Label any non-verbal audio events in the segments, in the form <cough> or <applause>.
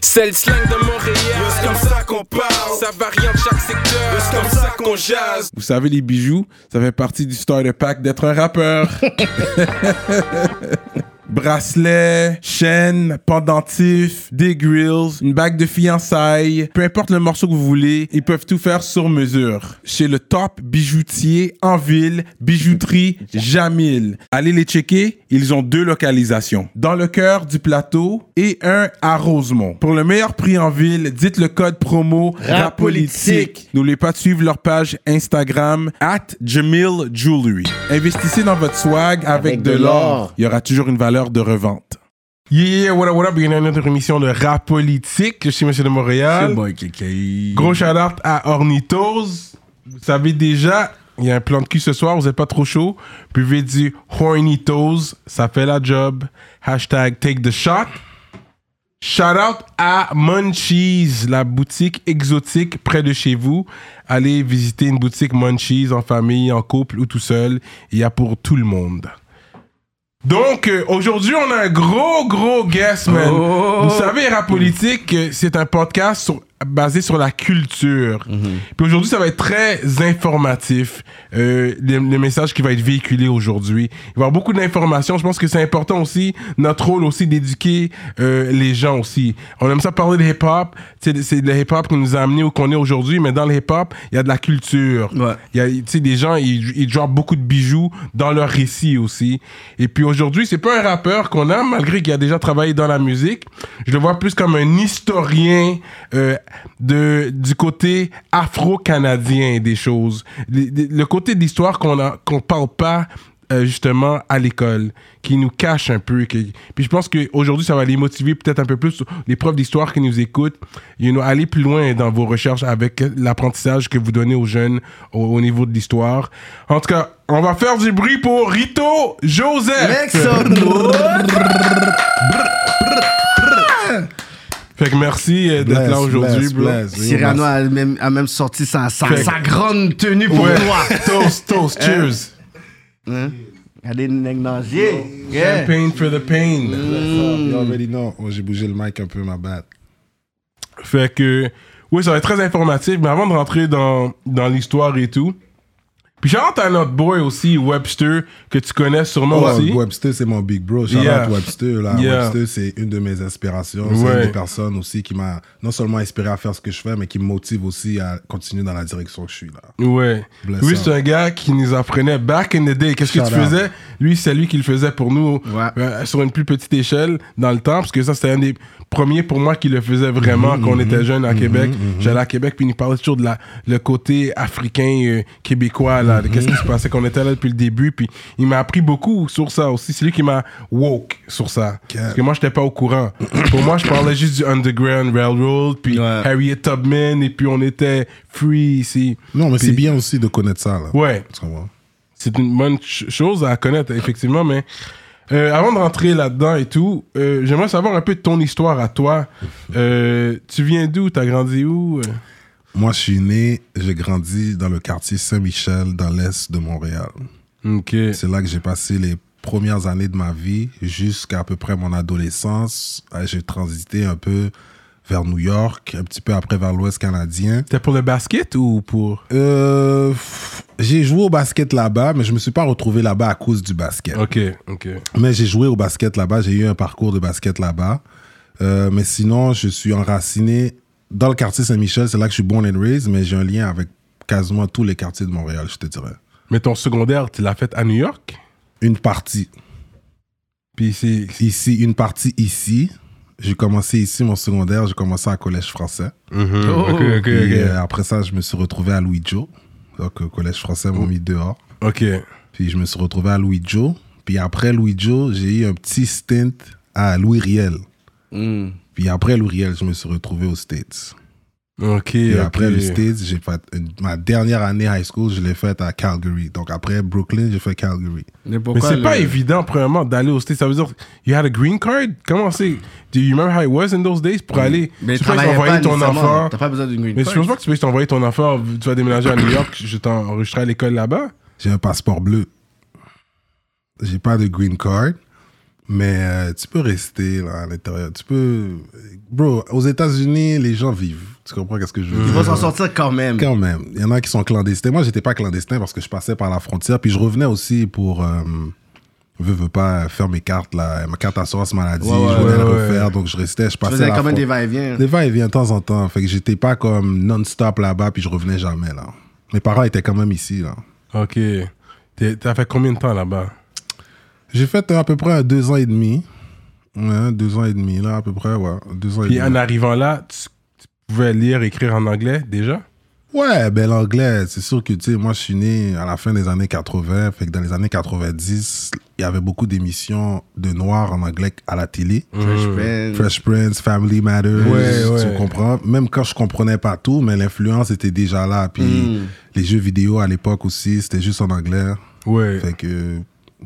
C'est le slang de Montréal. C'est comme ça qu'on parle? Ça varie en chaque secteur. C'est comme ça qu'on jase? Vous savez, les bijoux, ça fait partie du starter pack d'être un rappeur. <laughs> Bracelet, chaîne, pendentif, des grills, une bague de fiançailles, peu importe le morceau que vous voulez, ils peuvent tout faire sur mesure. Chez le top bijoutier en ville, bijouterie <laughs> Jamil. Allez les checker, ils ont deux localisations. Dans le cœur du plateau et un à Rosemont. Pour le meilleur prix en ville, dites le code promo RAPOLITIQUE. N'oubliez pas de suivre leur page Instagram at Jamil Jewelry. Investissez dans votre swag avec, de, l'or. Il y aura toujours une valeur de revente. Yeah, yeah, what up, what up, bienvenue à notre émission de rap politique. Je suis Monsieur de Montréal. boy KK. Gros shout out à Ornitos. Vous savez déjà, il y a un plan de cul ce soir, vous n'êtes pas trop chaud. Buvez du Hornitos, ça fait la job. Hashtag take the shot. Shout out à Munchies, la boutique exotique près de chez vous. Allez visiter une boutique Munchies en famille, en couple ou tout seul. Il y a pour tout le monde. Donc, euh, aujourd'hui, on a un gros, gros guest, man. Vous savez, Rap Politique, euh, c'est un podcast sur- basé sur la culture. Puis aujourd'hui, ça va être très informatif, euh, le, le message qui va être véhiculé aujourd'hui. Il va y avoir beaucoup d'informations. Je pense que c'est important aussi, notre rôle aussi d'éduquer euh, les gens aussi. On aime ça parler de hip-hop. C'est c'est le hip-hop qui nous a amené où qu'on est aujourd'hui, mais dans le hip-hop, il y a de la culture. Ouais. Il y a, tu sais, des gens, ils, ils droppent beaucoup de bijoux dans leur récit aussi. Et puis aujourd'hui, c'est pas un rappeur qu'on a, malgré qu'il a déjà travaillé dans la musique. Je le vois plus comme un historien euh, de, du côté afro-canadien des choses. Le, le côté d'histoire qu'on a qu'on parle pas euh, justement à l'école, qui nous cache un peu. qui- Puis je pense qu'aujourd'hui, ça va les motiver peut-être un peu plus, les profs d'histoire qui nous écoutent, you know, aller plus loin dans vos recherches avec l'apprentissage que vous donnez aux jeunes au, au niveau de l'histoire. En tout cas, on va faire du bruit pour Rito Joseph. Fait que merci euh, d'être là aujourd'hui, bro. Cyrano a même, a même sorti sa, sa, Fait- sa grande tenue pour Ouais. toi. <laughs> toast, toast, cheers. Hein? Le nègre nazier. Yeah. Champagne for the pain. You already know. Oh, j'ai bougé le mic un peu, ma bad. Fait que, oui, ça va être très informatif, mais avant de rentrer dans, dans l'histoire et tout, puis j'entends à notre boy aussi, Webster, que tu connais sûrement Oh, aussi. Webster, c'est mon big bro. Shout Yeah. Webster. Là. Yeah. Webster, c'est une de mes inspirations. C'est une des personnes aussi qui m'a non seulement inspiré à faire ce que je fais, mais qui me motive aussi à continuer dans la direction que je suis là. Ouais. Bless Lui, c'est un gars qui nous apprenait back in the day. Qu'est-ce que tu out. faisais? Lui, c'est lui qui le faisait pour nous Ouais. euh, sur une plus petite échelle dans le temps, parce que ça, c'était un des premiers pour moi qui le faisait vraiment Mm-hmm, quand on était jeune à Québec. J'allais à Québec, puis il nous parlait toujours de la, le côté africain, euh, québécois, là, de qu'est-ce qui se passait qu'on était là depuis le début. Puis il m'a appris beaucoup sur ça aussi. C'est lui qui m'a woke sur ça. Parce que moi, j'étais pas au courant. <coughs> pour moi, je parlais juste du Underground Railroad, puis Ouais. Harriet Tubman, et puis on était free ici. Non, mais c'est bien aussi de connaître ça. Là. Ouais, c'est une bonne ch- chose à connaître, effectivement, mais euh, avant de rentrer là-dedans et tout, euh, j'aimerais savoir un peu ton histoire à toi. Euh, tu viens d'où? T'as grandi où? Moi, je suis né, j'ai grandi dans le quartier Saint-Michel, dans l'est de Montréal. Ok. C'est là que j'ai passé les premières années de ma vie jusqu'à à peu près mon adolescence. J'ai transité un peu vers New York, un petit peu après vers l'Ouest canadien. C'était pour le basket ou pour Euh, j'ai joué au basket là-bas, mais je me suis pas retrouvé là-bas à cause du basket. Ok, ok. Mais j'ai joué au basket là-bas, j'ai eu un parcours de basket là-bas. Euh, mais sinon, je suis enraciné dans le quartier Saint-Michel, c'est là que je suis born and raised, mais j'ai un lien avec quasiment tous les quartiers de Montréal, je te dirais. Mais ton secondaire, tu l'as fait à New York? Une partie Puis c'est. ici, une partie ici. J'ai commencé ici mon secondaire, j'ai commencé à collège français. Mhm, Ok, ok, Puis, ok. euh, après ça, je me suis retrouvé à Louis Jo. Donc, au collège français m'ont mis dehors. Ok. Puis je me suis retrouvé à Louis Jo. Puis après Louis Jo, j'ai eu un petit stint à Louis Riel. Mm. Puis après Louis Riel, je me suis retrouvé aux States. Ok. Ok. après les States, j'ai fait une- ma dernière année high school, je l'ai faite à Calgary. Donc après Brooklyn, j'ai fait Calgary. Mais Mais c'est le- pas évident, premièrement, d'aller aux States. Ça veut dire, you had a green card? Comment c'est? Do you remember how it was in those days? Pour aller, Mais tu peux t'envoyer ton enfant. T'as pas besoin d'une green Mais je card. pense pas que tu peux t'envoyer ton enfant, tu vas déménager à New York, je t'enregistrerai à l'école là-bas. J'ai un passeport bleu. J'ai pas de green card. Mais euh, tu peux rester là à l'intérieur. Tu peux. Bro, aux États-Unis, les gens vivent. Tu comprends qu'est-ce que je veux Ils dire? vont s'en sortir quand même. Quand même. Il y en a qui sont clandestins. Moi, j'étais pas clandestin parce que je passais par la frontière. Puis je revenais aussi pour. Euh, veux, veux pas faire mes cartes là. Ma carte assurance maladie. Ouais, ouais, je voulais ouais, le ouais. refaire. Donc je restais. Je Tu passais faisais la quand même des va-et-vient. des va-et-vient de temps en temps. Fait que j'étais pas comme non-stop là-bas. Puis je revenais jamais là. Mes parents étaient quand même ici là. Ok. T'as fait combien de temps là-bas? J'ai fait à peu près deux ans et demi. Ouais, deux ans et demi, là, à peu près, ouais. Deux ans et Puis demi. en arrivant là, tu, tu pouvais lire, écrire en anglais déjà? Ouais, ben l'anglais, c'est sûr que, tu sais, moi, je suis né à la fin des années 80. Fait que dans les années 90, il y avait beaucoup d'émissions de noirs en anglais à la télé. Fresh Prince. Fresh Prince, Family Matters, Ouais, tu ouais. comprends? Même quand je comprenais pas tout, mais l'influence était déjà là. Puis Mm. les jeux vidéo à l'époque aussi, c'était juste en anglais. Ouais. Fait que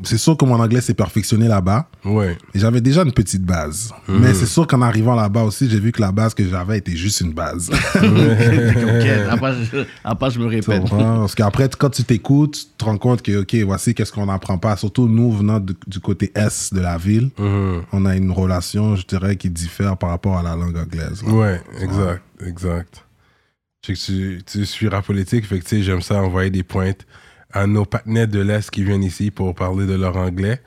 c'est sûr que mon anglais s'est perfectionné là-bas. Ouais. Et j'avais déjà une petite base. Mais c'est sûr qu'en arrivant là-bas aussi, j'ai vu que la base que j'avais était juste une base. <laughs> Ok, après, je, après, je me répète. Parce qu'après, quand tu t'écoutes, tu te rends compte que, OK, voici qu'est-ce qu'on n'apprend pas. Surtout nous, venant du, du côté Est de la ville, Mhm. on a une relation, je dirais, qui diffère par rapport à la langue anglaise. là. Ouais, exact, exact. Je sais que tu, tu suis rap politique, fait que tu sais, j'aime ça envoyer des pointes à nos partenaires de l'Est qui viennent ici pour parler de leur anglais.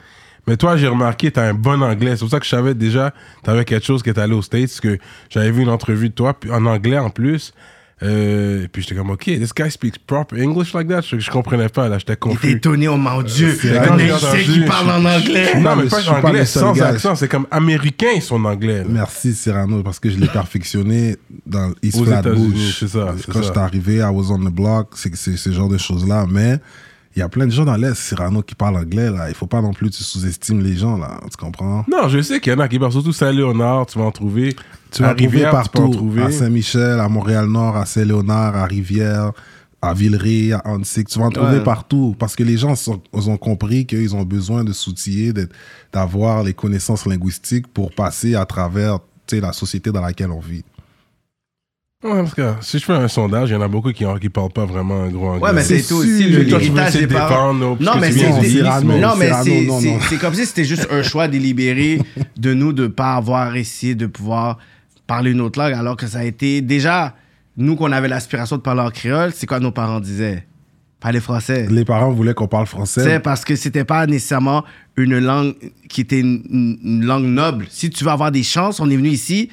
Mais toi, j'ai remarqué, tu as un bon anglais. C'est pour ça que je savais déjà, tu avais quelque chose qui est allé aux States, que j'avais vu une entrevue de toi, en anglais en plus. Euh, puis j'étais comme, OK, this guy speaks proper English like that. Je, je comprenais pas, là, j'étais Il était confus. étonné, oh mon Dieu, c'est un Haïtien qui je- parle en anglais. Non, mais je pas suis pas anglais, seul sans gars. accent. C'est comme américain, son anglais. là. Merci Cyrano, parce que je l'ai perfectionné dans East Aux Flatbush. États-Unis, c'est ça, Quand j'étais arrivé, I was on the block, c'est c'est ce genre de choses-là. Mais il y a plein de gens dans l'Est, Cyrano, qui parlent anglais. Là. Il faut pas non plus que tu sous-estimes les gens. là. Tu comprends? Non, je sais qu'il y en a qui parlent surtout Saint-Léonard, tu vas en trouver. Tu vas en trouver en partout. trouver. À Saint-Michel, à Montréal-Nord, à Saint-Léonard, à Rivière, à Villeray, à Annecy. Tu vas en trouver Ouais. partout. Parce que les gens sont- ont compris qu'ils ont besoin de s'outiller, d'avoir les connaissances linguistiques pour passer à travers la société dans laquelle on vit. Ouais, parce que si je fais un sondage, il y en a beaucoup qui ne parlent pas vraiment un gros anglais. Ouais, mais c'est C'est tout aussi l'héritage des parents. non, mais c'est c'est- c'est c'est comme si c'était juste un choix délibéré de nous de pas avoir essayé de pouvoir parler une autre langue, alors que ça a été déjà nous qu'on avait l'aspiration de parler en créole. C'est quoi nos parents disaient? Parler français. Les parents voulaient qu'on parle C'est français. parce que c'était pas nécessairement une langue qui était une, une- une langue noble. Si tu veux avoir des chances, on est venu ici,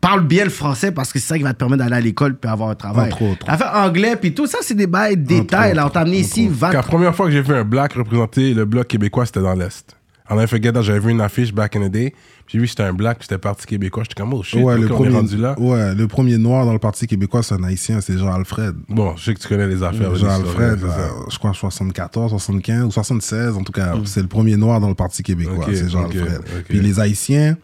parle bien le français parce que c'est ça qui va te permettre d'aller à l'école puis avoir un travail. Entre autres. L'affaire anglais puis tout ça, c'est des bails détails. Là, on t'a amené ici, va. La première fois que j'ai vu un black représenter le bloc québécois, c'était dans l'Est. En Infogada, j'avais vu une affiche back in the day. puis J'ai vu c'était un black, puis c'était Parti québécois. J'étais comme, oh shit, Ouais, le on est premier, rendu là. ouais, le premier noir dans le Parti québécois, c'est un haïtien, c'est Jean-Alfred. Bon, je sais que tu connais les affaires. Jean-Alfred, euh, je crois 74, 75 ou 76, en tout cas, c'est le premier noir dans le Parti québécois, c'est Jean-Alfred. ok, ok. Puis les Haïtiens,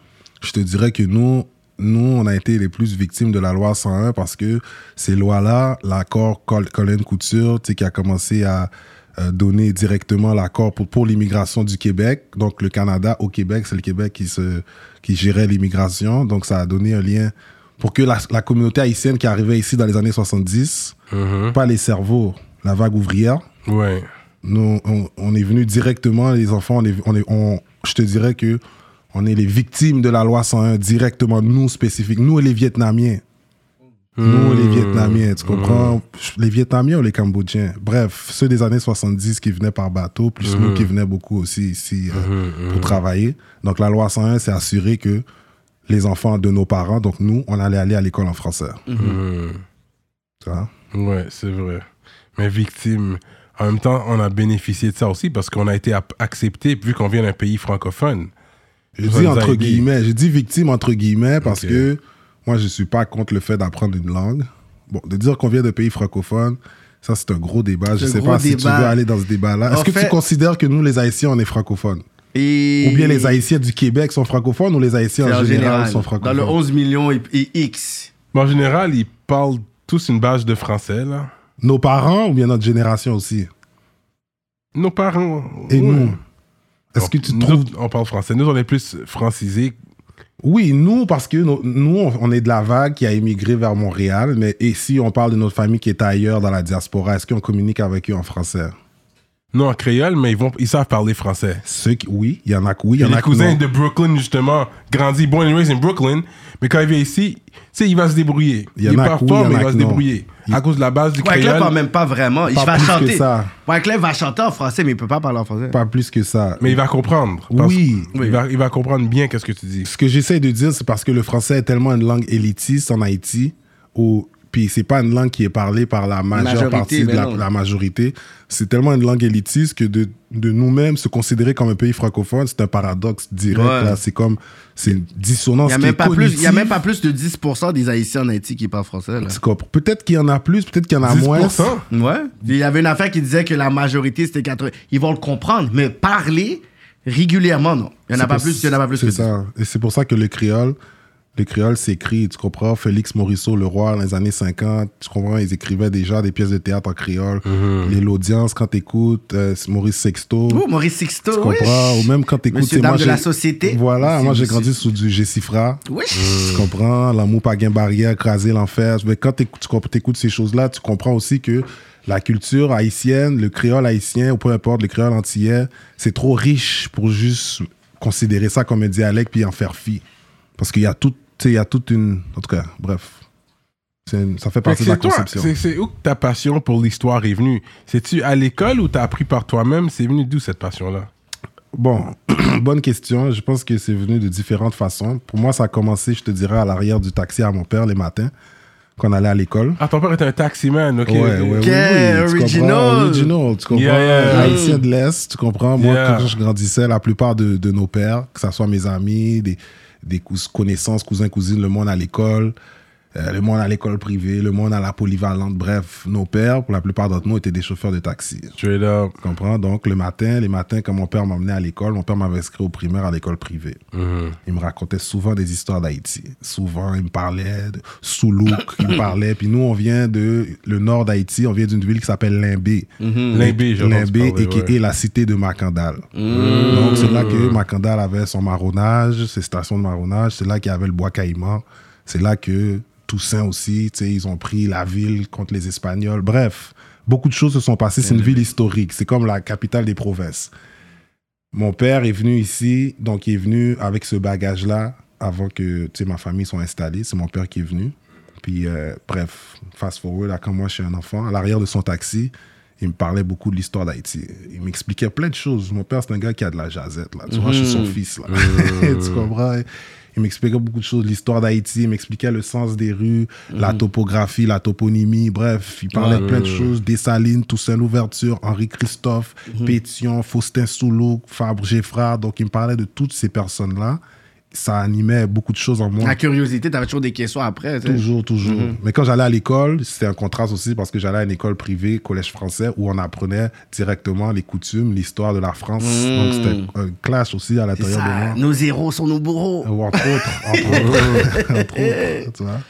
je te dirais que nous, nous, on a été les plus victimes de la loi 101 parce que ces lois-là, l'accord Col- Colin Couture, tu sais, qui a commencé à euh, donner directement l'accord pour, pour l'immigration du Québec. Donc le Canada au Québec, c'est le Québec qui, se, qui gérait l'immigration. Donc ça a donné un lien pour que la, la communauté haïtienne qui arrivait ici dans les années 70, Mhm. pas les cerveaux, la vague ouvrière, Ouais. nous, on, on est venu directement, les enfants, on est, on est- on- je te dirais que on est les victimes de la loi 101 directement, nous spécifiques, nous et les Vietnamiens. Nous les Vietnamiens, tu comprends? Les Vietnamiens ou les Cambodgiens? Bref, ceux des années 70 qui venaient par bateau, plus nous qui venaient beaucoup aussi ici euh, pour travailler. Donc la loi 101 s'est assuré que les enfants de nos parents, donc nous, on allait aller à l'école en français. Tu vois? Ouais, c'est vrai. Mais victime. En même temps, on a bénéficié de ça aussi parce qu'on a été accepté vu qu'on vient d'un pays francophone. Je dis entre guillemets, je dis victime entre guillemets parce que moi je suis pas contre le fait d'apprendre une langue. Bon, de dire qu'on vient de pays francophones, ça c'est un gros débat. Je sais pas si tu veux aller dans ce débat-là. Est-ce que fait- tu considères que nous les Haïtiens on est francophones? Et... Ou bien les Haïtiens du Québec sont francophones ou les Haïtiens en, en général, général. sont Dans francophones le 11 millions et, et X. Mais en général, ils parlent tous une base de français, là. Nos parents ou bien notre génération aussi? Nos parents. Et ouais. nous? Est-ce que tu nous trouves on parle français. Nous, on est plus francisés. Oui, nous, parce que nous, on- est de la vague qui a émigré vers Montréal, mais si on parle de notre famille qui est ailleurs dans la diaspora, est-ce qu'on communique avec eux en français? Non, en créole, mais ils, vont, ils savent parler français. Ceux qui, oui, il y en a que oui, il y en a les cousins de Brooklyn, justement, grandi, born and raised in Brooklyn, mais quand il vient ici, tu sais, il va se débrouiller. Il y en est a pas fort, mais il va se débrouiller. Il- À cause de la base du Wyclef, créole. pas même pas vraiment. Il Pas va plus que chanter. ça. Wyclef va chanter en français, mais il peut pas parler en français. Pas plus que ça. Mais il va comprendre. Oui. Il, va, il va comprendre bien qu'est-ce que tu dis. Ce que j'essaie de dire, c'est parce que le français est tellement une langue élitiste en Haïti, où, puis c'est pas une langue qui est parlée par la majeure Majorité, partie de la, majorité. C'est tellement une langue élitiste que de, de nous-mêmes se considérer comme un pays francophone, c'est un paradoxe direct. Ouais. là. C'est comme, c'est une dissonance Il y a même pas plus, il y a cognitive. même pas plus de 10% des Haïtiens en Haïti qui parlent français. Peut-être qu'il y en a plus, peut-être qu'il y en a moins. 10%? Ouais. Il y avait une affaire qui disait que la majorité c'était 80. Ils vont le comprendre, mais parler régulièrement, non. Il y en a C'est pas pour- plus, il y en a pas plus C'est que ça. Et c'est pour ça que le créole, le créole s'écrit, tu comprends? Félix Morisseau, le roi, dans les années 50, tu comprends? Ils écrivaient déjà des pièces de théâtre en créole. Mhm. Les l'audience, quand t'écoutes, euh, c'est Maurice Sexto. Oh, Maurice Sixto, tu oui. comprends? Ou même quand t'écoutes... Monsieur, dame moi, de la société. Voilà, moi j'ai grandi sous du Gessifra. Oui. Tu comprends? L'amour pas gain barrière, craser l'enfer. Mais quand t'écoutes, t'écoutes ces choses-là, tu comprends aussi que la culture haïtienne, le créole haïtien, ou peu importe, le créole antillais, c'est trop riche pour juste considérer ça comme un dialecte puis en faire fi. Parce qu'il y a tout, il y a toute une. En tout cas, bref. Une- ça fait partie de la toi, conception. c'est où que ta passion pour l'histoire est venue? C'est-tu à l'école ou t'as appris par toi-même? C'est venu d'où cette passion-là? Bon, <clears throat> bonne question. Je pense que c'est venu de différentes façons. Pour moi, ça a commencé, je te dirais, à l'arrière du taxi à mon père les matins, quand on allait à l'école. Ah, ton père était un taximan, ok. Ouais, ok. ouais, oui, oui, Ok, tu original. original, tu comprends? Yeah, yeah. Haïtien de l'Est, tu comprends? Moi, Yeah. quand je grandissais, la plupart de, de nos pères, que ce soit mes amis, des, des connaissances, cousins, cousines, le monde à l'école, euh, le monde à l'école privée, le monde à la polyvalente, bref, nos pères, pour la plupart d'entre nous, étaient des chauffeurs de taxi. Tu comprends? Donc, le matin, les matins, quand mon père m'emmenait à l'école, mon père m'avait inscrit au primaire à l'école privée. Mhm. Il me racontait souvent des histoires d'Haïti. Souvent, il me parlait de Soulouk, il me parlait. Puis nous, on vient de le nord d'Haïti, on vient d'une ville qui s'appelle Limbé. Limbé, j'ai entendu Limbé, et qui ouais. est la cité de Macandal. Donc, c'est là que Macandal avait son marronnage, ses stations de marronnage. C'est là qu'il y avait le bois caïman. C'est là que Toussaint aussi, ils ont pris la ville contre les Espagnols. Bref, beaucoup de choses se sont passées. C'est une ville historique. C'est comme la capitale des provinces. Mon père est venu ici, donc il est venu avec ce bagage-là avant que ma famille soit installée. C'est mon père qui est venu. Puis, euh, bref, fast forward, là, quand moi je suis un enfant, à l'arrière de son taxi, il me parlait beaucoup de l'histoire d'Haïti. Il m'expliquait plein de choses. Mon père, c'est un gars qui a de la jazette, là. Tu vois, je suis son fils, là. <laughs> tu comprends? Il m'expliquait beaucoup de choses, l'histoire d'Haïti, il m'expliquait le sens des rues, la topographie, la toponymie, bref, il parlait de plein de choses, Dessalines, Toussaint Louverture, Henri Christophe, Pétion, Faustin Soulouk, Fabre Geffrard, donc il me parlait de toutes ces personnes-là. Ça animait beaucoup de choses en moi. La curiosité, t'avais toujours des questions après. tu sais. Toujours, toujours. Mais quand j'allais à l'école, c'était un contraste aussi parce que j'allais à une école privée, collège français, où on apprenait directement les coutumes, l'histoire de la France. Donc c'était un clash aussi à l'intérieur de ça. moi. Nos héros sont nos bourreaux. Ou entre autres, entre <laughs> autres, entre autres, tu vois.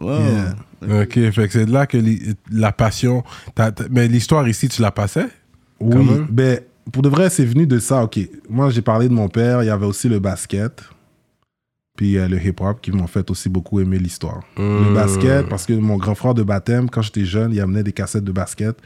Wow. Yeah. Ok, fait que c'est de là que la passion. mais l'histoire ici, tu la passais? Oui, ben, pour de vrai, c'est venu de ça. Ok, moi j'ai parlé de mon père, il y avait aussi le basket, puis euh, le hip-hop qui m'ont fait aussi beaucoup aimer l'histoire. Le Hmm. basket, parce que mon grand frère de baptême, quand j'étais jeune, il amenait des cassettes de basket,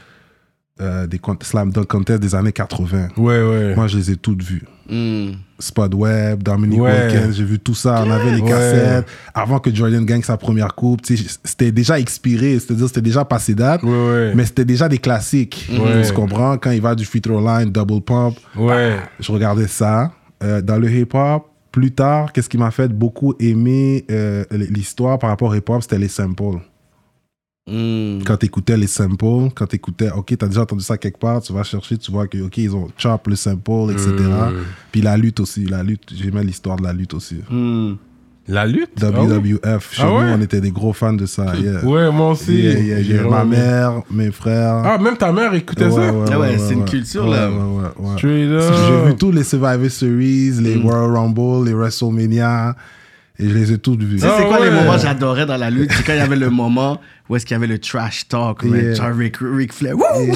euh, des slam dunk contests des années 80. Ouais, ouais. Moi, je les ai toutes vues. Hmm. Spud Webb, Dominique Ouais. Wilkins, j'ai vu tout ça. On avait les Ouais. cassettes. Avant que Jordan gagne sa première coupe, c'était déjà expiré, c'est-à-dire c'était déjà passé date. Ouais, ouais. Mais c'était déjà des classiques. Ouais. Tu comprends? Quand il va du free throw line, double pump, Ouais. je regardais ça. Euh, dans le hip-hop, plus tard, qu'est-ce qui m'a fait beaucoup aimer euh, l'histoire par rapport au hip-hop, c'était les samples. Hmm. Quand t'écoutais les samples, quand t'écoutais, ok, t'as déjà entendu ça quelque part, tu vas chercher, tu vois que, ok, ils ont chop le sample, etc. Mm. Puis la lutte aussi, la lutte, j'aimais l'histoire de la lutte aussi. Hmm. La lutte? Ah? WWF, chez Ah nous, ouais? on était des gros fans de ça. Yeah. Ouais, moi aussi. Yeah, yeah. Ma mère, mes frères. Ah, même ta mère écoutait ça? Ah ouais, c'est une culture, Ouais, là. ouais, ouais, ouais. Straight J'ai vu tous les Survivor Series, les Royal Rumble, les WrestleMania, et je les ai tous vus. Tu sais, c'est Ah quoi les moments que j'adorais dans la lutte? C'est quand il y avait le moment où est-ce qu'il y avait le trash talk. Yeah. genre Ric, Ric Flair. Wouh!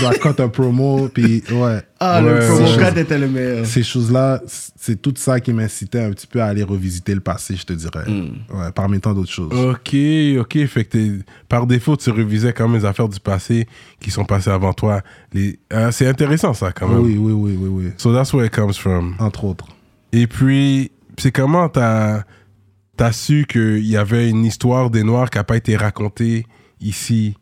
Yeah. Cut un promo, puis ouais. Ah, Ouais, le promo code était le meilleur. Ces choses-là, c'est tout ça qui m'incitait un petit peu à aller revisiter le passé, je te dirais. Mm. Ouais, parmi tant d'autres choses. Ok, ok. Fait que par défaut, tu revisais quand même les affaires du passé qui sont passées avant toi. Les... Ah, c'est intéressant, ça, quand même. Oui, oui, oui, oui, oui. So that's where it comes from. Entre autres. Et puis, c'est comment t'as as su qu'il y avait une histoire des Noirs qui n'a pas été racontée ici,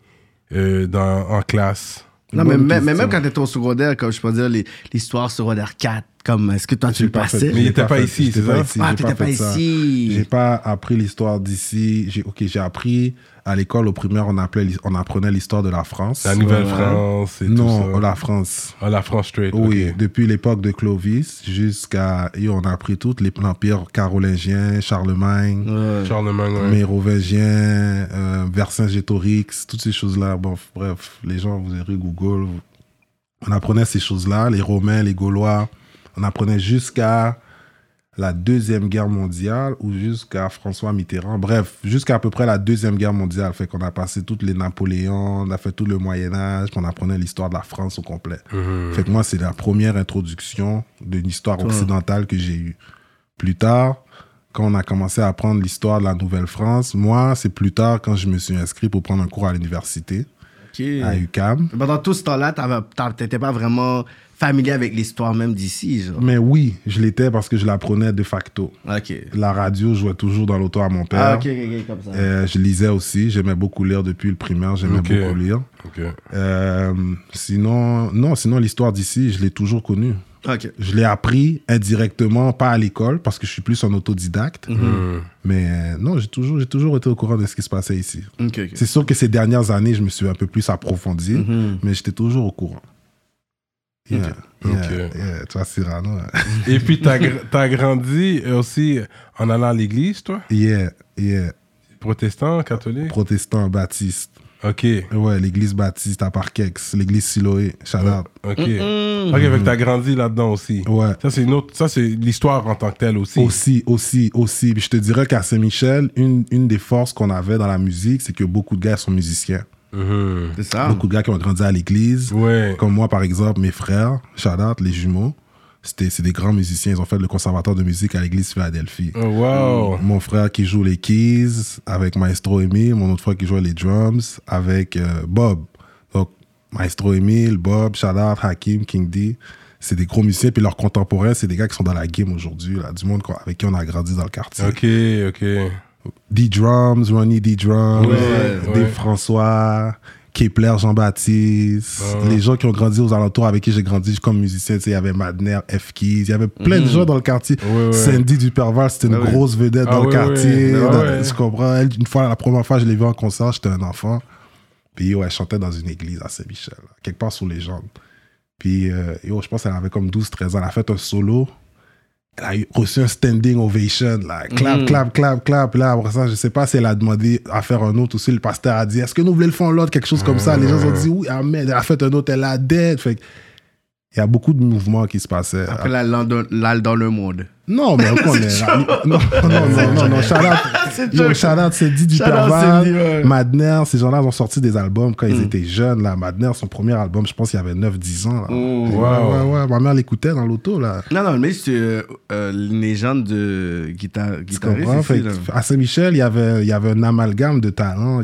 euh, dans, en classe? Non, mais, mais même quand t'étais au secondaire, comme je peux dire, l'histoire secondaire 4, comme est-ce que toi tu le pas passais? Mais il j'ai était pas ici, c'est pas ça? ici, Ah, j'ai t'étais pas fait ça. ici. J'ai pas appris l'histoire d'ici. J'ai, ok, j'ai appris à l'école au primaire, on appelait, l'hi- on apprenait l'histoire de la France. La Nouvelle-France et non, tout ça. la France. Ah, la France straight. Oui, depuis l'époque de Clovis jusqu'à, et on a appris tout, les l'empire carolingien, Charlemagne, Ouais. Charlemagne, ouais. mérovingien, euh, Vercingétorix, toutes ces choses-là. Bon, bref, les gens, vous irez Google. On apprenait ces choses-là, les Romains, les Gaulois. On apprenait jusqu'à la Deuxième Guerre mondiale ou jusqu'à François Mitterrand. Bref, jusqu'à à peu près la Deuxième Guerre mondiale. Fait qu'on a passé toutes les Napoléons, on a fait tout le Moyen-Âge, on apprenait l'histoire de la France au complet. Mhm. Fait que moi, c'est la première introduction d'une histoire occidentale que j'ai eue. Plus tard, quand on a commencé à apprendre l'histoire de la Nouvelle-France, moi, c'est plus tard quand je me suis inscrit pour prendre un cours à l'université, Ok. à UCAM. Pendant tout ce temps-là, t'étais pas vraiment familier avec l'histoire même d'ici, genre. Mais oui, je l'étais parce que je l'apprenais de facto. La radio jouait toujours dans l'auto à mon père. Ah, comme ça. Euh, je lisais aussi, j'aimais beaucoup lire depuis le primaire, j'aimais beaucoup lire. Euh, sinon, non, sinon l'histoire d'ici, je l'ai toujours connue. Je l'ai appris indirectement, pas à l'école, parce que je suis plus un autodidacte. Mhm. Mais euh, non, j'ai toujours, toujours été au courant de ce qui se passait ici. C'est sûr que ces dernières années, je me suis un peu plus approfondi, Mhm. mais j'étais toujours au courant. Yeah, yeah, Ok. yeah. Tu vois, Cyrano. hein. <laughs> Et puis, t'as t'as grandi aussi en allant à l'église, toi? Yeah, yeah. Protestant, catholique? Protestant, baptiste. Ok. Ouais, l'église baptiste à Parkex, l'église Siloé, shout out. Ok. Ok, fait que t'as grandi là-dedans aussi. Ouais. Ça, c'est une autre. Ça, c'est l'histoire en tant que telle aussi. Aussi, aussi, aussi. Puis je te dirais qu'à Saint-Michel, une, une des forces qu'on avait dans la musique, c'est que beaucoup de gars sont musiciens. Mhm. C'est ça. Beaucoup de gars qui ont grandi à l'église. Ouais. Comme moi, par exemple, mes frères, out, les jumeaux, c'est des grands musiciens. Ils ont fait le conservatoire de musique à l'église Philadelphie. Oh, wow. Mon frère qui joue les keys avec Maestro Emile, mon autre frère qui joue les drums avec euh, Bob. Donc, Maestro Emile, Bob, out, Hakim, King D. C'est des gros musiciens, puis leurs contemporains, c'est des gars qui sont dans la game aujourd'hui, du monde avec qui on a grandi dans le quartier. Ok, ok. D-Drums, Ronnie D-Drums, Ouais, Dave ouais. François, Kepler Jean-Baptiste, Ah. les gens qui ont grandi aux alentours avec qui j'ai grandi comme musicien, il y avait Madner, F Keys, il y avait plein de gens dans le quartier. Ouais, ouais. Sandy Duperval, c'était une Ah grosse vedette Ah dans le ouais, quartier. Ah Dans-. Tu comprends? Elle, une fois, la première fois, je l'ai vue en concert, j'étais un enfant. Puis yo, elle chantait dans une église à Saint-Michel, quelque part sous les jambes. Puis euh, yo, je pense qu'elle avait comme 12-13 ans. Elle a fait un solo. Elle a eu- reçu un standing ovation, là. Clap, Mhm. clap, clap, clap. Là, après ça, je sais pas si elle a demandé à faire un autre aussi. Le pasteur a dit, est-ce que nous voulons le faire l'autre, quelque chose comme ça? Les gens ont dit, oui, amen. Elle a fait un autre, elle a dead. Fait il y a beaucoup de mouvements qui se passaient. Après dans, la- dans le monde. Non, mais on <laughs> connaît. Non, non, non, non, non. Shout out, yo, shout out, c'est dit du Perval. Madner, ces gens-là ont sorti des albums quand ils Mm. étaient jeunes. Là. Madner, son premier album, je pense qu'il y avait 9-10 ans. Là. Mm. Ouais, Wow. ouais, ouais. Ma mère l'écoutait dans l'auto. là. Non, non, mais c'est euh, euh, une légende de guitare, guitariste. à Saint-Michel, il y avait, il y avait un amalgame de talents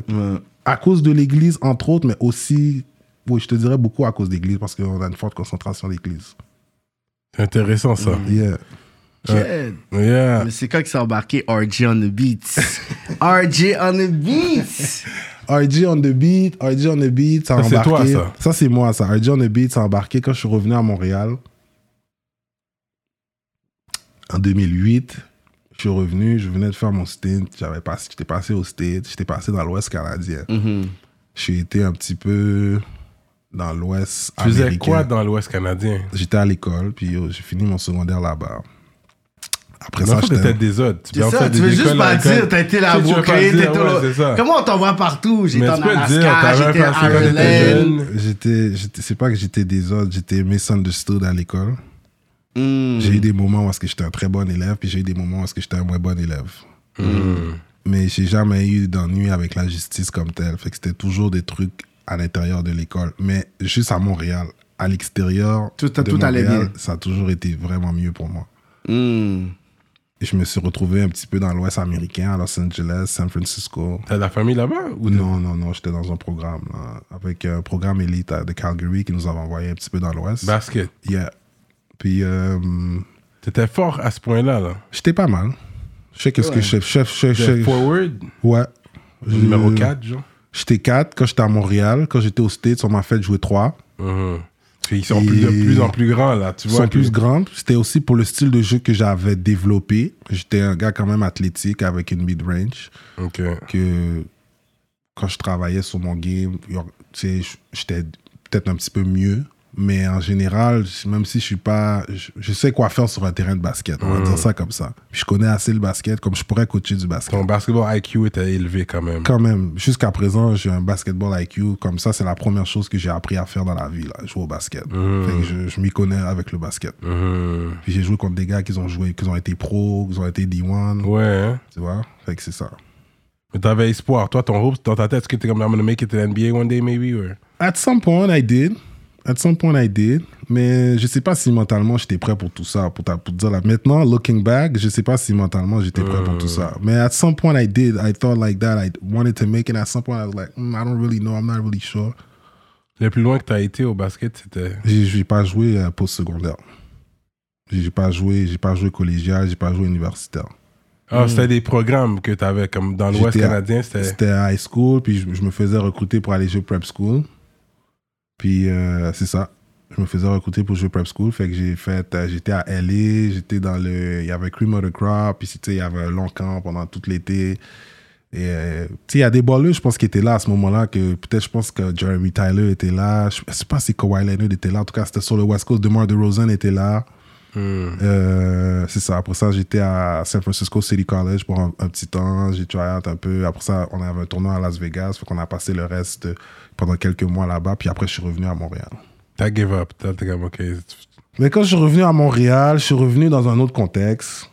à cause de l'église, entre autres, mais aussi, oui, je te dirais beaucoup à cause de l'église parce qu'on a une forte concentration d'église. C'est intéressant, ça. Yeah. Yeah. Mais c'est quand que s'est embarqué RJ on the beats? <laughs> RJ on the beats! RG on the beat, RG on the beat, ça a Ça, c'est embarqué. toi, ça. Ça, c'est moi, ça. RG on the beat, ça a embarqué quand je suis revenu à Montréal. En 2008, je suis revenu, je venais de faire mon stint. J'avais j'étais passé au State, j'étais passé dans l'Ouest canadien. Mhm. J'ai été un petit peu dans l'Ouest Tu faisais américain. quoi dans l'Ouest canadien? J'étais à l'école, puis yo, j'ai fini mon secondaire là-bas. Après ça, j'étais... t'étais des autres. Tu ça, tu veux juste pas dire, t'as été là pas Brooklyn, t'étais ça. Comment on t'envoie partout? J'étais en Alaska, j'étais t'étais Ireland. J'étais, c'est pas que j'étais des autres, j'étais misunderstood à l'école. Mm. J'ai eu des moments où j'étais un très bon élève, puis j'ai eu des moments où j'étais un moins bon élève. Hmm. Mais j'ai jamais eu d'ennui avec la justice comme telle. Fait que c'était toujours des trucs à l'intérieur de l'école. Mais juste à Montréal. à l'extérieur, Tout- de tout allait Montréal, bien. ça a toujours été vraiment mieux pour moi. Hmm. Et je me suis retrouvé un petit peu dans l'Ouest américain, à Los Angeles, San Francisco. T'as de la famille là-bas ou Non, non, non, j'étais dans un programme, là, avec un programme élite à- de Calgary qui nous avait envoyé un petit peu dans l'Ouest. Basket. Yeah. Puis, euh, T'étais fort à ce point-là, là. j'étais pas mal. Je sais qu'est-ce que je chef, chef, T'étais chef, forward, Ouais. numéro Je- 4, genre? J'étais 4 quand j'étais à Montréal. Quand j'étais aux States, on m'a fait jouer 3. Mhm. Parce qu'ils sont plus, de plus en plus grands, là. Tu Ils vois sont que- plus grands. C'était aussi pour le style de jeu que j'avais développé. J'étais un gars quand même athlétique avec une mid-range. Ok. Que quand je travaillais sur mon game, tu sais, j'étais peut-être un petit peu mieux. Mais en général, même si je suis pas. Je, je sais quoi faire sur un terrain de basket. On va dire ça comme ça. Puis je connais assez le basket comme je pourrais coacher du basket. Ton basketball IQ était élevé quand même. Quand même, jusqu'à présent, j'ai un basketball IQ. Comme ça, c'est la première chose que j'ai appris à faire dans la vie, là, jouer au basket. Fait que je, je m'y connais avec le basket. Mhm. Puis j'ai joué contre des gars qui ont joué, qui ont été pro, qui ont été D1, Ouais, hein. tu vois? Fait que c'est ça. Mais t'avais espoir. Toi, ton hope dans ta tête, est-ce que t'es comme I'm gonna make it to the NBA one day, maybe? Or... At some point, I did. At some point, I did. Mais je sais pas si mentalement j'étais prêt pour tout ça. Pour, ta- pour te dire là. Maintenant, looking back, je sais pas si mentalement j'étais prêt pour tout ça. Mais at some point, I did. I thought like that. I wanted to make it. At some point, I was like, "Hmm, I don't really know. I'm not really sure. Le plus loin que t'as été au basket, c'était? J'ai pas joué euh, post-secondaire. J'ai pas joué, j'ai pas joué collégial, j'ai pas joué universitaire. Ah, c'était des programmes que t'avais comme dans l'Ouest canadien, c'était. C'était à high school, puis je, je me faisais recruter pour aller jouer prep school. Puis euh, c'est ça. Je me faisais recruter pour jouer prep school. Fait que j'ai fait, euh, j'étais à LA, j'étais dans le, il y avait Cream of the Crop, puis il y avait un long camp pendant tout l'été. Et euh, il y a des balleux, je pense, qui étaient là à ce moment-là, que peut-être je pense que Jeremy Tyler était là. Je sais pas si Kawhi Leonard était là. En tout cas, c'était sur le West Coast. DeMar DeRozan était là. Hmm. Euh, c'est ça. Après ça, j'étais à San Francisco City College pour un, un petit temps. J'ai try out un peu. Après ça, on avait un tournoi à Las Vegas. Fait qu'on a passé le reste pendant quelques mois là-bas. Puis après, je suis revenu à Montréal. T'as give up. T'as comme, ok. Mais quand je suis revenu à Montréal, je suis revenu dans un autre contexte.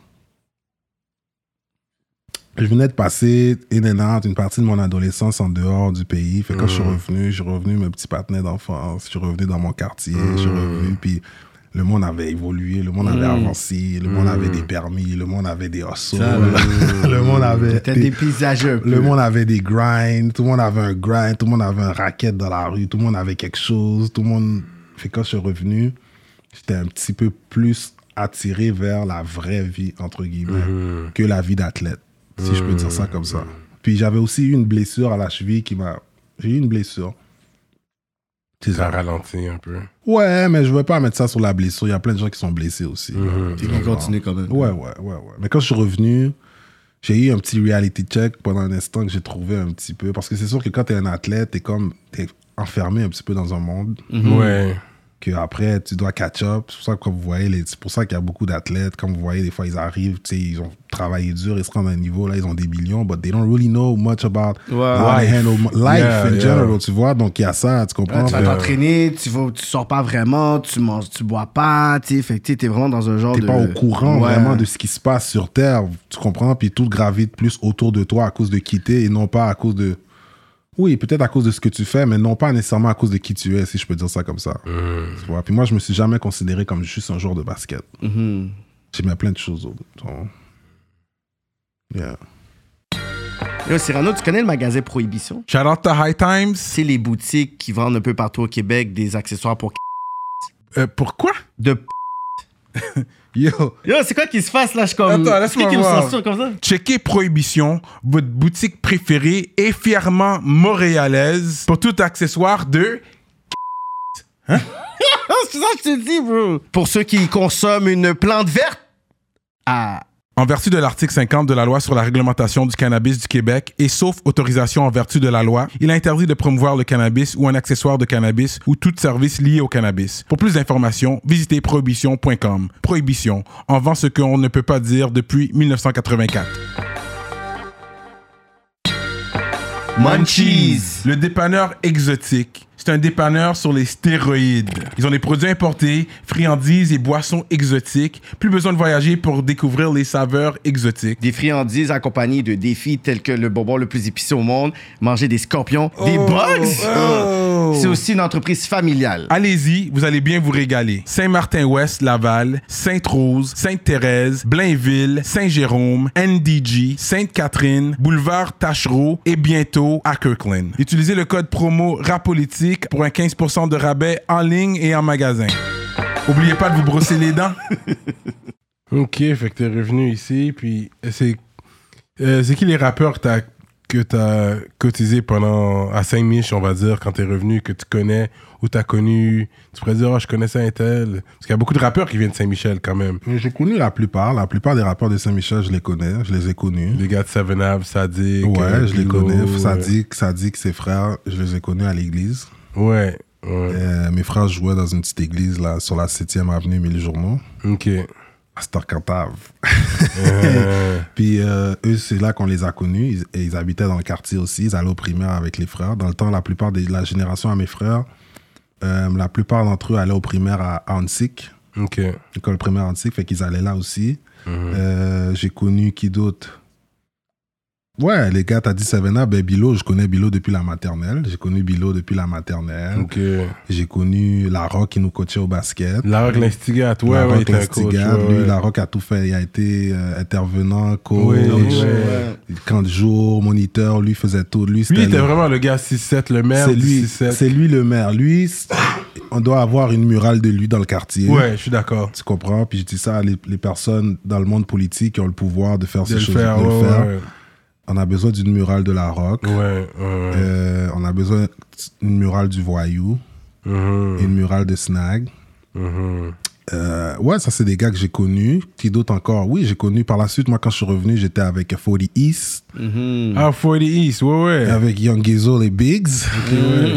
Je venais de passer in and out une partie de mon adolescence en dehors du pays. Fait que quand je suis revenu, je suis revenu mes petits partenaires d'enfance. Je suis revenu dans mon quartier. Je suis revenu. Puis le monde avait évolué. Le monde avait avancé. Le monde avait des permis. Le monde avait des hustles. <laughs> Le monde avait. Des- peu. le monde avait des grinds, tout le monde avait un grind, tout le monde avait un racket dans la rue, tout le monde avait quelque chose, tout le monde. Fait quand je suis revenu, j'étais un petit peu plus attiré vers la vraie vie, entre guillemets, que la vie d'athlète, si je peux dire ça comme ça. Puis j'avais aussi eu une blessure à la cheville qui m'a. J'ai eu une blessure. Ça ça. ralentit un peu. Ouais, mais je ne veux pas mettre ça sur la blessure. Il y a plein de gens qui sont blessés aussi. Continue quand même. Ouais, ouais, ouais, ouais. Mais quand je suis revenu, j'ai eu un petit reality check pendant un instant que j'ai trouvé un petit peu. Parce que c'est sûr que quand t'es un athlète, t'es comme. T'es enfermé un petit peu dans un monde Ouais. Que après tu dois catch up. C'est pour ça que quand vous voyez, les- c'est pour ça qu'il y a beaucoup d'athlètes. Comme vous voyez, des fois ils arrivent, tu sais, ils ont travaillé dur, ils se rendent à un niveau, là, ils ont des millions, but they don't really know much about Ouais. how Life. handle life Yeah, in yeah. general, tu vois? Donc il y a ça, tu comprends? Tu vas t'entraîner, tu, vas, tu sors pas vraiment, tu manges, tu bois pas, tu sais, fait que t'es vraiment dans un genre T'es de... pas au courant Ouais. vraiment de ce qui se passe sur Terre, tu comprends? Puis tout gravite plus autour de toi à cause de qui t'es et non pas à cause de. Oui, peut-être à cause de ce que tu fais, mais non pas nécessairement à cause de qui tu es, si je peux dire ça comme ça. Tu vois? Puis moi, je me suis jamais considéré comme juste un joueur de basket. Mhm. J'aimais plein de choses. Donc, Yeah. Yo, Cyrano, tu connais le magasin Prohibition? Shout out to High Times. C'est les boutiques qui vendent un peu partout au Québec des accessoires pour... Euh, pourquoi? De... <laughs> Yo, Yo, c'est quoi qui se passe là? Je comme... Attends, laisse-moi me voir. censure comme ça? Checkez Prohibition, votre boutique préférée et fièrement montréalaise pour tout accessoire de Ah, <laughs> c'est ça que je te dis, bro. Pour ceux qui consomment une plante verte, ah, En vertu de l'article 50 de la loi sur la réglementation du cannabis du Québec et sauf autorisation en vertu de la loi, il est interdit de promouvoir le cannabis ou un accessoire de cannabis ou tout service lié au cannabis. Pour plus d'informations, visitez prohibition.com. Prohibition, en vend ce qu'on ne peut pas dire depuis 1984. Munchies. Le dépanneur exotique. C'est un dépanneur sur les stéroïdes. Ils ont des produits importés, friandises et boissons exotiques. Plus besoin de voyager pour découvrir les saveurs exotiques. Des friandises accompagnées de défis tels que le bonbon le plus épicé au monde, manger des scorpions, des Oh, bugs. oh. C'est aussi une entreprise familiale. Allez-y, vous allez bien vous régaler. Saint-Martin-Ouest, Laval, Sainte-Rose, Sainte-Thérèse, Blainville, Saint-Jérôme, NDG, Sainte-Catherine, Boulevard Tachereau et bientôt à Kirkland. Utilisez le code promo Pour un 15% de rabais en ligne et en magasin. Oubliez pas de vous brosser les dents. <laughs> ok, fait que t'es revenu ici, puis c'est euh, c'est qui les rappeurs que t'as que t'as cotisé pendant à Saint-Mich, on va dire, quand t'es revenu, que tu connais ou t'as connu? Tu pourrais dire, oh, je connaissais un tel. Parce qu'il y a beaucoup de rappeurs qui viennent de Saint-Michel quand même. J'ai connu la plupart. La plupart des rappeurs de Saint-Michel, je les connais. Je les ai connus. Les gars de Seven Ave, Sadik. Ouais, euh, je les connais. Sadik, Sadik, ses frères, je les ai connus à l'église. Ouais, ouais. Euh, mes frères jouaient dans une petite église là, sur la 7e avenue Mille Journaux, Ok. à Storcantave. Euh, <laughs> Puis euh, eux, c'est là qu'on les a connus. Ils, et ils habitaient dans le quartier aussi. Ils allaient au primaire avec les frères. Dans le temps, la plupart de la génération à mes frères, la plupart d'entre eux allaient au primaire à Hansik, ok. l'école primaire Hansik, fait qu'ils allaient là aussi. Mhm. J'ai connu qui d'autre? Ouais, les gars, t'as dit Savena, ben Bilo, je connais Bilo depuis la maternelle. J'ai connu Bilo depuis la maternelle. Ok. J'ai connu La Rock qui nous coachait au basket. La Rock l'instigate, ouais, la ouais, Rock l'instigate. ouais, Lui, ouais. La Rock a tout fait. Il a été euh, intervenant, coach, camp de jour, moniteur. Lui faisait tout. Lui, Lui, était le- vraiment le gars 6-7, le maire c'est lui, 6-7. c'est lui le maire. Lui, on doit avoir une murale de lui dans le quartier. Ouais, je suis d'accord. Tu comprends? Puis je dis ça à les, les personnes dans le monde politique qui ont le pouvoir de faire De ces choses. faire, de le ouais, faire. On a besoin d'une murale de la rock. Ouais, ouais. Euh, on a besoin d'une murale du voyou. Mhm, Une murale de snag. mhm. Euh, ouais, ça, c'est des gars que j'ai connus. Qui d'autres encore? Oui, j'ai connu par la suite. Moi, quand je suis revenu, j'étais avec 40 East, Mhm. Ah, 40 East, ouais, ouais. avec Young Gizzo, les Bigs.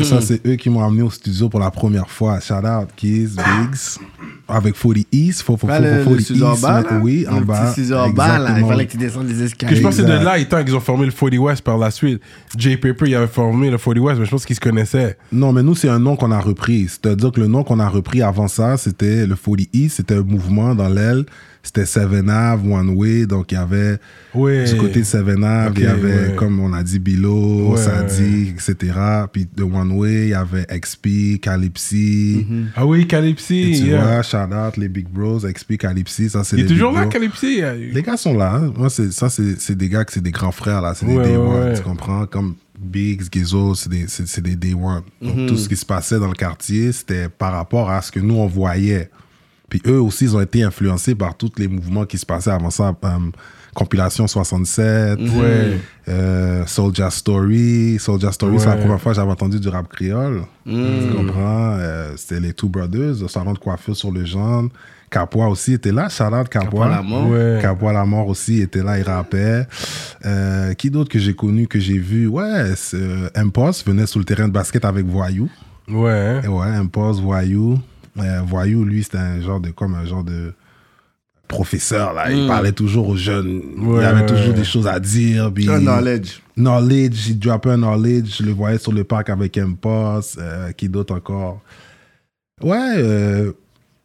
Ça, c'est eux qui m'ont amené au studio pour la première fois. Shout out, Giz, Bigs. Avec 40 East. Faut, faut, faut, le, faut le 40 studio en East, là. Oui, en bas. en bas, là. Il fallait que tu descendes les Que escaliers. je pense que c'est de là, étant qu'ils ont formé le 40 West par la suite. Jay Paper, il avait formé le 40 West, mais je pense qu'ils se connaissaient. Non, mais nous, c'est un nom qu'on a repris. C'est-à-dire que le nom qu'on a repris avant ça, c'était le 40 East. C'était un mouvement dans l'aile. C'était Seven Ave, One Way. Donc, il y avait Ouais. du côté de Seven Ave, il y avait, comme on a dit, Bilo, Sadi, etc. Puis de One Way, il y avait XP, Calypsy. Ah oui, Et Calypsy. tu yeah. vois, shout out, les Big Bros, XP, Calypsy. Ça, c'est Il est toujours là. Calypsy? Les gars sont là. hein. Moi, ça, c'est, des gars que c'est des grands frères, là. C'est des Day One, tu comprends? Comme Biggs, Gizzo, c'est des, des Day One. Donc, Mhm. tout ce qui se passait dans le quartier, c'était par rapport à ce que nous, on voyait. Puis eux aussi, ils ont été influencés par tous les mouvements qui se passaient avant ça. euh, Compilation 67, Ouais. euh, Soulja Story. Soulja Story, c'est la première fois que j'avais entendu du rap créole. Tu comprends? Euh, c'était les Two Brothers, le salon de coiffure sur le genre. Capois aussi était là. Out Capois. Capois la mort. Ouais. Capois la mort aussi était là, il rappait. Euh, qui d'autre que j'ai connu, que j'ai vu? Ouais, Impulse venait sur le terrain de basket avec Voyou. Ouais. Et ouais, Impulse, Voyou. Euh, Voyou, lui, c'était un genre de, comme un genre de professeur, là. Il parlait toujours aux jeunes. Ouais, il avait toujours ouais. des choses à dire. puis- Un knowledge. Knowledge, il droppait un knowledge. Je le voyais sur le parc avec Impulse. Euh, qui d'autre encore? Ouais, euh,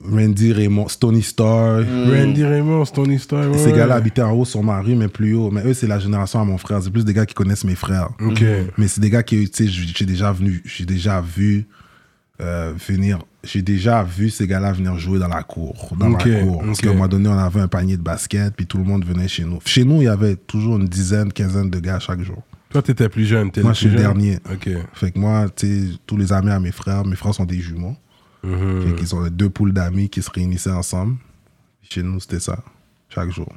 Randy Raymond, Stony Star. Randy Raymond, Stony Star. Ouais. Ces gars-là habitaient en haut sur ma rue, mais plus haut. Mais eux, c'est la génération à mon frère. C'est plus des gars qui connaissent mes frères. Ok. Mais c'est des gars qui, tu sais, j'ai déjà venu, j'ai déjà vu euh, venir, j'ai déjà vu ces gars-là venir jouer dans la cour, dans la cour. Parce qu'à un moment donné, on avait un panier de basket, puis tout le monde venait chez nous. Chez nous, il y avait toujours une dizaine, quinzaine de gars chaque jour. Toi, t'étais plus jeune. t'es Moi, je suis le dernier. Ok. Fait que moi, tu sais, tous les amis à mes frères, mes frères sont des jumeaux. Mhm. Fait qu'ils ont deux poules d'amis qui se réunissaient ensemble. Chez nous, c'était ça, chaque jour.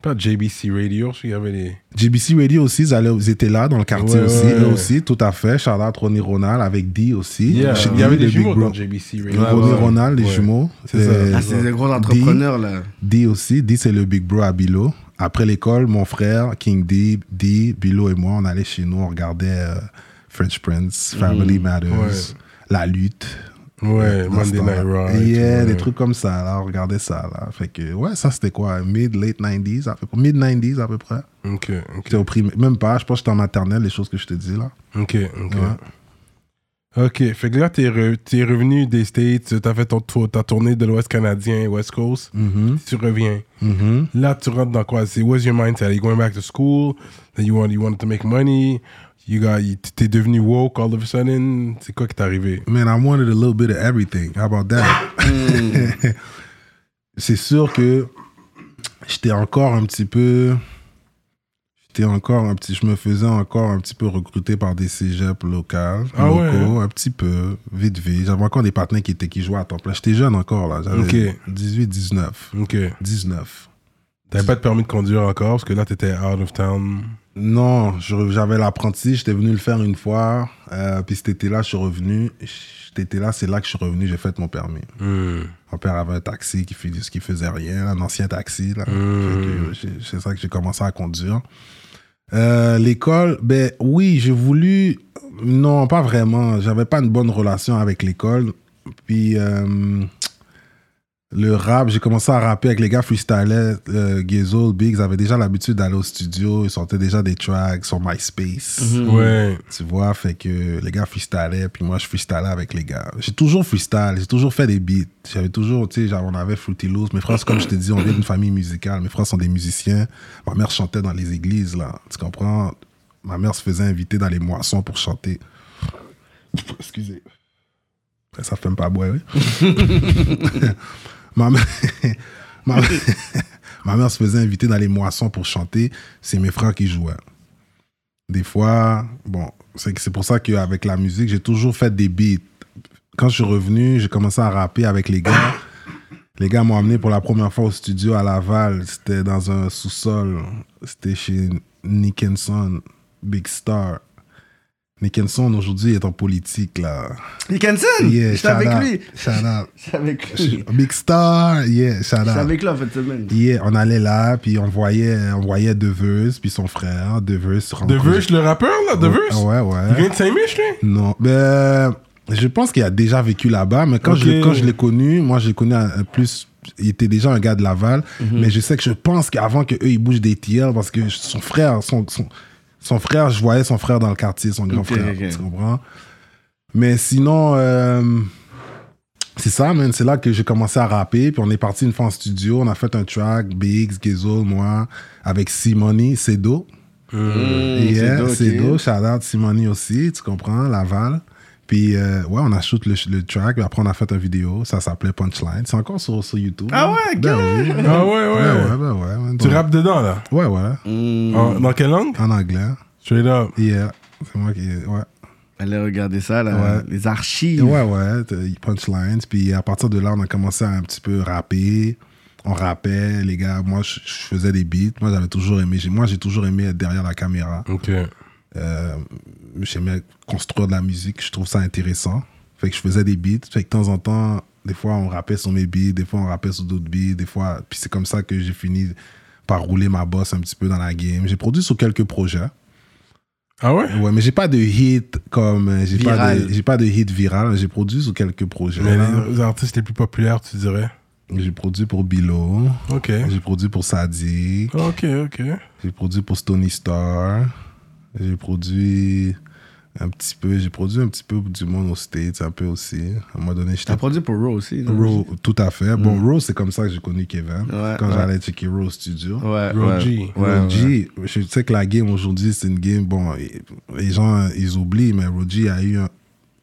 Pas JBC Radio, il y avait les. GBC Radio aussi, ils, allaient- ils étaient là dans le quartier Ouais, aussi, ouais, eux ouais. aussi, tout à fait. Charlotte, Ronnie Ronald avec D aussi. Yeah, Il y avait des jumeaux dans JBC Radio. Ronnie Ouais. Ronald, les Ouais. jumeaux. C'est Ah, des gros entrepreneurs, là. D aussi. D, c'est le Big Bro à Bilo. Après l'école, mon frère, King D, D, Bilo et moi, on allait chez nous, on regardait euh, French Prince, Family Matters, Ouais. La Lutte. Ouais, Euh, Monday. Night Raw. Yeah, des ouais. trucs comme ça, là, on regardait ça, là. Fait que, ouais, ça c'était quoi, mid, late 90s, à peu près, mid 90s à peu près. Ok, ok. Au primaire, même pas, je pense que j'étais en maternelle, les choses que je te dis, là. Ok, ok. Ouais. Ok, fait que là, t'es, re- t'es revenu des States, t'as fait ton tour, t'as tourné de l'Ouest canadien, West Coast, Mhm, tu reviens. mhm. Là, tu rentres dans quoi? C'est what's your mindset? Are you going back to school? Then you want you wanted to make money? You got you- t'es devenu woke all of a sudden? C'est quoi qui t'est arrivé? Man, I wanted a little bit of everything. How about that? <laughs> c'est sûr que j'étais encore un petit peu. J'étais encore un petit. Je me faisais encore un petit peu recruter par des cégeps locaux, Ah locaux, ouais, hein? un petit peu, vite vite. J'avais encore des partenaires qui, étaient, qui jouaient à temps plein. J'étais jeune encore, là. J'avais Ok. 18, 19. Ok. 19. T'avais pas de permis de conduire encore parce que là, t'étais out of town. Non, j'avais l'apprenti, j'étais venu le faire une fois, euh, puis cet été-là, je suis revenu. Cet été-là, c'est là que je suis revenu, j'ai fait mon permis. Hmm. Mon père avait un taxi qui, qui faisait rien, un ancien taxi. là. Mm. J'ai- C'est ça que j'ai commencé à conduire. Euh, L'école, ben oui, j'ai voulu. Non, pas vraiment. J'avais pas une bonne relation avec l'école. Puis euh, le rap, j'ai commencé à rapper avec les gars freestylaient. Euh, Gizzo, Biggs avaient déjà l'habitude d'aller au studio. Ils sortaient déjà des tracks sur MySpace. Ouais. Tu vois, fait que les gars freestylaient, puis moi je freestylais avec les gars. J'ai toujours freestyle, j'ai toujours fait des beats. J'avais toujours, tu sais, genre, on avait Fruity Loops. Mes frères, comme je te dis, on vient d'une famille musicale. Mes frères sont des musiciens. Ma mère chantait dans les églises, là. Tu comprends? Ma mère se faisait inviter dans les moissons pour chanter. Excusez. Ça fait pas boire, oui. <laughs> ma, mère, <laughs> ma, <laughs> se faisait inviter dans les moissons pour chanter. C'est mes frères qui jouaient. Des fois, bon, c'est pour ça qu'avec la musique, j'ai toujours fait des beats. Quand je suis revenu, j'ai commencé à rapper avec les gars. Les gars m'ont amené pour la première fois au studio à Laval. C'était dans un sous-sol. C'était chez Nickenson, Big Star. Nickenson, aujourd'hui, est en politique, là. Dickinson Yeah, J'étais avec lui. Shout out. <laughs> J'étais avec lui. Big Star, yeah, shout J'étais out. avec lui en fait semaine. Yeah, on allait là, puis on voyait, on voyait Devers, puis son frère, Devers. Verge, le rappeur, là, The Verge? Ouais, ouais. Il vient de Saint-Mich, lui? Non, ben, je pense qu'il a déjà vécu là-bas, mais quand je, l'ai- quand je l'ai connu, moi, je l'ai connu un- un plus. Il était déjà un gars de Laval, Mhm. mais je sais que je pense qu'avant qu'eux ils bougent des TL, parce que son frère, son, son, son frère, je voyais son frère dans le quartier, son grand frère. Tu comprends? Mais sinon, euh, c'est ça, man. C'est là que j'ai commencé à rapper. Puis on est parti une fois en studio. On a fait un track, Biggs, Gizzo, moi, avec Simoni, Cedo. Yeah, dope, c'est ok. dope. Shout out Simoni aussi, tu comprends, Laval. Puis, euh, ouais, on a shoot le, le track, après on a fait une vidéo, ça s'appelait Punchline. C'est encore sur, sur YouTube. Ah ouais, ben oui. Ah ouais, ouais. Ben ouais, ben ouais. ouais. Tu rappes dedans, là? Ouais, ouais. Mm. En- dans quelle langue? En anglais. Straight up. Yeah. C'est moi qui. Ouais. Allez regarder ça, là. Ouais. Les archives. Ouais, ouais. Punchlines. Puis à partir de là, on a commencé à un petit peu rapper. On rappait, les gars. Moi, je, je faisais des beats. Moi, j'avais toujours aimé. j'ai- Moi, j'ai toujours aimé être derrière la caméra. Ok. Euh, J'aimais construire de la musique, je trouve ça intéressant. Fait que je faisais des beats. Fait que de temps en temps, des fois on rappait sur mes beats, des fois on rappait sur d'autres beats, des fois. Puis c'est comme ça que j'ai fini par rouler ma bosse un petit peu dans la game. J'ai produit sur quelques projets. Ah ouais? Ouais, mais j'ai pas de hit comme. euh, J'ai pas Viral. de, j'ai pas de hit viral. J'ai produit sur quelques projets. Mais les artistes les plus populaires, tu dirais? J'ai produit pour Bilo. Ok. J'ai produit pour Sadi. Ok, ok. J'ai produit pour Stony Star. J'ai produit un petit peu. J'ai produit un petit peu du monde aux States, un peu aussi. À un moment donné, j'étais. T'as produit pour Raw aussi. non? Raw, tout à fait. Bon, Raw, c'est comme ça que j'ai connu Kevin. Ouais, quand ouais. j'allais checker Raw au studio. Ouais, Raw ouais. G. Ouais, ouais. Roji, je sais que la game aujourd'hui, c'est une game. Bon, les gens, ils oublient, mais Roji a eu un,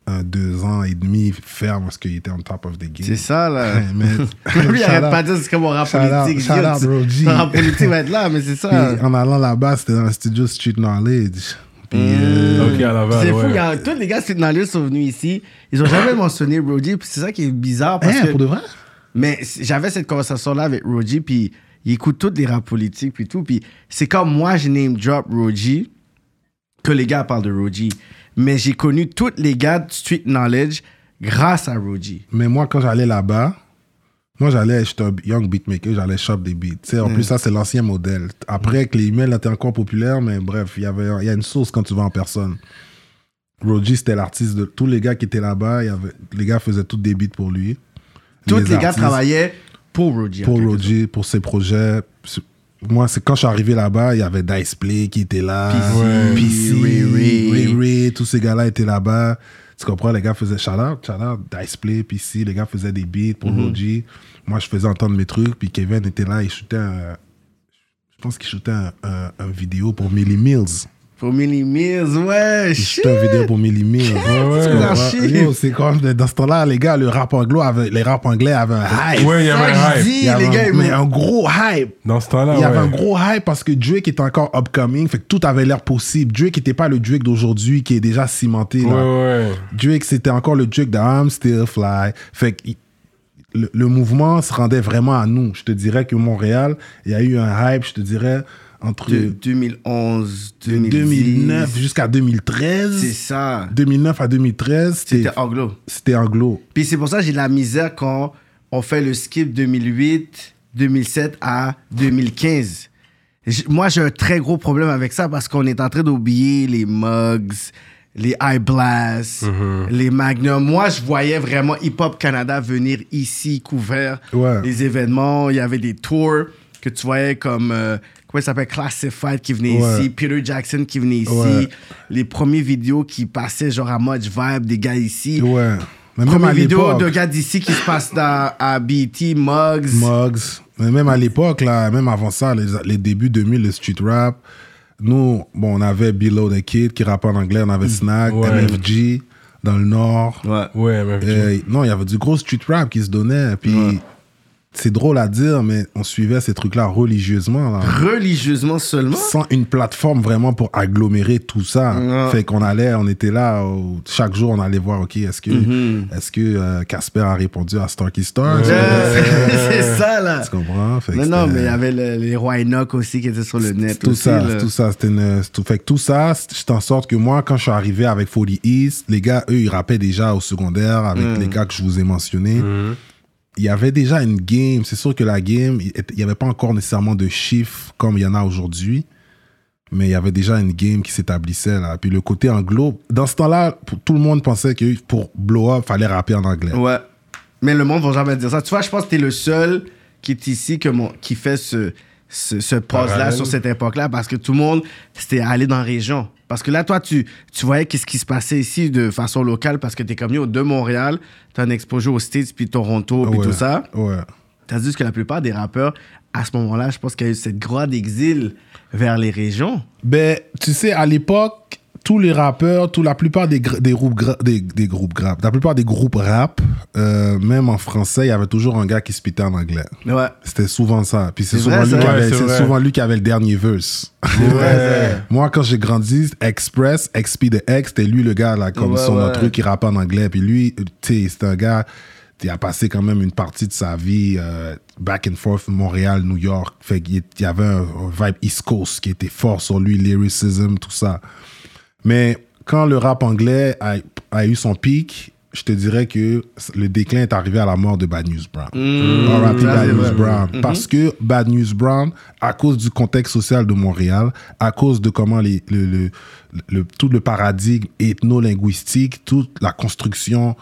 un deux ans et demi ferme parce qu'il était on top of the game. C'est ça, là. Mais, <laughs> Lui, il arrête pas de dire c'est comme mon rap politique. shout out, Roji. Politique va être là, mais c'est ça. Puis, en allant là-bas, c'était dans le studio Street Knowledge. Puis, euh, Ok, à Laval, C'est fou, ouais. il y a- tous les gars dans l'île sont venus ici. Ils ont jamais <gasps> mentionné Roji, puis c'est ça qui est bizarre. Parce hein, que, pour de vrai? Mais c- j'avais cette conversation-là avec Roji, puis il écoute toutes les rap politiques, puis tout. Puis c'est comme moi, je name drop Roji, que les gars parlent de Roji. Mais j'ai connu tous les gars de Street Knowledge grâce à Roji. Mais moi, quand j'allais là-bas, moi, j'allais, j'étais un young beatmaker, j'allais shop des beats. Tu sais, en plus, ça, c'est l'ancien modèle. Après que les emails étaient encore populaires, mais bref, il y avait, il y a une source quand tu vas en personne. Roji, c'était l'artiste de tous les gars qui étaient là-bas. il y avait- Les gars faisaient toutes des beats pour lui. Tous les, gars travaillaient pour Roji. en Pour Roji, pour ses projets. moi, c'est quand je suis arrivé là-bas, il y avait Dice Play qui était là. PC, Ray, tous ces gars-là étaient là-bas. Tu comprends, les gars faisaient shout out, shout out, Dice Play, PC, les gars faisaient des beats pour l'OG. Moi, je faisais entendre mes trucs, puis Kevin était là, il shootait un, je pense qu'il shootait un, un- un vidéo pour Millie Mills. Pour Millie Mills, ouais, une vidéo pour Millie Mills. ouais. Yo, C'est comme, dans ce temps-là, les gars, le rap anglo avait, les rap anglais avaient un hype. Ouais, il y avait un hype. dis, Il y avait les un- gars, mais un gros hype. Dans ce temps-là, Il y avait ouais. un gros hype parce que Drake était encore upcoming, fait que tout avait l'air possible. Drake n'était pas le Drake d'aujourd'hui qui est déjà cimenté. Ouais, Là. ouais. Drake, c'était encore le Drake de I'm Still Fly. Fait que le mouvement se rendait vraiment à nous. Je te dirais que Montréal, il y a eu un hype, je te dirais, entre De 2011, de 2010. 2009 jusqu'à C'est 2013. ça. 2009 à 2013, c'était anglo. c'était anglo. Puis c'est pour ça que j'ai de la misère quand on fait le skip 2008, 2007 à 2015. J- Moi, j'ai un très gros problème avec ça parce qu'on est en train d'oublier les mugs, les high blasts, les magnums. Moi, je voyais vraiment Hip Hop Canada venir ici couvert Ouais. les événements. Il y avait des tours que tu voyais comme, euh, comment il s'appelle, Classified qui venait Ouais. ici, Peter Jackson qui venait ici. Ouais. Les premières vidéos qui passaient genre à Much Vibe, des gars ici. Ouais. Mais même Première à vidéo l'époque, de gars d'ici qui se passe dans, à BT, Mugs. Mugs. Mais même à l'époque, là, même avant ça, les, les débuts 2000, le street rap, nous, bon, on avait Below the Kid qui rappait en anglais, on avait Snack, Ouais. MFG dans le Nord. Ouais. Ouais, Euh, non, il y avait du gros street rap qui se donnait. Puis Ouais. C'est drôle à dire, mais on suivait ces trucs-là religieusement. Là. Religieusement seulement? Sans une plateforme vraiment pour agglomérer tout ça. Ouais. Fait qu'on allait, on était là, chaque jour, on allait voir, OK, est-ce que Mhm. est-ce que euh, Casper a répondu à Starky Star? <laughs> C'est ça, là. Tu comprends? Fait Non, non, mais il y avait le- les rois Enoch aussi qui étaient sur le net. tout aussi, ça, là. tout ça, c'était une- tout, fait que tout ça, c'est en sorte que moi, quand je suis arrivé avec 40 East, les gars, eux, ils rappaient déjà au secondaire avec Mm. les gars que je vous ai mentionnés. Il y avait déjà une game. C'est sûr que la game, il n'y avait pas encore nécessairement de chiffres comme il y en a aujourd'hui. Mais il y avait déjà une game qui s'établissait là. Puis le côté anglo, dans ce temps-là, tout le monde pensait que pour blow up, fallait rapper en anglais. Ouais. Mais le monde va jamais dire ça. Tu vois, je pense que t'es le seul qui est ici que mon- qui fait ce, ce, ce pause-là Parallèle. sur cette époque-là parce que tout le monde, c'était aller dans la région. Parce que là, toi, tu, tu voyais qu'est-ce qui se passait ici de façon locale parce que t'es comme yo, de Montréal, t'as un exposure aux States, puis Toronto, puis Ouais. tout ça. Ouais. Tandis que la plupart des rappeurs, à ce moment-là, je pense qu'il y a eu cette grande exil vers les régions. Ben, tu sais, à l'époque, tous les rappeurs, tout, la plupart des, gr- des, groupes des, des groupes rap, la plupart des groupes rap, euh, même en français, il y avait toujours un gars qui spitait en anglais. Ouais. C'était souvent ça. Puis c'est souvent, vrai, lui qui avait- c'est c'est vrai. souvent lui qui avait le dernier verse. Ouais. <laughs> Moi, quand j'ai grandi, Express, XP de X, c'était lui le gars, là, comme Ouais, son ouais. truc qui rappait en anglais. Puis lui, tu sais, c'est un gars qui a passé quand même une partie de sa vie euh, back and forth, Montréal, New York. Fait qu'il y- il y avait un, un vibe East Coast qui était fort sur lui, lyricism, tout ça. Mais quand le rap anglais a, a eu son pic, je te dirais que le déclin est arrivé à la mort de Bad News Brown. Bad News vrai. Brown. Parce que Bad News Brown, à cause du contexte social de Montréal, à cause de comment les, le, le- le- tout le paradigme ethno-linguistique, toute la construction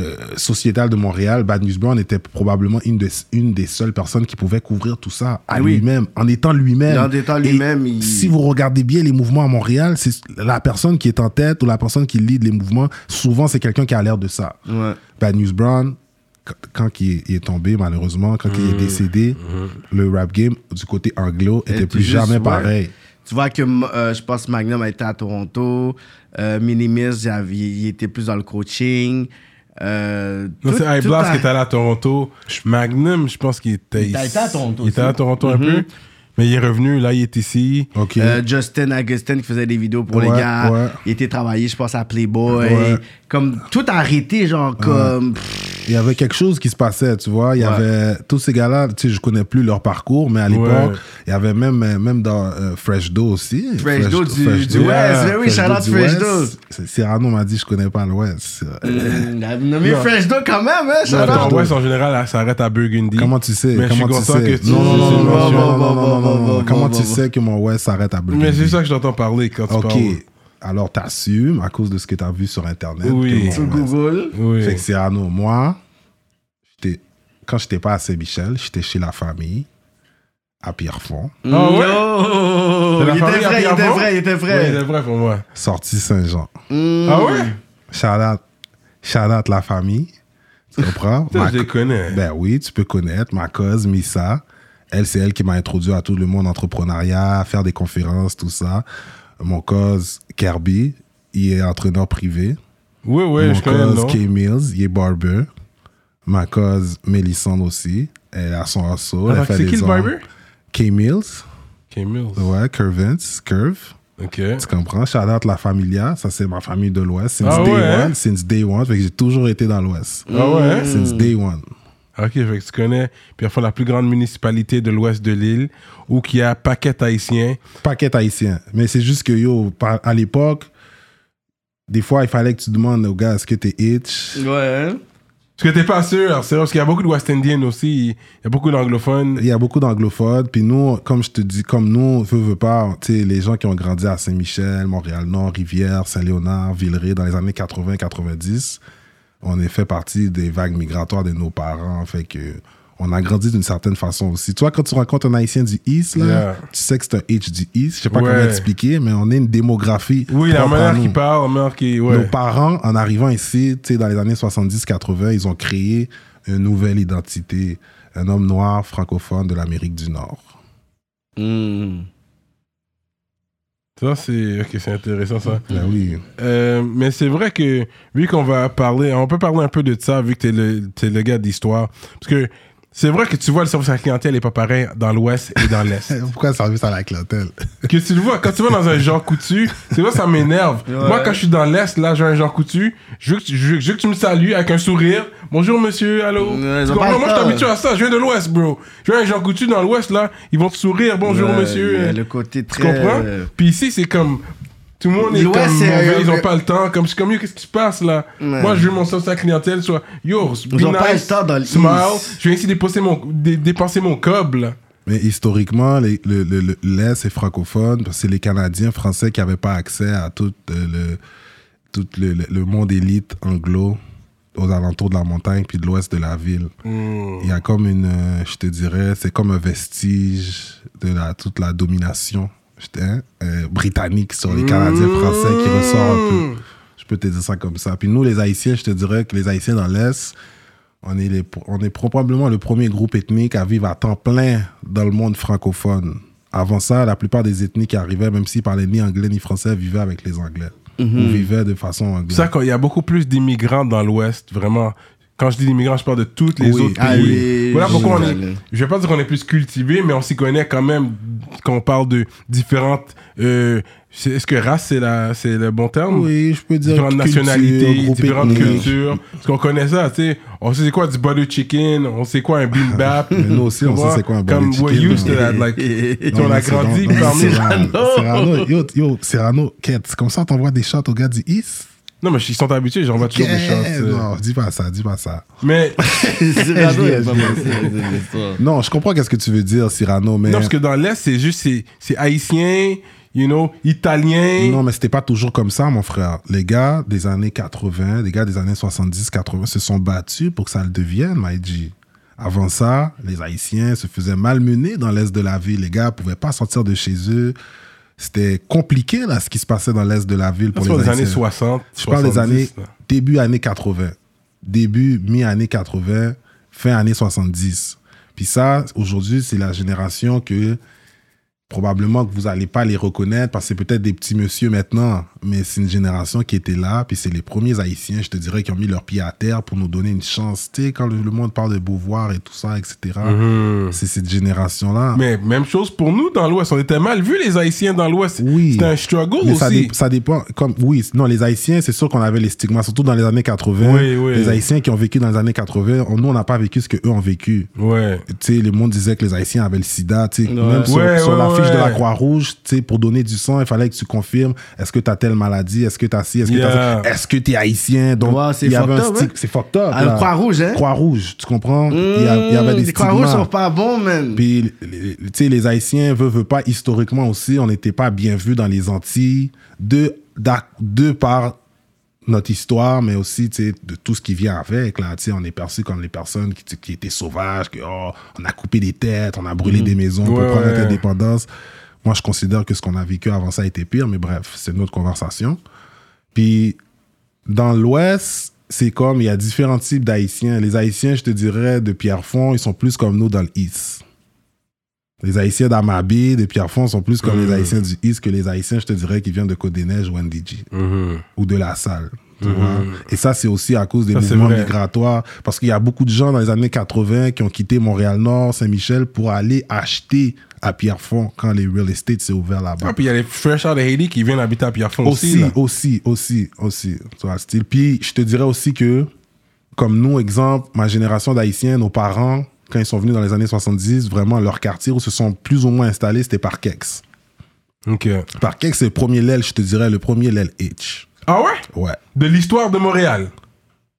euh, sociétale de Montréal, Bad News Brown était probablement une, de- une des seules personnes qui pouvait couvrir tout ça à Oui. lui-même, en étant lui-même. En étant lui-même, il- Si vous regardez bien les mouvements à Montréal, c'est la personne qui est en tête ou la personne qui lead les mouvements, souvent c'est quelqu'un qui a l'air de ça. Ouais. Bad News Brown, quand- il est, tombé, malheureusement, quand il est décédé, le rap game du côté anglo était plus juste, jamais ouais. pareil. Tu vois que euh, je pense Magnum a été à Toronto, euh, Minimis, il était plus dans le coaching. Euh, Non, c'est High Blast qui est allé à Toronto. Magnum, je pense qu'il était Il été à Toronto Il était à Toronto un Mhm. peu. Mais il est revenu, là, il est ici. Euh, Justin Augustin qui faisait des vidéos pour les gars. ouais. Il était travaillé, je pense, à Playboy. Ouais. Comme tout a arrêté, genre comme. il y avait quelque chose qui se passait, tu vois. Il y avait tous ces gars-là, tu sais, je connais plus leur parcours, mais à l'époque, Ouais. il y avait même, euh, même dans euh, Fresh Do aussi. Fresh Do du- Fresh du Do. West, mais oui, Fresh shout out Du Fresh. Do. Cyrano m'a dit, je connais pas l'Ouest. hum, nommé Non. Fresh Do quand même, hein, out. West, en général, elle s'arrête à Burgundy. Comment tu sais Mais je suis Comment tu content sais que tu- Non, non, non, c'est non, une non, mention. non, non, non, non, Comment bon, tu bon. sais que mon West s'arrête à Burgundy Mais c'est ça que je t'entends parler quand tu Ok. parles. Alors, t'assumes à cause de ce que t'as vu sur Internet. Oui. Sur Google. Oui. Fait que Cyrano, moi, j'étais- quand j'étais pas à Saint-Michel, j'étais chez la famille. à Pierrefonds, Ah ouais? Oh, C'est la il était à vrai, il était vrai, il était Ouais, vrai. c'est vrai pour moi. sortie Saint-Jean. Ah ouais? Shout out, shout out la famille. Tu comprends? Ça, Ma je les co- connais. Ben oui, tu peux connaître ma cause, Missa. Elle, c'est elle qui m'a introduit à tout le monde entrepreneuriat, faire des conférences, tout ça. Mon cause, Kirby, il est entraîneur privé. Oui, oui, Mon je cause, nom. K Mills, il est barber. Ma cause, Mélissande aussi. Elle a son assaut. fait c'est qui le barber? K Mills. K Mills. Ouais, Curvins, Curve. Ok. Tu comprends? Shout out la familia. Ça, c'est ma famille de l'Ouest. Since Ah day ouais, hein? one. Since day one. Fait que j'ai toujours été dans l'Ouest. Ah ouais? hein? Since day one. Ok, fait que tu connais Pierrefonds, la plus grande municipalité de l'ouest de l'île, où il y a paquet haïtien. Paquet haïtien. Mais c'est juste que, yo, à l'époque, des fois, il fallait que tu demandes aux gars, est-ce que t'es itch? Ouais. Parce que t'es pas sûr, c'est vrai, parce qu'il y a beaucoup de West Indians aussi, il y a beaucoup d'anglophones. Il y a beaucoup d'anglophones. Puis nous, comme je te dis, comme nous, veut, veut pas, tu sais, les gens qui ont grandi à Saint-Michel, Montréal-Nord, Rivière, Saint-Léonard, Villeray, dans les années 80-90, on est fait partie des vagues migratoires de nos parents. Fait que on a grandi d'une certaine façon aussi. Tu vois, quand tu rencontres un Haïtien du East, là, Yeah. tu sais que c'est un H du East. Je sais pas Ouais. comment expliquer, mais on est une démographie. Oui, la manière qu'il parle, la manière qu'il. Nos parents, en arrivant ici, tu sais, dans les années 70-80, ils ont créé une nouvelle identité. Un homme noir francophone de l'Amérique du Nord. Mm. Ça, c'est. Ok, c'est intéressant ça. Ben oui. Euh, mais c'est vrai que, vu qu'on va parler, on peut parler un peu de ça, vu que t'es le, t'es le gars d'histoire. Parce que c'est vrai que tu vois, le service à la clientèle n'est pas pareil dans l'ouest et dans l'est. <laughs> Pourquoi service à la clientèle? Que tu le vois, quand tu vas dans un Jean Coutu, c'est vrai, ça m'énerve. Moi, quand je suis dans l'Est, là, j'ai un Jean Coutu, je veux, que tu, je, veux, je veux que tu me salues avec un sourire. Bonjour, monsieur, allô? Ouais, ils Tu ont comprends? pas le Moi, je suis habitué à ça. Je viens de l'Ouest, bro. Je viens un Jean Coutu dans l'Ouest, là. Ils vont te sourire. Bonjour, Ouais, monsieur. Le côté Tu très. comprends? Puis ici, c'est comme. Tout le monde est comme mauvais, ils ont pas le temps. Comme, je suis comme, yo, qu'est-ce qui se passe là? Ouais. Moi, je veux mon service à la clientèle soit, yo, be Ils ont pas nice, le temps dans le smile. Je viens ici dépenser mon, dé- dépenser mon cob, là. Mais historiquement, les- le- le- le- l'Est est francophone c'est les Canadiens français qui n'avaient pas accès à tout, euh, le, tout le, monde élite anglo aux alentours de la montagne puis de l'ouest de la ville. Hmm. Il y a comme une, euh, je te dirais, c'est comme un vestige de la, toute la domination hein, euh, britannique sur les Canadiens français qui ressort un peu. Je peux te dire ça comme ça. Puis nous, les Haïtiens, je te dirais que les Haïtiens dans l'Est, on est, les, on est probablement le premier groupe ethnique à vivre à temps plein dans le monde francophone. Avant ça, la plupart des ethnies qui arrivaient, même s'ils parlaient ni anglais ni français, vivaient avec les Anglais. Ou vivaient de façon C'est anglaise. ça qu'il y a beaucoup plus d'immigrants dans l'Ouest, vraiment. Quand je dis d'immigrants, je parle de tous les Oui. autres pays. voilà pourquoi on est. Je vais pas dire qu'on est plus cultivé, mais on s'y connaît quand même quand on parle de différentes. euh, Est-ce que race, c'est la- c'est le bon terme? Oui, je peux dire Différentes culture, nationalités, différentes cultures. Parce qu'on connaît ça, tu sais. On sait c'est quoi du butter chicken, on sait quoi un bimbap. <laughs> Nous aussi, on sait c'est quoi un butter Comme chicken, we're used to that. Like, <laughs> Non, on a grandi parmi. Cyrano. Cyrano, yo, yo, Kate, c'est comme ça t'envoies des shots aux gars du East? Non, mais ils sont habitués, j'envoie toujours des shots. euh. Non, dis pas ça, dis pas ça. Mais <laughs> Cyrano est pas passé. Non, je comprends qu'est-ce que tu veux dire, Cyrano, mais... Non, parce que dans l'Est, c'est juste, c'est, c'est haïtien, you know, italien. Non, mais c'était pas toujours comme ça, mon frère. Les gars des années 80, les gars des années 70-80 se sont battus pour que ça le devienne, Maïji. Avant ça, les Haïtiens se faisaient malmener dans l'est de la ville. Les gars pouvaient pas sortir de chez eux. C'était compliqué, là, ce qui se passait dans l'est de la ville pour les Haïtiens. années 60. Je parle des 70, années là. début années 80, début mi-année 80, fin année 70. Puis ça, aujourd'hui, c'est la génération que probablement que vous n'allez pas les reconnaître parce que c'est peut-être des petits monsieur maintenant, mais c'est une génération qui était là. Puis c'est les premiers Haïtiens, je te dirais, qui ont mis leurs pieds à terre pour nous donner une chance. Tu sais, quand le, monde parle de Beauvoir et tout ça, etc., Mhm. c'est cette génération-là. Mais même chose pour nous dans l'Ouest. On était mal vus, les Haïtiens dans l'Ouest. Oui. C'était un struggle Mais ça, aussi. dé- ça dépend. Comme, oui, non, les Haïtiens, c'est sûr qu'on avait les stigmas, surtout dans les années 80. Oui, oui. Les Haïtiens qui ont vécu dans les années 80, on- nous, on n'a pas vécu ce qu'eux ont vécu. Ouais. Tu sais, le monde disait que les Haïtiens avaient le sida. Tu sais, Ouais. Même sur, Ouais, sur ouais, l'affiche de la. Croix-Rouge, tu sais, pour donner du sang, il fallait que tu confirmes est-ce que tu as telle maladie, est-ce que tu as ci, est-ce que Yeah. tu Est-ce que tu es haïtien? Donc, c'est il y avait un stig- hein. C'est fucked up. Ah, là. Croix-Rouge, hein? Croix-Rouge, tu comprends? Il, y a- il y avait des les Croix-Rouges sont pas bons, man. Puis, tu sais, les Haïtiens veulent, veulent pas, historiquement aussi, on n'était pas bien vus dans les Antilles, de, de par notre histoire, mais aussi de tout ce qui vient avec. Là, on est perçu comme les personnes qui, qui étaient sauvages, que, oh, on a coupé des têtes, on a brûlé des maisons pour Ouais, prendre ouais. notre indépendance. Moi, je considère que ce qu'on a vécu avant ça était pire, mais bref, c'est une autre conversation. Puis, dans l'Ouest, c'est comme, il y a différents types d'Haïtiens. Les Haïtiens, je te dirais, de Pierrefonds, ils sont plus comme nous dans l'East. Les Haïtiens d'Amabé, de Pierrefonds, sont plus comme les Haïtiens du East que les Haïtiens, je te dirais, qui viennent de Côte-des-Neiges ou NDG Mhm. ou de la salle. tu vois. Et ça, c'est aussi à cause des Ça, mouvements migratoires. Parce qu'il y a beaucoup de gens dans les années 80 qui ont quitté Montréal-Nord, Saint-Michel pour aller acheter à Pierrefonds quand les real estate s'est ouvert là-bas. Ah, puis il y a les Fresh Out of Haiti qui viennent habiter à Pierrefonds aussi. Aussi, aussi, aussi, aussi, Tu vois, style. Puis je te dirais aussi que, comme nous, exemple, ma génération d'Haïtiens, nos parents, quand ils sont venus dans les années 70, vraiment, leur quartier où se sont plus ou moins installés, c'était Parkex. Ok. Parkex, c'est le premier l'aile, je te dirais, le premier l'aile H. Ah ouais? Ouais. De l'histoire de Montréal?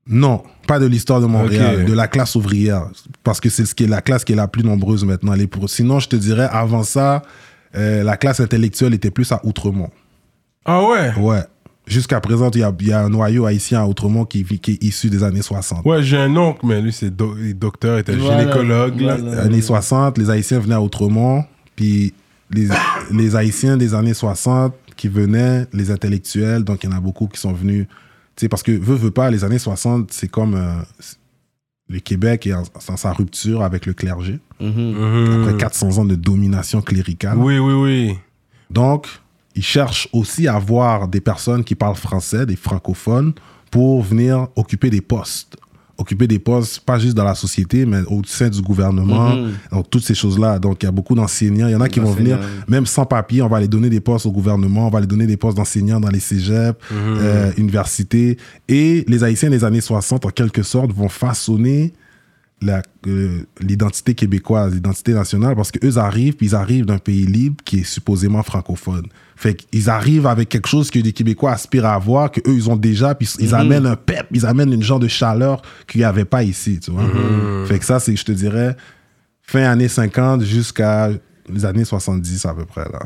Non, pas de l'histoire de Montréal, de la classe ouvrière. Parce que c'est ce qui est la classe qui est la plus nombreuse maintenant. Pour... Sinon, je te dirais, avant ça, euh, la classe intellectuelle était plus à Outremont. Ah ouais? Ouais. Jusqu'à présent, il y a, il y a un noyau haïtien à Outremont qui, vit- qui est issu des années 60. Ouais, j'ai un oncle, mais lui, c'est do- docteur, il était Voilà, gynécologue. là. voilà. années 60, les Haïtiens venaient à Outremont, puis les, les Haïtiens des années 60 qui venaient, les intellectuels, donc il y en a beaucoup qui sont venus. Tu sais, parce que, veut, veut pas, les années 60, c'est comme euh, le Québec est sa rupture avec le clergé, Mhm. après 400 ans de domination cléricale. Oui, oui, oui. Donc, ils cherchent aussi à avoir des personnes qui parlent français, des francophones, pour venir occuper des postes. Occuper des postes, pas juste dans la société, mais au sein du gouvernement. Mhm. Donc, toutes ces choses-là. Donc, il y a beaucoup d'enseignants. Il y en a qui vont venir, même sans papier, on va les donner des postes au gouvernement, on va les donner des postes d'enseignants dans les cégeps, euh, universités. Et les Haïtiens des années 60, en quelque sorte, vont façonner euh, l'identité québécoise, l'identité nationale, parce qu'eux arrivent, puis ils arrivent d'un pays libre qui est supposément francophone. Fait qu'ils arrivent avec quelque chose que les Québécois aspirent à avoir, que eux ils ont déjà, puis ils amènent un pep, ils amènent une genre de chaleur qu'il n'y avait pas ici, tu vois. Fait que ça, c'est, je te dirais, fin années 50 jusqu'à les années 70 à peu près, là.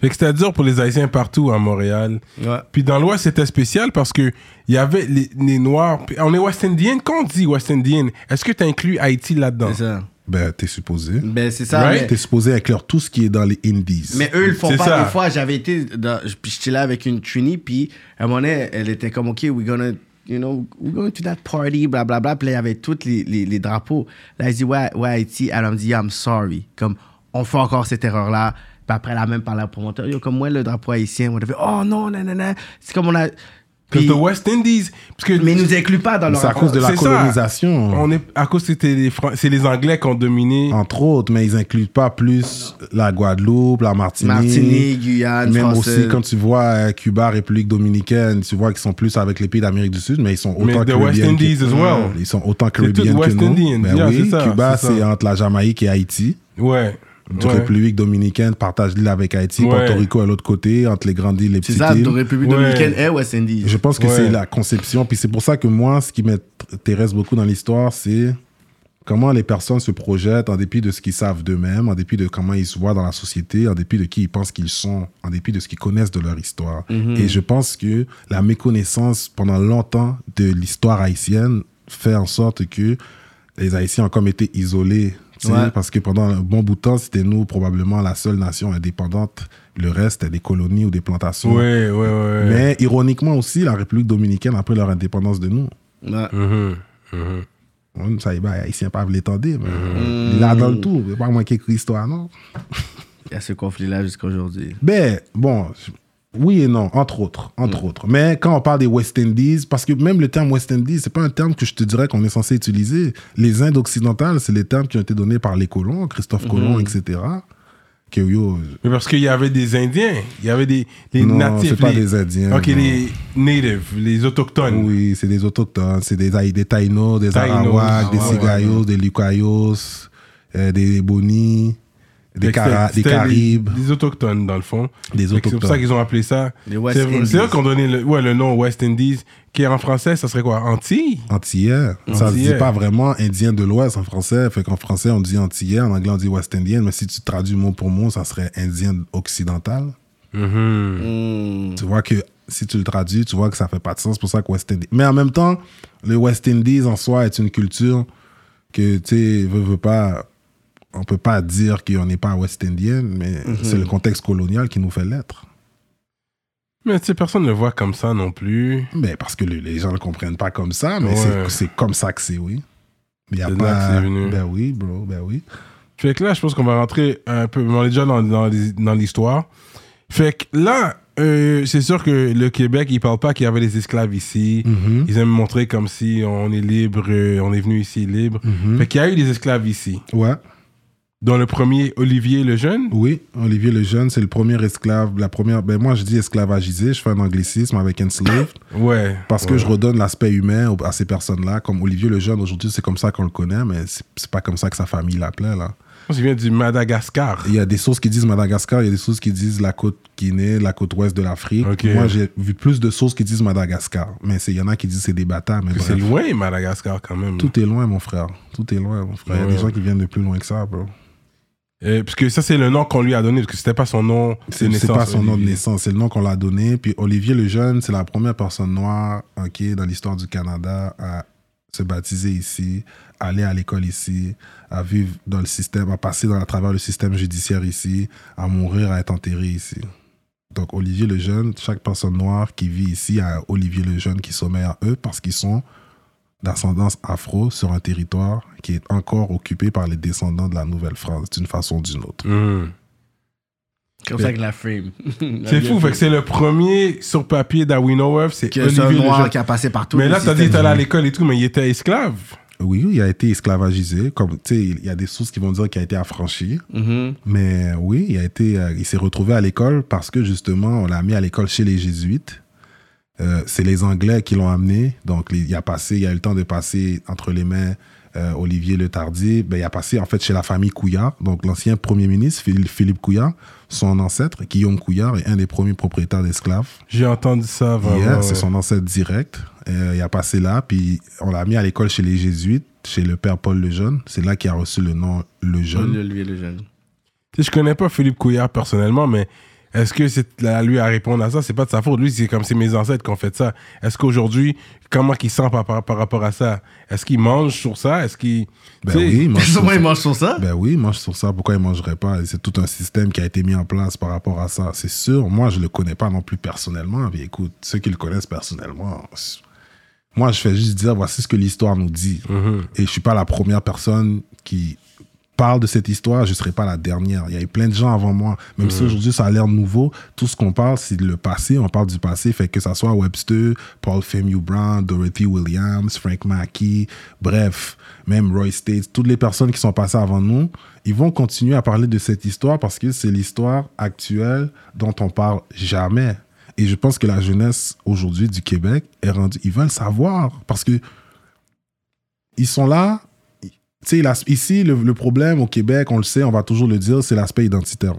Fait que c'était dur pour les Haïtiens partout à Montréal. Ouais. Puis dans l'Ouest, c'était spécial parce que il y avait les, les Noirs. Puis On est West Indian. Quand on dit West Indian, est-ce que tu inclus Haïti là-dedans? C'est ça. Ben, t'es supposé. Ben, c'est ça. Right? mais- T'es supposé inclure tout ce qui est dans les Indies. Mais eux, ils le font pas. ça. Des fois, j'avais été. Dans, puis j'étais là avec une Trini, puis à un moment donné, elle était comme, OK, we're gonna. You know, we're going to that party, bla bla bla. Puis là, il y avait tous les, les, les drapeaux. Là, elle dit, ouais, ouais, Haïti. Elle me dit, I'm sorry. Comme, on fait encore cette erreur-là. Puis après, elle a même parlé au promoteur. Yo, comme moi, le drapeau haïtien, on avait, oh non, non, non, non. C'est comme on a. Parce Puis- que West Indies. Parce que mais ils nous incluent pas dans leur. c'est à cause de la ça. colonisation. on est à cause c'était les Fran- c'est les Anglais qui ont dominé. entre autres, mais ils incluent pas plus la Guadeloupe, la Martinique. Martinique, Guyane, Même Française. aussi, quand tu vois euh, Cuba, République dominicaine, tu vois qu'ils sont plus avec les pays d'Amérique du Sud, mais ils sont Mais autant de West Caribbean Indies que- as well. Ils sont autant caribéens que West nous. Indian. Ben Yeah, oui, ça, Cuba, c'est entre la Jamaïque et Haïti. Ouais. La Ouais. République dominicaine partage l'île avec Haïti, Ouais. Porto Rico à l'autre côté, entre les grandes îles et les C'est petites ça, îles. de République Ouais. dominicaine et West Indies. Je pense que Ouais. c'est la conception. Puis c'est pour ça que moi, ce qui m'intéresse beaucoup dans l'histoire, c'est comment les personnes se projettent en dépit de ce qu'ils savent d'eux-mêmes, en dépit de comment ils se voient dans la société, en dépit de qui ils pensent qu'ils sont, en dépit de ce qu'ils connaissent de leur histoire. Et je pense que la méconnaissance pendant longtemps de l'histoire haïtienne fait en sorte que les Haïtiens ont comme été isolés. Ouais. Parce que pendant un bon bout de temps, c'était nous probablement la seule nation indépendante. Le reste, c'était des colonies ou des plantations. Ouais, ouais, ouais. Mais ironiquement aussi, la République dominicaine a pris leur indépendance de nous. Ouais. Mhm. Mhm. On y va, Haïtiens pas l'étendre, mais là dans le tout, c'est pas moi qui écris l'histoire, non? Il y a ce conflit-là jusqu'à aujourd'hui. Ben, bon, oui et non, entre autres, entre autres. Mais quand on parle des West Indies, parce que même le terme West Indies, c'est pas un terme que je te dirais qu'on est censé utiliser. Les Indes occidentales, c'est les termes qui ont été donnés par les colons, Christophe Colomb, etc. Que yo, Mais parce qu'il y avait des Indiens, il y avait des les non, natifs. c'est pas les- des Indiens. Ok, non. les natives, les autochtones. Oui, c'est des autochtones, c'est des, des Taïnos, des Arawaks, des ah ouais, Cigayos, des Lucayos, euh, des Boni, des, Cara- des Caribes, Des, des autochtones, dans le fond. des que C'est pour ça autochtones. qu'ils ont appelé ça. Les West C'est Indies. c'est eux qui ont donné le, ouais, le nom West Indies, qui en français, ça serait quoi? Antilles? Antillais. Ça se dit pas vraiment indien de l'Ouest en français. Fait qu'en français, on dit antillais, en anglais, on dit West Indian. Mais si tu traduis mot pour mot, ça serait indien occidental. Mhm. Hmm. Tu vois que si tu le traduis, tu vois que ça fait pas de sens. C'est pour ça que West Indies. Mais en même temps, le West Indies en soi est une culture que, tu sais, veut, veut pas. On peut pas dire qu'on n'est pas West Indien, mais c'est le contexte colonial qui nous fait l'être. Mais tu sais, personne ne le voit comme ça non plus. Mais parce que le- les gens ne le comprennent pas comme ça, mais Ouais. c'est- comme ça que c'est, oui. Il y a pas. venu. Ben oui, bro, ben oui. Fait que là, je pense qu'on va rentrer un peu. On est déjà dans, dans l'histoire. Fait que là, euh, c'est sûr que le Québec, ils parlent pas qu'il y avait des esclaves ici. Mhm. Ils aiment montrer comme si on est libre, euh, on est venu ici libre. Mhm. Fait qu'il y a eu des esclaves ici. Ouais. Dont le premier, Olivier le Jeune? Oui, Olivier le Jeune, c'est le premier esclave, la première, ben moi je dis esclavagisé, je fais un anglicisme avec enslaved, <coughs> Ouais. parce que je redonne l'aspect humain à ces personnes-là, comme Olivier le Jeune, aujourd'hui c'est comme ça qu'on le connaît, mais c'est pas comme ça que sa famille l'appelait là. Qu'il vient du Madagascar. Il y a des sources qui disent Madagascar, il y a des sources qui disent la côte Guinée, la côte ouest de l'Afrique. Moi j'ai vu plus de sources qui disent Madagascar, mais il y en a qui disent c'est des bâtards. C'est loin, Madagascar, quand même. Tout est loin mon frère, tout est loin mon frère. Il y a des gens qui viennent de plus loin que ça, bro. Euh, parce que ça, c'est le nom qu'on lui a donné, parce que c'était pas son nom de naissance. c'est pas son nom de Olivier. naissance, c'est le nom qu'on l'a donné. Puis Olivier le Jeune, c'est la première personne noire ok, dans l'histoire du Canada à se baptiser ici, aller à l'école ici, à vivre dans le système, à passer dans, à travers le système judiciaire ici, à mourir, à être enterré ici. Donc Olivier le Jeune, chaque personne noire qui vit ici a Olivier le Jeune qui sommet à eux parce qu'ils sont d'ascendance afro sur un territoire qui est encore occupé par les descendants de la Nouvelle-France d'une façon ou d'une autre. Mhm. Comme ça que la frame. <laughs> C'est fou, fait que c'est le premier sur papier that we know of, c'est un noir qui a passé partout. Mais là, t'as dit t'es allé à l'école et tout, mais il était esclave. Oui, il a été esclavagisé. Comme, tu sais, il y a des sources qui vont dire qu'il a été affranchi. Mhm. Mais oui, il a été, euh, il s'est retrouvé à l'école parce que justement, on l'a mis à l'école chez les jésuites. Euh, c'est les Anglais qui l'ont amené. Donc, il a passé, il a eu le temps de passer entre les mains euh, Olivier Le Tardy. Ben, il a passé en fait chez la famille Couillard. Donc, l'ancien premier ministre Philippe, Couillard, son ancêtre Guillaume Couillard est un des premiers propriétaires d'esclaves. J'ai entendu ça vraiment. Yeah, ouais. c'est son ancêtre direct. Euh, il a passé là, puis on l'a mis à l'école chez les Jésuites, chez le père Paul Lejeune. C'est là qu'il a reçu le nom Lejeune. Olivier le jeune. Tu sais, je connais pas Philippe Couillard personnellement, mais est-ce que c'est à lui à répondre à ça? C'est pas de sa faute. Lui, c'est comme c'est mes ancêtres qui ont fait ça. Est-ce qu'aujourd'hui, comment il sent par, par, par rapport à ça? Est-ce qu'il mange sur ça? Est-ce qu'il. Ben oui, il mange sur ça. il mange sur ça? Ben oui, il mange sur ça. Pourquoi il mangerait pas? C'est tout un système qui a été mis en place par rapport à ça. C'est sûr. Moi, je le connais pas non plus personnellement. Puis écoute, ceux qui le connaissent personnellement, moi, je fais juste dire voici ce que l'histoire nous dit. Mhm. Et je suis pas la première personne qui parle de cette histoire, je serai pas la dernière. Il y a eu plein de gens avant moi. Même si aujourd'hui ça a l'air nouveau, tout ce qu'on parle, c'est le passé. On parle du passé. Fait que ça soit Webster, Paul Femu Brown, Dorothy Williams, Frank Mackey, bref, même Roy States, toutes les personnes qui sont passées avant nous, ils vont continuer à parler de cette histoire parce que c'est l'histoire actuelle dont on parle jamais. Et je pense que la jeunesse aujourd'hui du Québec est rendue, ils veulent savoir parce que ils sont là. Tu sais, ici, le, le problème au Québec, on le sait, on va toujours le dire, c'est l'aspect identitaire.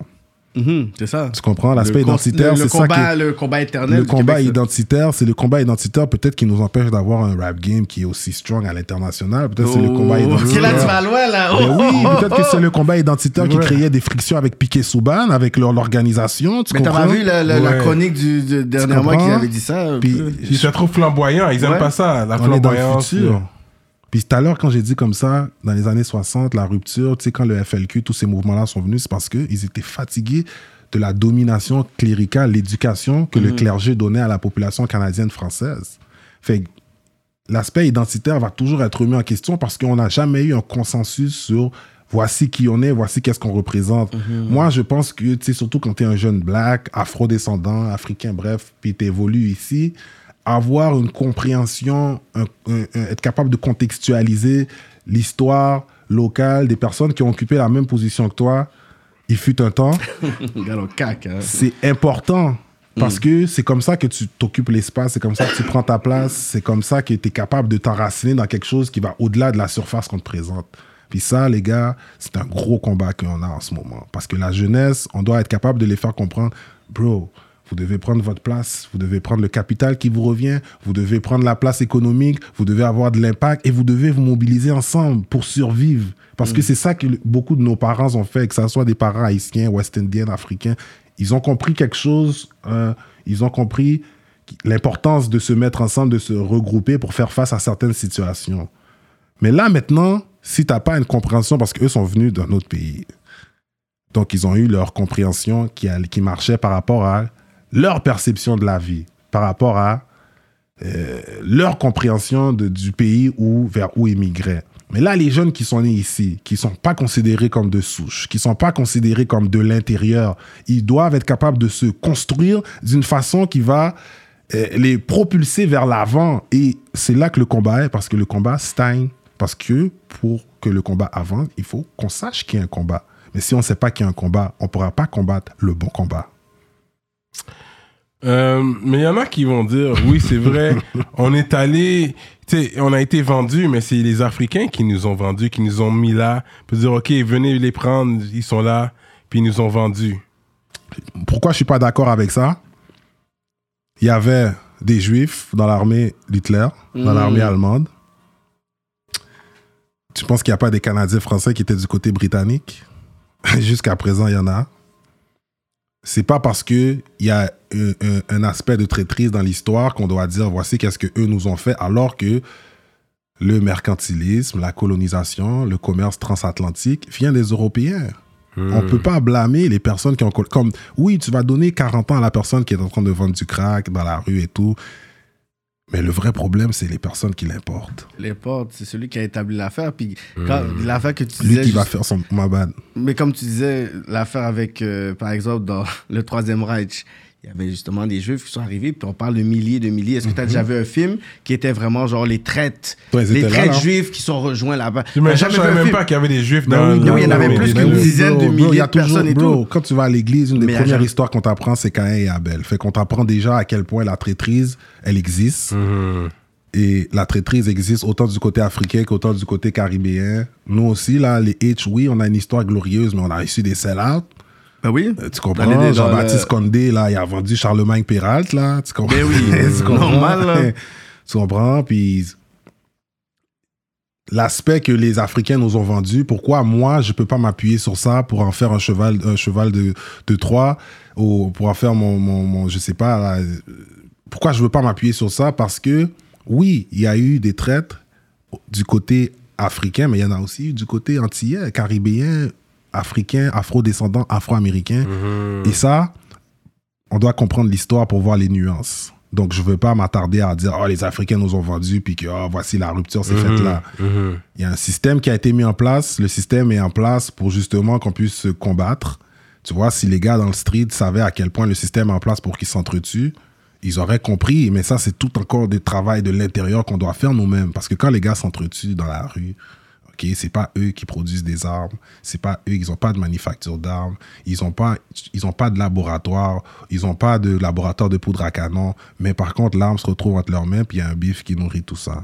Mhm, C'est ça. Tu comprends? L'aspect identitaire, c'est ça qui combat, est- Le combat éternel. le du combat Québec, identitaire, c'est le combat identitaire peut-être qui nous empêche d'avoir un rap game qui est aussi strong à l'international. Peut-être c'est le combat Oh, identitaire. Là, tu vas loin, là. Oh, oui, oh, oh, peut-être que oh. c'est le combat identitaire qui créait des frictions avec Piquet Souban, avec leur- l'organisation. Tu Mais t'as vu la, la- la Ouais. chronique du, mois comprends? qui avait dit ça? Puis? Ils sont trop flamboyants. Ils aiment Ouais. pas ça, la on est dans le flamboyance. futur. Puis tout à l'heure, quand j'ai dit comme ça, dans les années 60, la rupture, tu sais, quand le FLQ, tous ces mouvements-là sont venus, c'est parce qu'ils étaient fatigués de la domination cléricale, l'éducation que le clergé donnait à la population canadienne française. Fait l'aspect identitaire va toujours être remis en question parce qu'on n'a jamais eu un consensus sur voici qui on est, voici qu'est-ce qu'on représente. Moi, je pense que, tu sais, surtout quand tu es un jeune black, afro-descendant, africain, bref, puis tu évolues ici, avoir une compréhension, un- un- un- être capable de contextualiser l'histoire locale des personnes qui ont occupé la même position que toi, il fut un temps, <laughs> hein. c'est important. Parce que c'est comme ça que tu t'occupes l'espace, c'est comme ça que tu prends ta place, c'est comme ça que tu es capable de t'enraciner dans quelque chose qui va au-delà de la surface qu'on te présente. Puis ça, les gars, c'est un gros combat qu'on a en ce moment. Parce que la jeunesse, on doit être capable de les faire comprendre, bro, vous devez prendre votre place, vous devez prendre le capital qui vous revient, vous devez prendre la place économique, vous devez avoir de l'impact et vous devez vous mobiliser ensemble pour survivre. Parce que c'est ça que beaucoup de nos parents ont fait, que ce soit des parents haïtiens, ouest-indiens, africains. Ils ont compris quelque chose, euh, ils ont compris l'importance de se mettre ensemble, de se regrouper pour faire face à certaines situations. Mais là, maintenant, si tu n'as pas une compréhension, parce qu'eux sont venus d'un autre pays, donc ils ont eu leur compréhension qui marchait par rapport à leur perception de la vie, par rapport à euh, leur compréhension du pays où, vers où ils migraient. Mais là, les jeunes qui sont nés ici, qui sont pas considérés comme de souche, qui sont pas considérés comme de l'intérieur, ils doivent être capables de se construire d'une façon qui va euh, les propulser vers l'avant. Et c'est là que le combat est, parce que le combat stagne. Parce que pour que le combat avance, il faut qu'on sache qu'il y a un combat. Mais si on ne sait pas qu'il y a un combat, on ne pourra pas combattre le bon combat. Euh, mais il y en a qui vont dire, oui, c'est vrai, <laughs> on est allé, on a été vendus, mais c'est les Africains qui nous ont vendus, qui nous ont mis là, pour dire, OK, venez les prendre, ils sont là, puis ils nous ont vendus. Pourquoi je suis pas d'accord avec ça? Il y avait des juifs dans l'armée d'Hitler, dans Mm. l'armée allemande. Tu penses qu'il n'y a pas des Canadiens français qui étaient du côté britannique? <laughs> Jusqu'à présent, il y en a. C'est pas parce que il y a un, un- un aspect de traîtrise dans l'histoire qu'on doit dire voici qu'est-ce que eux nous ont fait, alors que le mercantilisme, la colonisation, le commerce transatlantique vient des Européens. On peut pas blâmer les personnes qui ont... Comme, oui, tu vas donner 40 ans à la personne qui est en train de vendre du crack dans la rue et tout. Mais le vrai problème, c'est les personnes qui l'importent. Les portes, c'est celui qui a établi l'affaire. Puis quand l'affaire que tu Lui disais. qui va juste- faire son... Ma bad. Mais comme tu disais, l'affaire avec, euh, par exemple, dans le Troisième Reich, il y avait justement des Juifs qui sont arrivés, puis on parle de milliers, de milliers. Est-ce que tu as déjà vu un film qui était vraiment genre les traites, Ouais, les traites là. juifs qui sont rejoints là-bas? Je jamais vu savais même film? pas qu'il y avait des juifs Ben dans dans- oui, il y en avait plus qu'une dizaine de bro, milliers de personnes et bro, tout. Quand tu vas à l'église, une des premières histoires qu'on t'apprend, c'est Caïn et Abel. Fait qu'on t'apprend déjà à quel point la traîtrise, elle existe. Mhm. Et la traîtrise existe autant du côté africain qu'autant du côté caribéen. Nous aussi, là, les H, oui, on a une histoire glorieuse, mais on a reçu des sell-out. Ben oui. Euh, Tu comprends? Jean-Baptiste le- Condé, là, il a vendu Charlemagne Perrault, là. Tu comprends? Ben oui, <laughs> Tu comprends? normal, là. <laughs> Tu comprends? Puis l'aspect que les Africains nous ont vendu, pourquoi moi, je peux pas m'appuyer sur ça pour en faire un cheval, un cheval de, de Troie ou pour en faire mon, mon, mon- je sais pas, là, pourquoi je veux pas m'appuyer sur ça? Parce que, oui, il y a eu des traites du côté africain, mais il y en a aussi eu du côté antillais, caribéen, africain, afro-descendant, afro-américain. Et ça, on doit comprendre l'histoire pour voir les nuances. Donc, je ne veux pas m'attarder à dire, oh, les Africains nous ont vendus, puis que, oh, voici la rupture s'est faite là. Mhm. Il y a un système qui a été mis en place. Le système est en place pour justement qu'on puisse se combattre. Tu vois, si les gars dans le street savaient à quel point le système est en place pour qu'ils s'entretuent, ils auraient compris. Mais ça, c'est tout encore du travail de l'intérieur qu'on doit faire nous-mêmes. Parce que quand les gars s'entretuent dans la rue, ok, c'est pas eux qui produisent des armes. C'est pas eux, ils ont pas de manufacture d'armes. Ils ont pas, ils ont pas de laboratoire. Ils ont pas de laboratoire de poudre à canon. Mais par contre, l'arme se retrouve entre leurs mains, puis il y a un bif qui nourrit tout ça.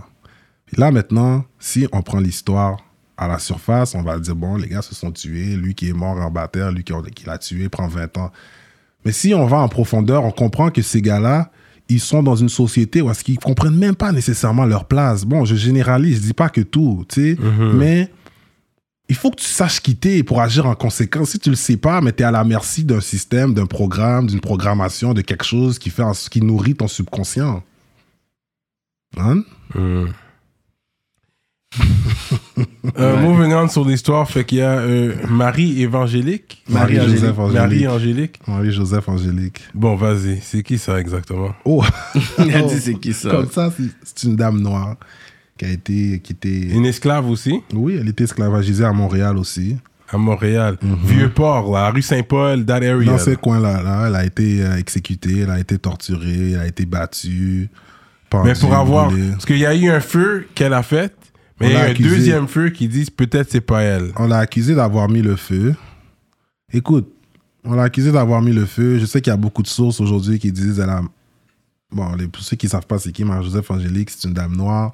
Là, maintenant, si on prend l'histoire à la surface, on va dire, bon, les gars se sont tués, lui qui est mort en bataille, lui qui l'a tué, prend 20 ans. Mais si on va en profondeur, on comprend que ces gars-là, ils sont dans une société où est-ce qu'ils comprennent même pas nécessairement leur place. Bon, je généralise, je dis pas que tout, tu sais, mais il faut que tu saches quitter pour agir en conséquence. Si tu le sais pas, mais tu es à la merci d'un système, d'un programme, d'une programmation, de quelque chose qui, fait en- qui nourrit ton subconscient. Hein? Mhm. <laughs> Euh, moving on sur l'histoire, fait qu'il y a euh, Marie évangélique. Marie-Joseph Angélique. Marie Angélique. Marie-Joseph Angélique. Bon, vas-y, c'est qui ça exactement? Oh, <laughs> Il a dit c'est qui ça? Comme ça, c'est- une dame noire qui a été, qui était, Une esclave aussi, oui, elle était esclavagisée à Montréal aussi. à Montréal. Vieux-Port, là, rue Saint-Paul, that area. Dans ces coins-là, là, elle a été euh, exécutée, elle a été torturée, elle a été battue. pendue, Mais pour avoir. brûlée. Parce qu'il y a eu un feu qu'elle a fait, mais un deuxième feu qui dit peut-être c'est pas elle. On l'a accusée d'avoir mis le feu. Écoute, on l'a accusée d'avoir mis le feu. Je sais qu'il y a beaucoup de sources aujourd'hui qui disent elle a. Bon, les, pour ceux qui ne savent pas c'est qui, Marie-Joseph Angélique, c'est une dame noire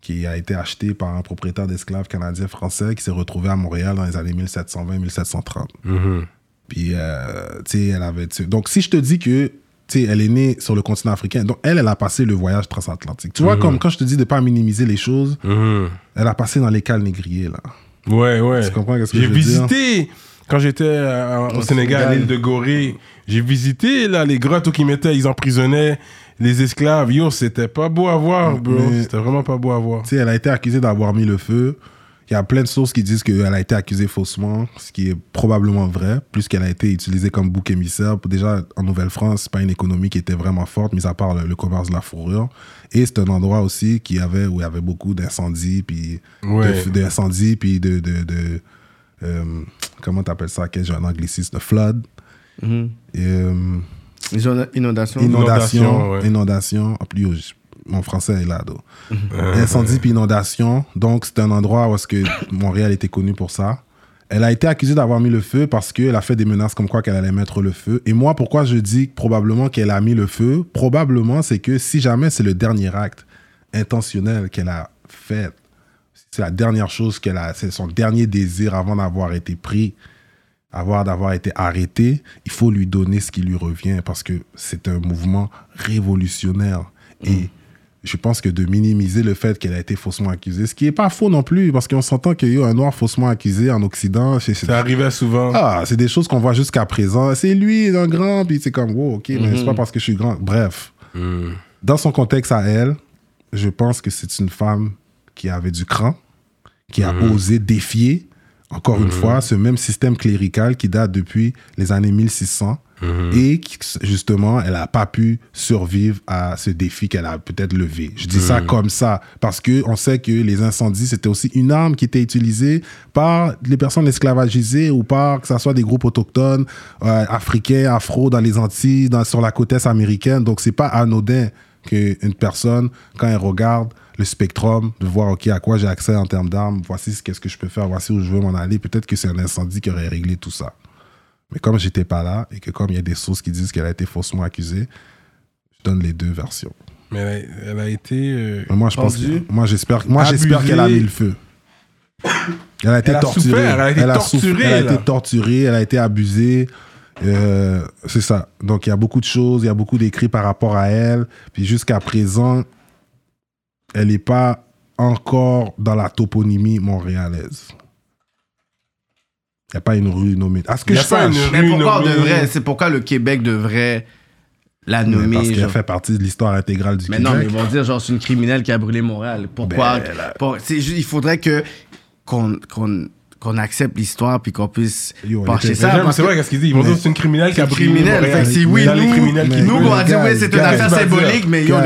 qui a été achetée par un propriétaire d'esclaves canadien-français qui s'est retrouvé à Montréal dans les années 1720-1730. Mhm. Puis, euh, tu sais, elle avait. Donc, si je te dis que, sais, elle est née sur le continent africain, donc elle, elle a passé le voyage transatlantique. Tu vois, comme quand je te dis de pas minimiser les choses, Mhm. elle a passé dans les cales négriers, là. Ouais, ouais. Tu comprends qu'est-ce que J'ai je veux dire? visité, quand j'étais euh, au, Au Sénégal, à l'île de Gorée, j'ai visité là, les grottes où ils mettaient, ils emprisonnaient les esclaves, yo, c'était pas beau à voir, bro. C'était vraiment pas beau à voir. Tu sais, elle a été accusée d'avoir mis le feu. Il y a plein de sources qui disent qu'elle a été accusée faussement, ce qui est probablement vrai, plus qu'elle a été utilisée comme bouc émissaire. Déjà, en Nouvelle-France, c'est pas une économie qui était vraiment forte, mis à part le, le commerce de la fourrure. Et c'est un endroit aussi qui avait, où il y avait beaucoup d'incendies, puis Ouais. d'incendies, puis de... de, de euh, comment t'appelles ça, quel genre d'anglicisme, de flood. Mhm. Et, euh, Les on- inondations. Inondation, inondation, ouais. inondation. Plus, mon français est là, donc. Incendie puis inondation. Donc, c'est un endroit où est-ce que Montréal était connu pour ça. Elle a été accusée d'avoir mis le feu parce qu'elle a fait des menaces comme quoi qu'elle allait mettre le feu. Et moi, pourquoi je dis probablement qu'elle a mis le feu? Probablement, c'est que si jamais c'est le dernier acte intentionnel qu'elle a fait, c'est la dernière chose qu'elle a, c'est son dernier désir avant d'avoir été pris, avoir d'avoir été arrêté, il faut lui donner ce qui lui revient parce que c'est un mouvement révolutionnaire. Et je pense que de minimiser le fait qu'elle a été faussement accusée, ce qui est pas faux non plus, parce qu'on s'entend qu'il y a un noir faussement accusé en Occident. c'est- Ça arrivait souvent. ah, c'est des choses qu'on voit jusqu'à présent. C'est lui, un grand, puis c'est comme, wow, ok, mais c'est pas parce que je suis grand. Bref, Hmm. dans son contexte à elle, je pense que c'est une femme qui avait du cran, qui a osé défier, encore une fois, ce même système clérical qui date depuis les années 1600 et qui, justement, elle n'a pas pu survivre à ce défi qu'elle a peut-être levé. Je dis ça comme ça parce que on sait que les incendies, c'était aussi une arme qui était utilisée par les personnes esclavagisées ou par que ce soit des groupes autochtones, euh, africains, afro dans les Antilles, dans, sur la côte est américaine. Donc, c'est pas anodin qu'une personne, quand elle regarde le spectrum, de voir, OK, à quoi j'ai accès en termes d'armes, voici ce qu'est-ce que je peux faire, voici où je veux m'en aller, peut-être que c'est un incendie qui aurait réglé tout ça. Mais comme j'étais pas là et que comme il y a des sources qui disent qu'elle a été faussement accusée, je donne les deux versions. Mais elle a, elle a été. euh, moi, je pense que, moi, j'espère, moi, j'espère qu'elle a mis le feu. <coughs> Elle a été Elle a torturée. souffert, elle a été torturée, elle a été torturée, elle a été abusée. Euh, c'est ça. Donc, il y a beaucoup de choses, il y a beaucoup d'écrits par rapport à elle. Puis jusqu'à présent, elle n'est pas encore dans la toponymie montréalaise. Il n'y a pas une rue nommée. À ce que je a pas sache. une Mais rue pourquoi nommée- devrait C'est pourquoi le Québec devrait la Mais nommer parce qu'elle genre? fait partie de l'histoire intégrale du Mais Québec. non, mais ils vont dire genre c'est une criminelle qui a brûlé Montréal. Pourquoi? Ben, là- pour- c'est juste- Il faudrait que qu'on qu'on qu'on accepte l'histoire puis qu'on puisse pencher ça. C'est que vrai qu'est-ce qu'ils disent. Ils vont Mais- dire que c'est une criminelle qui a c'est brûlé criminel. Montréal. Fait que si oui, nous, qui nous, on va dire oui, c'est une affaire symbolique, mais yo,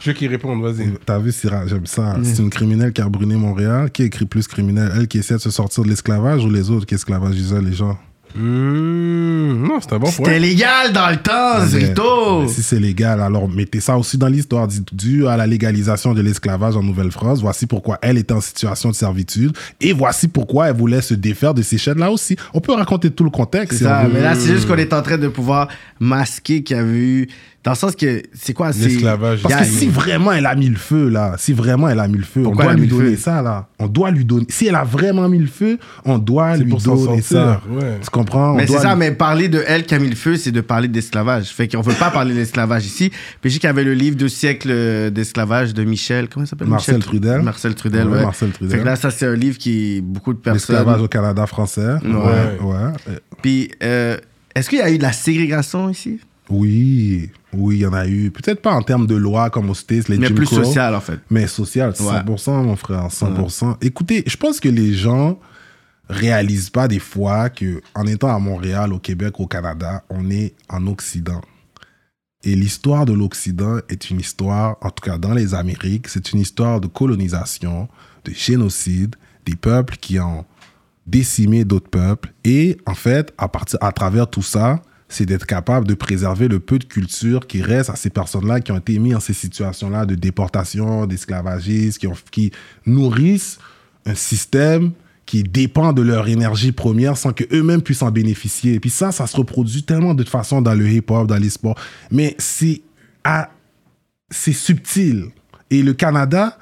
Je veux qu'ils répondent, vas-y. T'as vu, Syrah, j'aime ça. C'est une criminelle qui a brûlé Montréal. Qui écrit plus criminel Elle qui essaie de se sortir de l'esclavage ou les autres qui esclavagisaient les gens? Mmh, non, c'est un bon c'était point. légal dans le temps, Mais- Zrito. mais Si c'est légal, alors mettez ça aussi dans l'histoire. Dû à la légalisation de l'esclavage en Nouvelle-France. Voici pourquoi elle était en situation de servitude. Et voici pourquoi elle voulait se défaire de ces chaînes-là aussi. On peut raconter tout le contexte. C'est si ça, mais là, c'est juste qu'on est en train de pouvoir masquer qu'il y a eu. Dans le sens que, c'est quoi c'est- L'esclavage. Parce que si vraiment elle a mis le feu, là, si vraiment elle a mis le feu, Pourquoi on doit lui donner ça, là. On doit lui donner. Si elle a vraiment mis le feu, on doit lui pour donner ça. ouais. Tu comprends? On Mais c'est ça, lui- mais parler de elle qui a mis le feu, c'est de parler d'esclavage. Fait qu'on veut pas parler d'esclavage ici. Puis j'ai qu'il y avait le livre Deux siècles euh, d'esclavage de Michel. Comment il s'appelle Marcel Michel Trudel. Marcel Trudel, Ouais, ouais. Marcel Trudel. Fait que là, ça, c'est un livre qui beaucoup de L'esclavage personnes. au Canada français. Ouais. Ouais, ouais. Puis, euh, est-ce qu'il y a eu de la ségrégation ici? Oui, oui, il y en a eu. Peut-être pas en termes de loi comme aux States, les Mais Jim plus Crow, social, en fait. Mais social, 100%, mon frère, 100%. Écoutez, je pense que les gens réalisent pas des fois que en étant à Montréal, au Québec, au Canada, on est en Occident. Et l'histoire de l'Occident est une histoire, en tout cas dans les Amériques, c'est une histoire de colonisation, de génocide, des peuples qui ont décimé d'autres peuples. Et en fait, à, partir, à travers tout ça, c'est d'être capable de préserver le peu de culture qui reste à ces personnes-là qui ont été mises en ces situations-là de déportation, d'esclavagisme, qui, nourrissent un système qui dépend de leur énergie première sans qu'eux-mêmes puissent en bénéficier. Et puis ça, ça se reproduit tellement de façon dans le hip-hop, dans les sports. Mais c'est c'est subtil. Et le Canada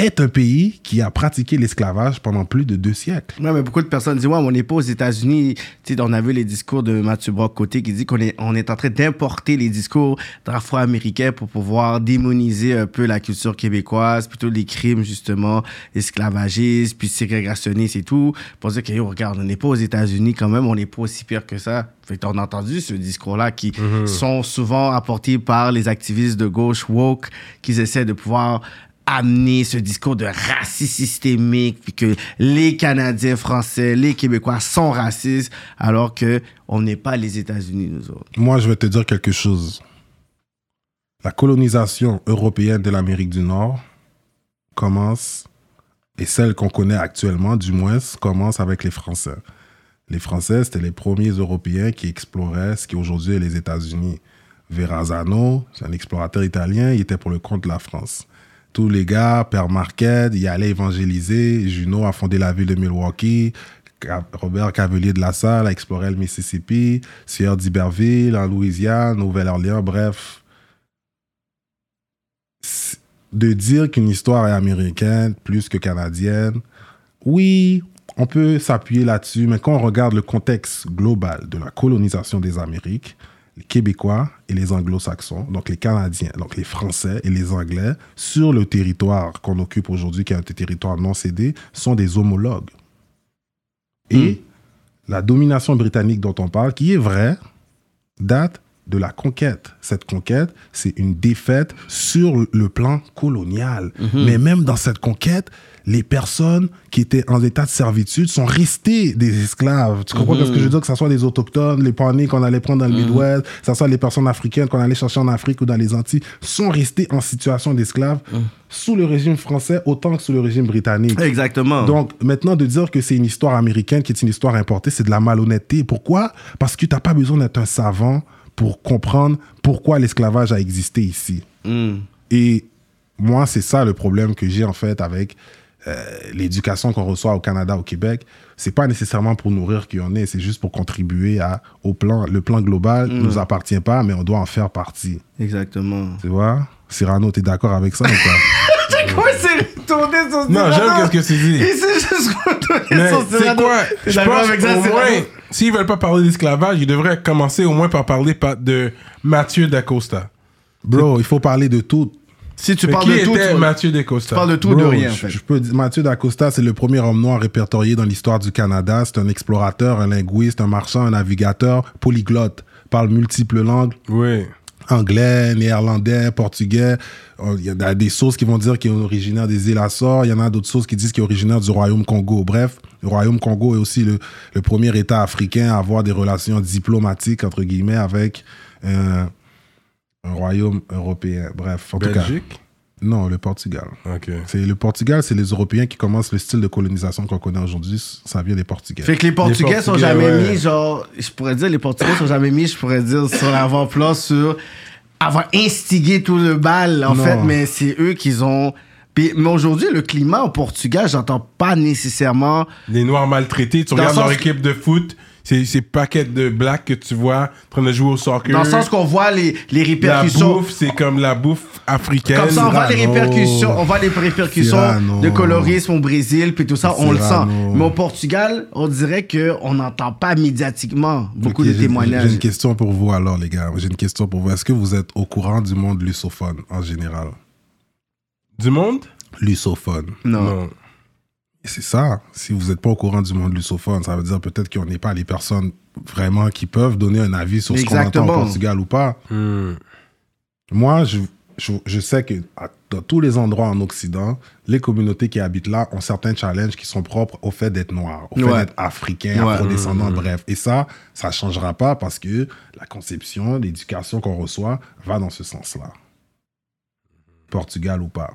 est un pays qui a pratiqué l'esclavage pendant plus de deux siècles. Ouais, mais beaucoup de personnes disent, ouais, on n'est pas aux États-Unis. Tu sais, on a vu les discours de Mathieu Brock-Côté qui dit qu'on est, on est en train d'importer les discours d'afro-américains pour pouvoir démoniser un peu la culture québécoise, plutôt les crimes, justement, esclavagistes, puis ségrégationnistes et tout. Pour dire que, yo, regarde, on n'est pas aux États-Unis quand même, on n'est pas aussi pire que ça. Fait que on a entendu ce discours-là qui sont souvent apportés par les activistes de gauche woke, qui essaient de pouvoir amener ce discours de racisme systémique, puis que les Canadiens français, les Québécois sont racistes, alors que on n'est pas les États-Unis, nous autres. Moi, je vais te dire quelque chose. La colonisation européenne de l'Amérique du Nord commence, et celle qu'on connaît actuellement, du moins, commence avec les Français. Les Français, c'était les premiers Européens qui exploraient ce qui aujourd'hui est les États-Unis. Verrazano, c'est un explorateur italien, il était pour le compte de la France. Tous les gars, Père Marquette, il allait évangéliser. Juno a fondé la ville de Milwaukee. Robert Cavelier de la Salle a exploré le Mississippi. Sieur d'Iberville en Louisiane, Nouvelle-Orléans, bref. De dire qu'une histoire est américaine plus que canadienne, oui, on peut s'appuyer là-dessus, mais quand on regarde le contexte global de la colonisation des Amériques, les Québécois et les Anglo-Saxons, donc les Canadiens, donc les Français et les Anglais, sur le territoire qu'on occupe aujourd'hui, qui est un territoire non cédé, sont des homologues. Et la domination britannique dont on parle, qui est vraie, date de la conquête. Cette conquête, c'est une défaite sur le plan colonial. Mais même dans cette conquête, les personnes qui étaient en état de servitude sont restées des esclaves. Tu comprends ce que je veux dire? Que ce soit les autochtones, les Pawnee qu'on allait prendre dans le Midwest, que ce soit les personnes africaines qu'on allait chercher en Afrique ou dans les Antilles, sont restées en situation d'esclave sous le régime français autant que sous le régime britannique. Exactement. Donc, maintenant, de dire que c'est une histoire américaine qui est une histoire importée, c'est de la malhonnêteté. Pourquoi? Parce que tu n'as pas besoin d'être un savant pour comprendre pourquoi l'esclavage a existé ici. Et moi, c'est ça le problème que j'ai en fait avec euh, l'éducation qu'on reçoit au Canada, au Québec. C'est pas nécessairement pour nourrir qui on est, c'est juste pour contribuer à, au plan. Le plan global ne nous appartient pas, mais on doit en faire partie. Exactement. Tu vois? Cyrano, t'es d'accord avec ça ou pas? <laughs> Comment c'est retourné sur Non, j'aime qu'est-ce que tu dis. Il s'est juste retourné sur c'est Cyrano. quoi? T'es Je pense avec ça, au Cyrano? moins, s'ils veulent pas parler d'esclavage, ils devraient commencer au moins par parler par- de Mathieu d'Acosta. Bro, il faut parler de tout. Si tu Mais parles qui de tout, était tu, Mathieu d'Acosta tu parles de tout ou de rien, en je, fait. je peux dire, Mathieu d'Acosta, c'est le premier homme noir répertorié dans l'histoire du Canada. C'est un explorateur, un linguiste, un marchand, un navigateur, polyglotte, parle multiples langues, Oui. anglais, néerlandais, portugais. Euh, Il y a des sources qui vont dire qu'il est originaire des îles Açores. Il y en a d'autres sources qui disent qu'il est originaire du Royaume Congo. Bref, le Royaume Congo est aussi le, le premier État africain à avoir des relations diplomatiques, entre guillemets, avec euh, un royaume européen. Bref, en tout cas. Belgique? Non, le Portugal. Ok. C'est le Portugal, c'est les Européens qui commencent le style de colonisation qu'on connaît aujourd'hui. Ça vient des Portugais. Fait que les Portugais, sont Portugais, jamais ouais. mis, genre, je pourrais dire, les Portugais sont jamais mis, je pourrais dire, sur l'avant-plan, sur avoir instigé tout le bal, en Non. fait, mais c'est eux qui ont. Puis, mais aujourd'hui, le climat au Portugal, j'entends pas nécessairement. Les Noirs maltraités, tu Dans regardes le leur équipe de foot, c'est ces paquets de blacks que tu vois en train de jouer au soccer. Dans le sens qu'on voit les, les la répercussions. bouffe, c'est comme la bouffe africaine. Comme ça, on voit les répercussions, on voit les répercussions Cyrano. de colorisme au Brésil, puis tout ça, on le sent. Mais au Portugal, on dirait qu'on n'entend pas médiatiquement beaucoup de témoignages. J'ai une question pour vous alors, les gars. J'ai une question pour vous. Est-ce que vous êtes au courant du monde lusophone en général? Du monde? Lusophone. Non. Et c'est ça. Si vous n'êtes pas au courant du monde lusophone, ça veut dire peut-être qu'on n'est pas les personnes vraiment qui peuvent donner un avis sur ce qu'on entend au Portugal ou pas. Hmm. Moi, je, je, je sais que à- dans tous les endroits en Occident, les communautés qui habitent là ont certains challenges qui sont propres au fait d'être noir, au fait Ouais. d'être africain, Ouais. afrodescendant, bref. Et ça, ça ne changera pas parce que la conception, l'éducation qu'on reçoit va dans ce sens-là. Portugal ou pas.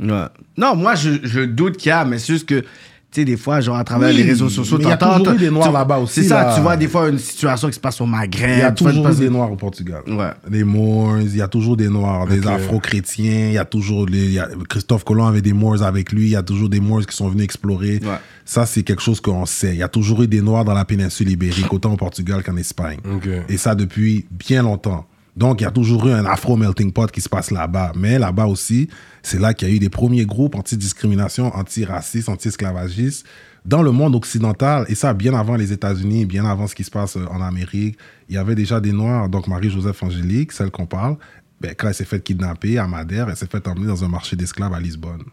Ouais. Non, moi, je, je doute qu'il y a, mais c'est juste que, tu sais, des fois, genre, à travers Oui, les réseaux sociaux, mais il y a t'entends- toujours eu des Noirs tu- là-bas aussi, C'est ça, là. tu vois des fois une situation qui se passe au Maghreb. Il y a tu vois, toujours des Noirs au Portugal. Ouais. Des Moors, il y a toujours des Noirs, des. Afro-chrétiens, il y a toujours les, il y a- Christophe Colomb avait des Moors avec lui, il y a toujours des Moors qui sont venus explorer. Ouais. Ça, c'est quelque chose qu'on sait. Il y a toujours eu des Noirs dans la péninsule ibérique, autant au Portugal qu'en Espagne. Ok. Et ça depuis bien longtemps. Donc, il y a toujours eu un afro-melting pot qui se passe là-bas. Mais là-bas aussi, c'est là qu'il y a eu des premiers groupes anti-discrimination, anti-racistes, anti-esclavagistes dans le monde occidental. Et ça, bien avant les États-Unis, bien avant ce qui se passe euh, en Amérique. Il y avait déjà des Noirs. Donc, Marie-Joseph Angélique, celle qu'on parle, ben, quand elle s'est faite kidnapper à Madère, elle s'est fait emmener dans un marché d'esclaves à Lisbonne.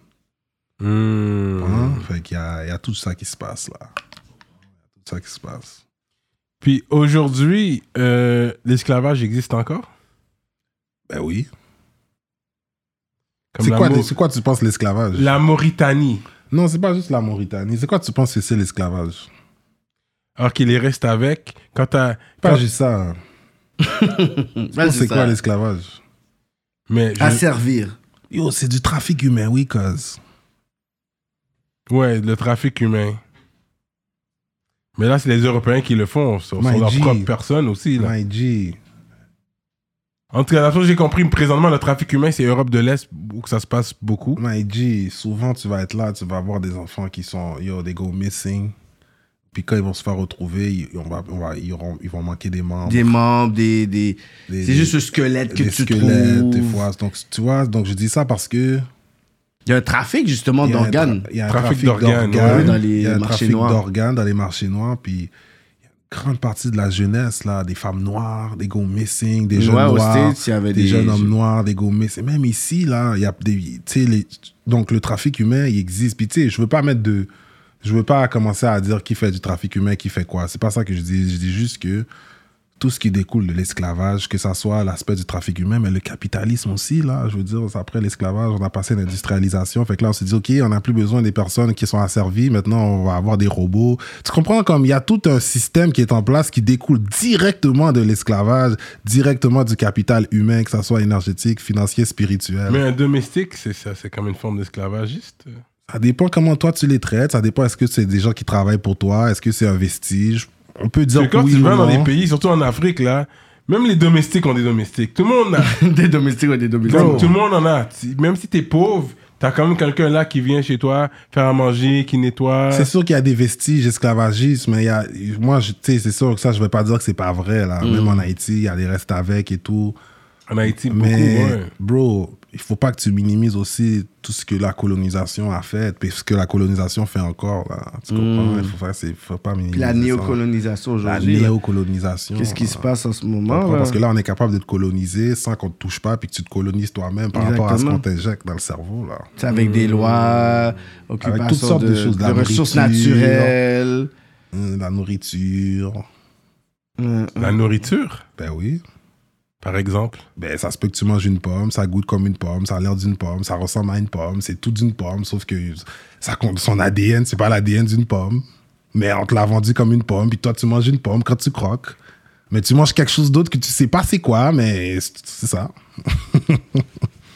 Hein? Fait qu'il y a tout ça qui se passe là. Tout ça qui se passe. Puis aujourd'hui, euh, l'esclavage existe encore? Ben oui. Comme C'est la quoi, Mau- c'est quoi tu penses l'esclavage? La Mauritanie. Non, c'est pas juste la Mauritanie. C'est quoi tu penses que c'est l'esclavage? Alors qu'il les reste avec. Quand t'as. Pas quand- juste ça. hein. <laughs> C'est quoi l'esclavage? Mais je- À servir. Yo, c'est du trafic humain, oui, cause. Ouais, le trafic humain. Mais là, c'est les Européens qui le font. Sur, sur My leur G. propre personne aussi. Là. My G. En tout cas, la chose que j'ai compris, présentement, le trafic humain, c'est Europe de l'Est où que ça se passe beaucoup. My G, souvent tu vas être là, tu vas avoir des enfants qui sont, yo, they go missing. Puis quand ils vont se faire retrouver, ils, on va, on va- ils, auront- ils vont manquer des membres. Des membres, des. des... des- C'est juste le squelette que des tu squelettes, trouves. des fois. Donc, tu vois, donc je dis ça parce que. Il y a un trafic justement d'organes. Il y a un Trafic d'organes, dans les il y a un marchés trafic noirs. d'organes dans les marchés noirs. Puis il y a une grande partie de la jeunesse, là, des femmes noires, des go missing, des jeunes Ouais, noirs, States, il y avait des, des- jeunes hommes noirs, des go missing. Même ici, là, il y a des. Tu sais, les- donc le trafic humain, il existe. Puis tu sais, je veux pas mettre de. Je veux pas commencer à dire qui fait du trafic humain, qui fait quoi. C'est pas ça que je dis. Je dis juste que tout ce qui découle de l'esclavage, que ça soit l'aspect du trafic humain, mais le capitalisme aussi, là, je veux dire, après l'esclavage, on a passé l'industrialisation, fait que là, on s'est dit, OK, on n'a plus besoin des personnes qui sont asservies, maintenant, on va avoir des robots. Tu comprends, comme il y a tout un système qui est en place qui découle directement de l'esclavage, directement du capital humain, que ça soit énergétique, financier, spirituel. Mais un domestique, c'est ça, c'est comme une forme d'esclavagiste? Ça dépend comment toi tu les traites, ça dépend est-ce que c'est des gens qui travaillent pour toi, est-ce que c'est un vestige? On peut dire C'est quand oui tu ou vas dans non. des pays, surtout en Afrique, là, même les domestiques ont des domestiques. Tout le monde a. <laughs> des domestiques ou des domestiques. Comme tout le monde en a. Même si t'es pauvre, t'as quand même quelqu'un là qui vient chez toi faire à manger, qui nettoie. C'est sûr qu'il y a des vestiges esclavagistes, mais il y a, moi, tu sais, c'est sûr que ça, je vais pas dire que c'est pas vrai, là. Même en Haïti, il y a des restes avec et tout. En Haïti, beaucoup, Mais, ouais. bro, il faut pas que tu minimises aussi tout ce que la colonisation a fait, puis ce que la colonisation fait encore, là. Tu comprends? Il faut, faire, c'est- faut pas minimiser. La néocolonisation La aujourd'hui. là. néocolonisation. Qu'est-ce qui se passe en ce moment là? Parce que là, on est capable de te coloniser sans qu'on te touche pas, puis que tu te colonises toi-même par rapport à ce qu'on t'injecte dans le cerveau, là. C'est avec des lois, occupation toutes sortes de, de choses, de la ressources nourriture. naturelles. Hum, La nourriture. Euh, La nourriture, Ben oui. Par exemple? Ben, ça se peut que tu manges une pomme, ça goûte comme une pomme, ça a l'air d'une pomme, ça ressemble à une pomme, c'est tout d'une pomme, sauf que ça compte son ADN, c'est pas l'ADN d'une pomme. Mais on te l'a vendu comme une pomme, puis toi, tu manges une pomme quand tu croques. Mais tu manges quelque chose d'autre que tu sais pas c'est quoi, mais c'est ça. <laughs>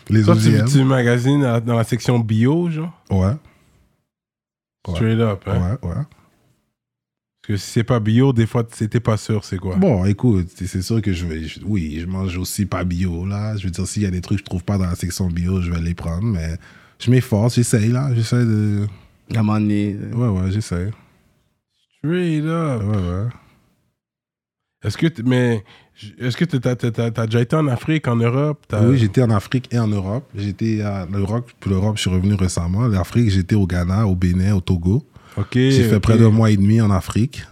Les Toi, tu, OGM. tu magasines dans la- section bio, genre? Ouais, Ouais. Straight up, hein? ouais, ouais. Parce que si c'est pas bio, des fois, c'était pas sûr c'est quoi? Bon, écoute, c'est sûr que je vais. je- oui, je mange aussi pas bio, là. Je veux dire, s'il y a des trucs que je trouve pas dans la section bio, je vais les prendre, mais je m'efforce, j'essaye, là. J'essaie de. À un moment donné, euh, Ouais, ouais, j'essaie. Straight up. Ouais, ouais. Est-ce que, mais, est-ce que t'as, t'as- t'as- t'as déjà été en Afrique, en Europe? Oui, j'étais en Afrique et en Europe. J'étais en Europe, puis l'Europe, je suis revenu récemment. L'Afrique, j'étais au Ghana, au Bénin, au Togo. Ok. J'ai fait près d'un mois et demi en Afrique.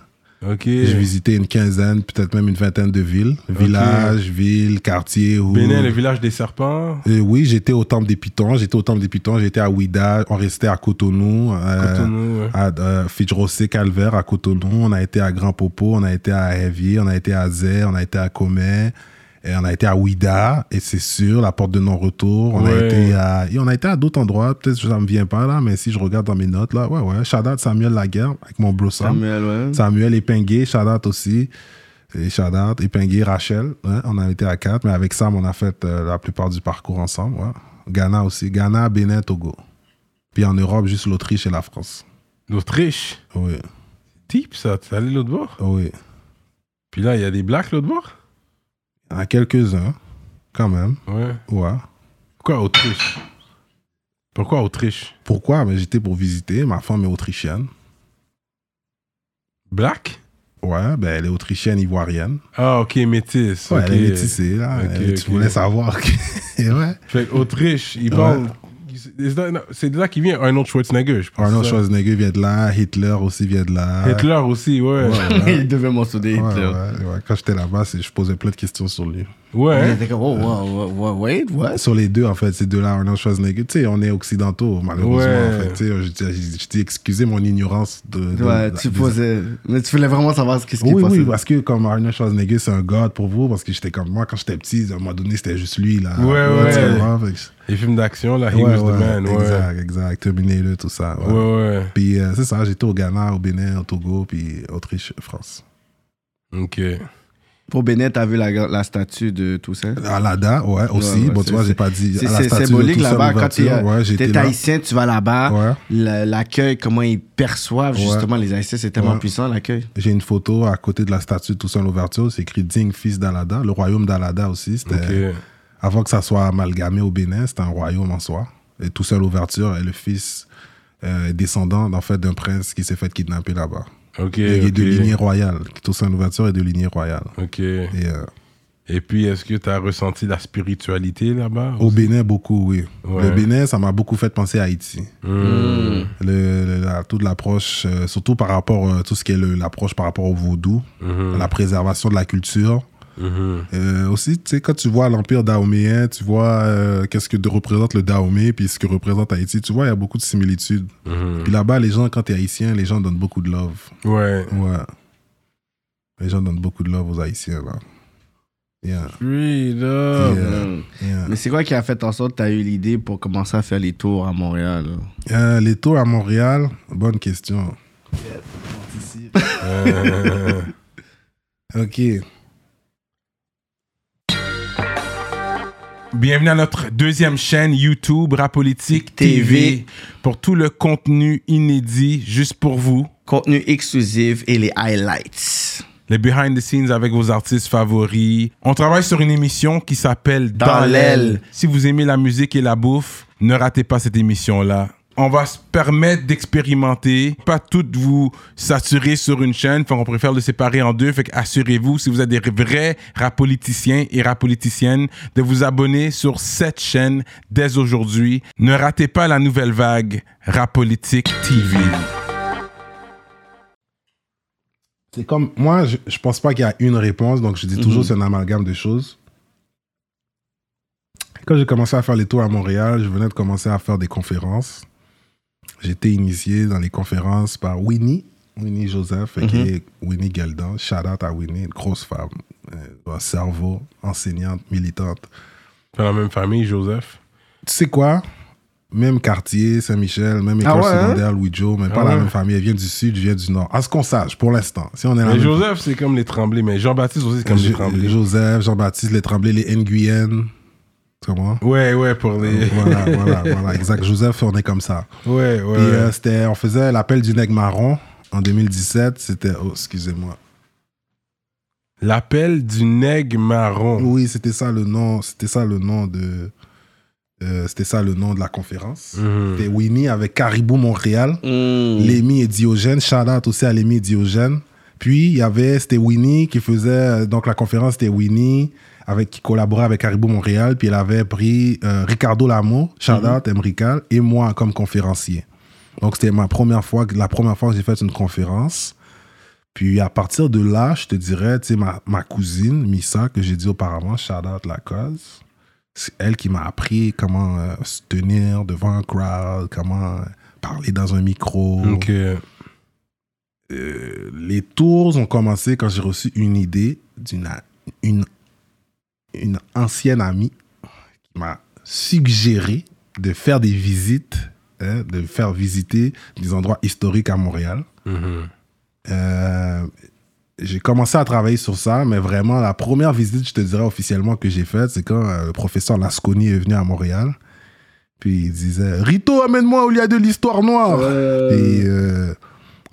Ok. J'ai visité une quinzaine, peut-être même une vingtaine de villes. Villages, villes, quartiers. Où... Bénin, le village des serpents. Euh, oui, j'étais au Temple des Pitons. J'étais au Temple des Pitons. J'étais à Ouida. On restait à Cotonou. euh, Cotonou, ouais. à euh, Fitch-Rossé, Calvaire, à Cotonou. On a été à Grand Popo. On a été à Evier. On a été à Zé. On a été à Comé. Et on a été à Ouida. Et c'est sûr, la porte de non-retour. On, a été à... et on a été à d'autres endroits. Peut-être que ça me vient pas là, mais si je regarde dans mes notes, là, ouais, ouais. Shout out Samuel Laguerre avec mon bro Sam. Samuel, ouais. Samuel Épingué, shout out aussi. Et shout out Épingué, Rachel. ouais, on a été à quatre, mais avec Sam, on a fait euh, la plupart du parcours ensemble. ouais. Ghana aussi. Ghana, Bénin, Togo. Puis en Europe, juste l'Autriche et la France. L'Autriche? Oui, Type, ça. T'es allé l'autre bord? Oui. Puis là, il y a des blacks l'autre bord? Il y en a quelques-uns, quand même. Ouais. Ouais. Pourquoi Autriche? Pourquoi Autriche? Pourquoi? Mais J'étais pour visiter. Ma femme est autrichienne. Black? Ouais, ben elle est autrichienne ivoirienne. Ah, ok, métis. Ouais, ok. elle est métissée, là. Tu voulais savoir. <laughs> ouais. Fait Autriche, il parle. c'est de là- C'est de là qu'il vient Arnold Schwarzenegger, je pense. Arnold? Schwarzenegger vient de là, Hitler aussi vient de là. Hitler aussi, ouais. Ouais. <laughs> Il devait mentionner Hitler. ouais, ouais. Quand j'étais là-bas, je posais plein de questions sur lui. Était comme, oh, wow, wow, wow, wait, what? Sur les deux, en fait, ces deux-là, Arnold Schwarzenegger. Tu sais, on est occidentaux, malheureusement. Ouais. En fait, tu sais, je t'ai- je t'ai excusé mon ignorance de. de- Ouais, de- tu des- posais. Mais tu voulais vraiment savoir ce qu'est-ce qui Oui, passait. oui, parce que comme Arnold Schwarzenegger, c'est un god pour vous, parce que j'étais comme moi, quand j'étais petit, à un moment donné, c'était juste lui, là. Ouais, ouais. Tu comprends? Fait Les films d'action, là, He Ouais, was the ouais, man, ouais. Exact, exact. Terminator, tout ça. Ouais. Ouais, ouais. Puis euh, c'est ça, j'étais au Ghana, au Bénin, au Togo, puis Autriche, France. Ok. Pour Bennett, t'as vu la, la statue de ça? À l'ADA, ouais, aussi. ouais, bon, tu vois, j'ai pas dit. C'est symbolique Toussaint là-bas. Quand Louverture, ouais, là. haïtien, tu vas là-bas. Ouais. L'accueil, comment ils perçoivent justement les haïtiens, c'est tellement puissant l'accueil. J'ai une photo à côté de la statue de Toussaint Louverture, c'est écrit Digne fils d'Alada, le royaume d'Alada aussi. C'était Ok. avant que ça soit amalgamé au Bénin, c'était un royaume en soi. Et Toussaint Louverture est le fils euh, descendant en fait d'un prince qui s'est fait kidnapper là-bas. Ok. Et Il est de lignée royale. Toussaint Louverture est de lignée royale. Ok. Et euh, Et puis, est-ce que tu as ressenti la spiritualité là-bas au Bénin, beaucoup, oui. Ouais. Le Bénin, ça m'a beaucoup fait penser à Haïti. Hmm. Le, le- la- toute l'approche, euh, surtout par rapport à tout ce qui est l'approche par rapport au vaudou, Mhm. la préservation de la culture. Mhm. Euh, aussi, tu sais, quand tu vois l'empire dahoméen, tu vois euh, qu'est-ce que représente le Dahomey, puis ce que représente Haïti, tu vois, il y a beaucoup de similitudes. Mhm. Puis là-bas, les gens, quand tu es haïtien, les gens donnent beaucoup de love. Ouais. Ouais. Les gens donnent beaucoup de love aux Haïtiens, là. Yeah. Yeah. Yeah. Mais c'est quoi qui a fait en sorte que tu as eu l'idée pour commencer à faire les tours à Montréal? Euh, les tours à Montréal, bonne question. Euh, <laughs> <laughs> Ok. Bienvenue à notre deuxième chaîne YouTube Rapolitique TV TV. pour tout le contenu inédit juste pour vous. Contenu exclusif et les highlights. Les behind the scenes avec vos artistes favoris. On travaille sur une émission qui s'appelle Dans, Dans l'aile. l'aile. Si vous aimez la musique et la bouffe, ne ratez pas cette émission-là. On va se permettre d'expérimenter, pas toutes vous saturer sur une chaîne, fait qu'on préfère le séparer en deux. Fait assurez-vous, si vous êtes des vrais rapoliticiens et rapoliticiennes, de vous abonner sur cette chaîne dès aujourd'hui. Ne ratez pas la nouvelle vague Rapolitique TV. C'est comme, moi, je, je pense pas qu'il y a une réponse, donc je dis toujours c'est un amalgame de choses. Quand j'ai commencé à faire les tours à Montréal, je venais de commencer à faire des conférences. J'étais initié dans les conférences par Winnie, Winnie Joseph, qui est Winnie Geldan. Shout out à Winnie, une grosse femme, euh, un cerveau, enseignante, militante. Dans la même famille, Joseph? Tu sais quoi? Même quartier, Saint-Michel, même école Ah ouais, hein? secondaire, Louis Joe, mais pas Ah la même famille. Elle vient du sud, je viens du nord. À ce qu'on sache, pour l'instant. Si on est Mais même Joseph, c'est comme les Tremblés, mais Jean-Baptiste aussi, c'est comme les Tremblés. Joseph, Jean-Baptiste, les Tremblay, les Nguyen. Comprends? Ouais, ouais, pour les. voilà, <laughs> voilà, voilà, exact. Joseph, on est comme ça. Ouais, ouais. Puis euh, c'était, on faisait l'appel du nègre marron en 2017. C'était, oh, excusez-moi. L'appel du nègre marron. Oui, c'était ça le nom, c'était ça le nom de, euh, c'était ça le nom de la conférence. Mhm. C'était Winnie avec Caribou Montréal. Mm. Lémi et Diogène, shout out aussi à Lémi et Diogène. Puis il y avait, c'était Winnie qui faisait, euh, donc la conférence c'était Winnie avec, qui collaborait avec Caribou Montréal. Puis elle avait pris euh, Ricardo Lamour, shout out, Emrical, et moi comme conférencier. Donc c'était ma première fois, la première fois que j'ai fait une conférence. Puis à partir de là, je te dirais, tu sais, ma, ma cousine, Missa, que j'ai dit auparavant, shout out la cause, c'est elle qui m'a appris comment euh, se tenir devant un crowd, comment euh, parler dans un micro. Ok. Euh, les tours ont commencé quand j'ai reçu une idée d'une une, une ancienne amie qui m'a suggéré de faire des visites, hein, de faire visiter des endroits historiques à Montréal. Mhm. Euh, j'ai commencé à travailler sur ça, mais vraiment, la première visite, je te dirais officiellement que j'ai faite, c'est quand euh, le professeur Lasconi est venu à Montréal. Puis il disait Rito, amène-moi où il y a de l'histoire noire. Et euh,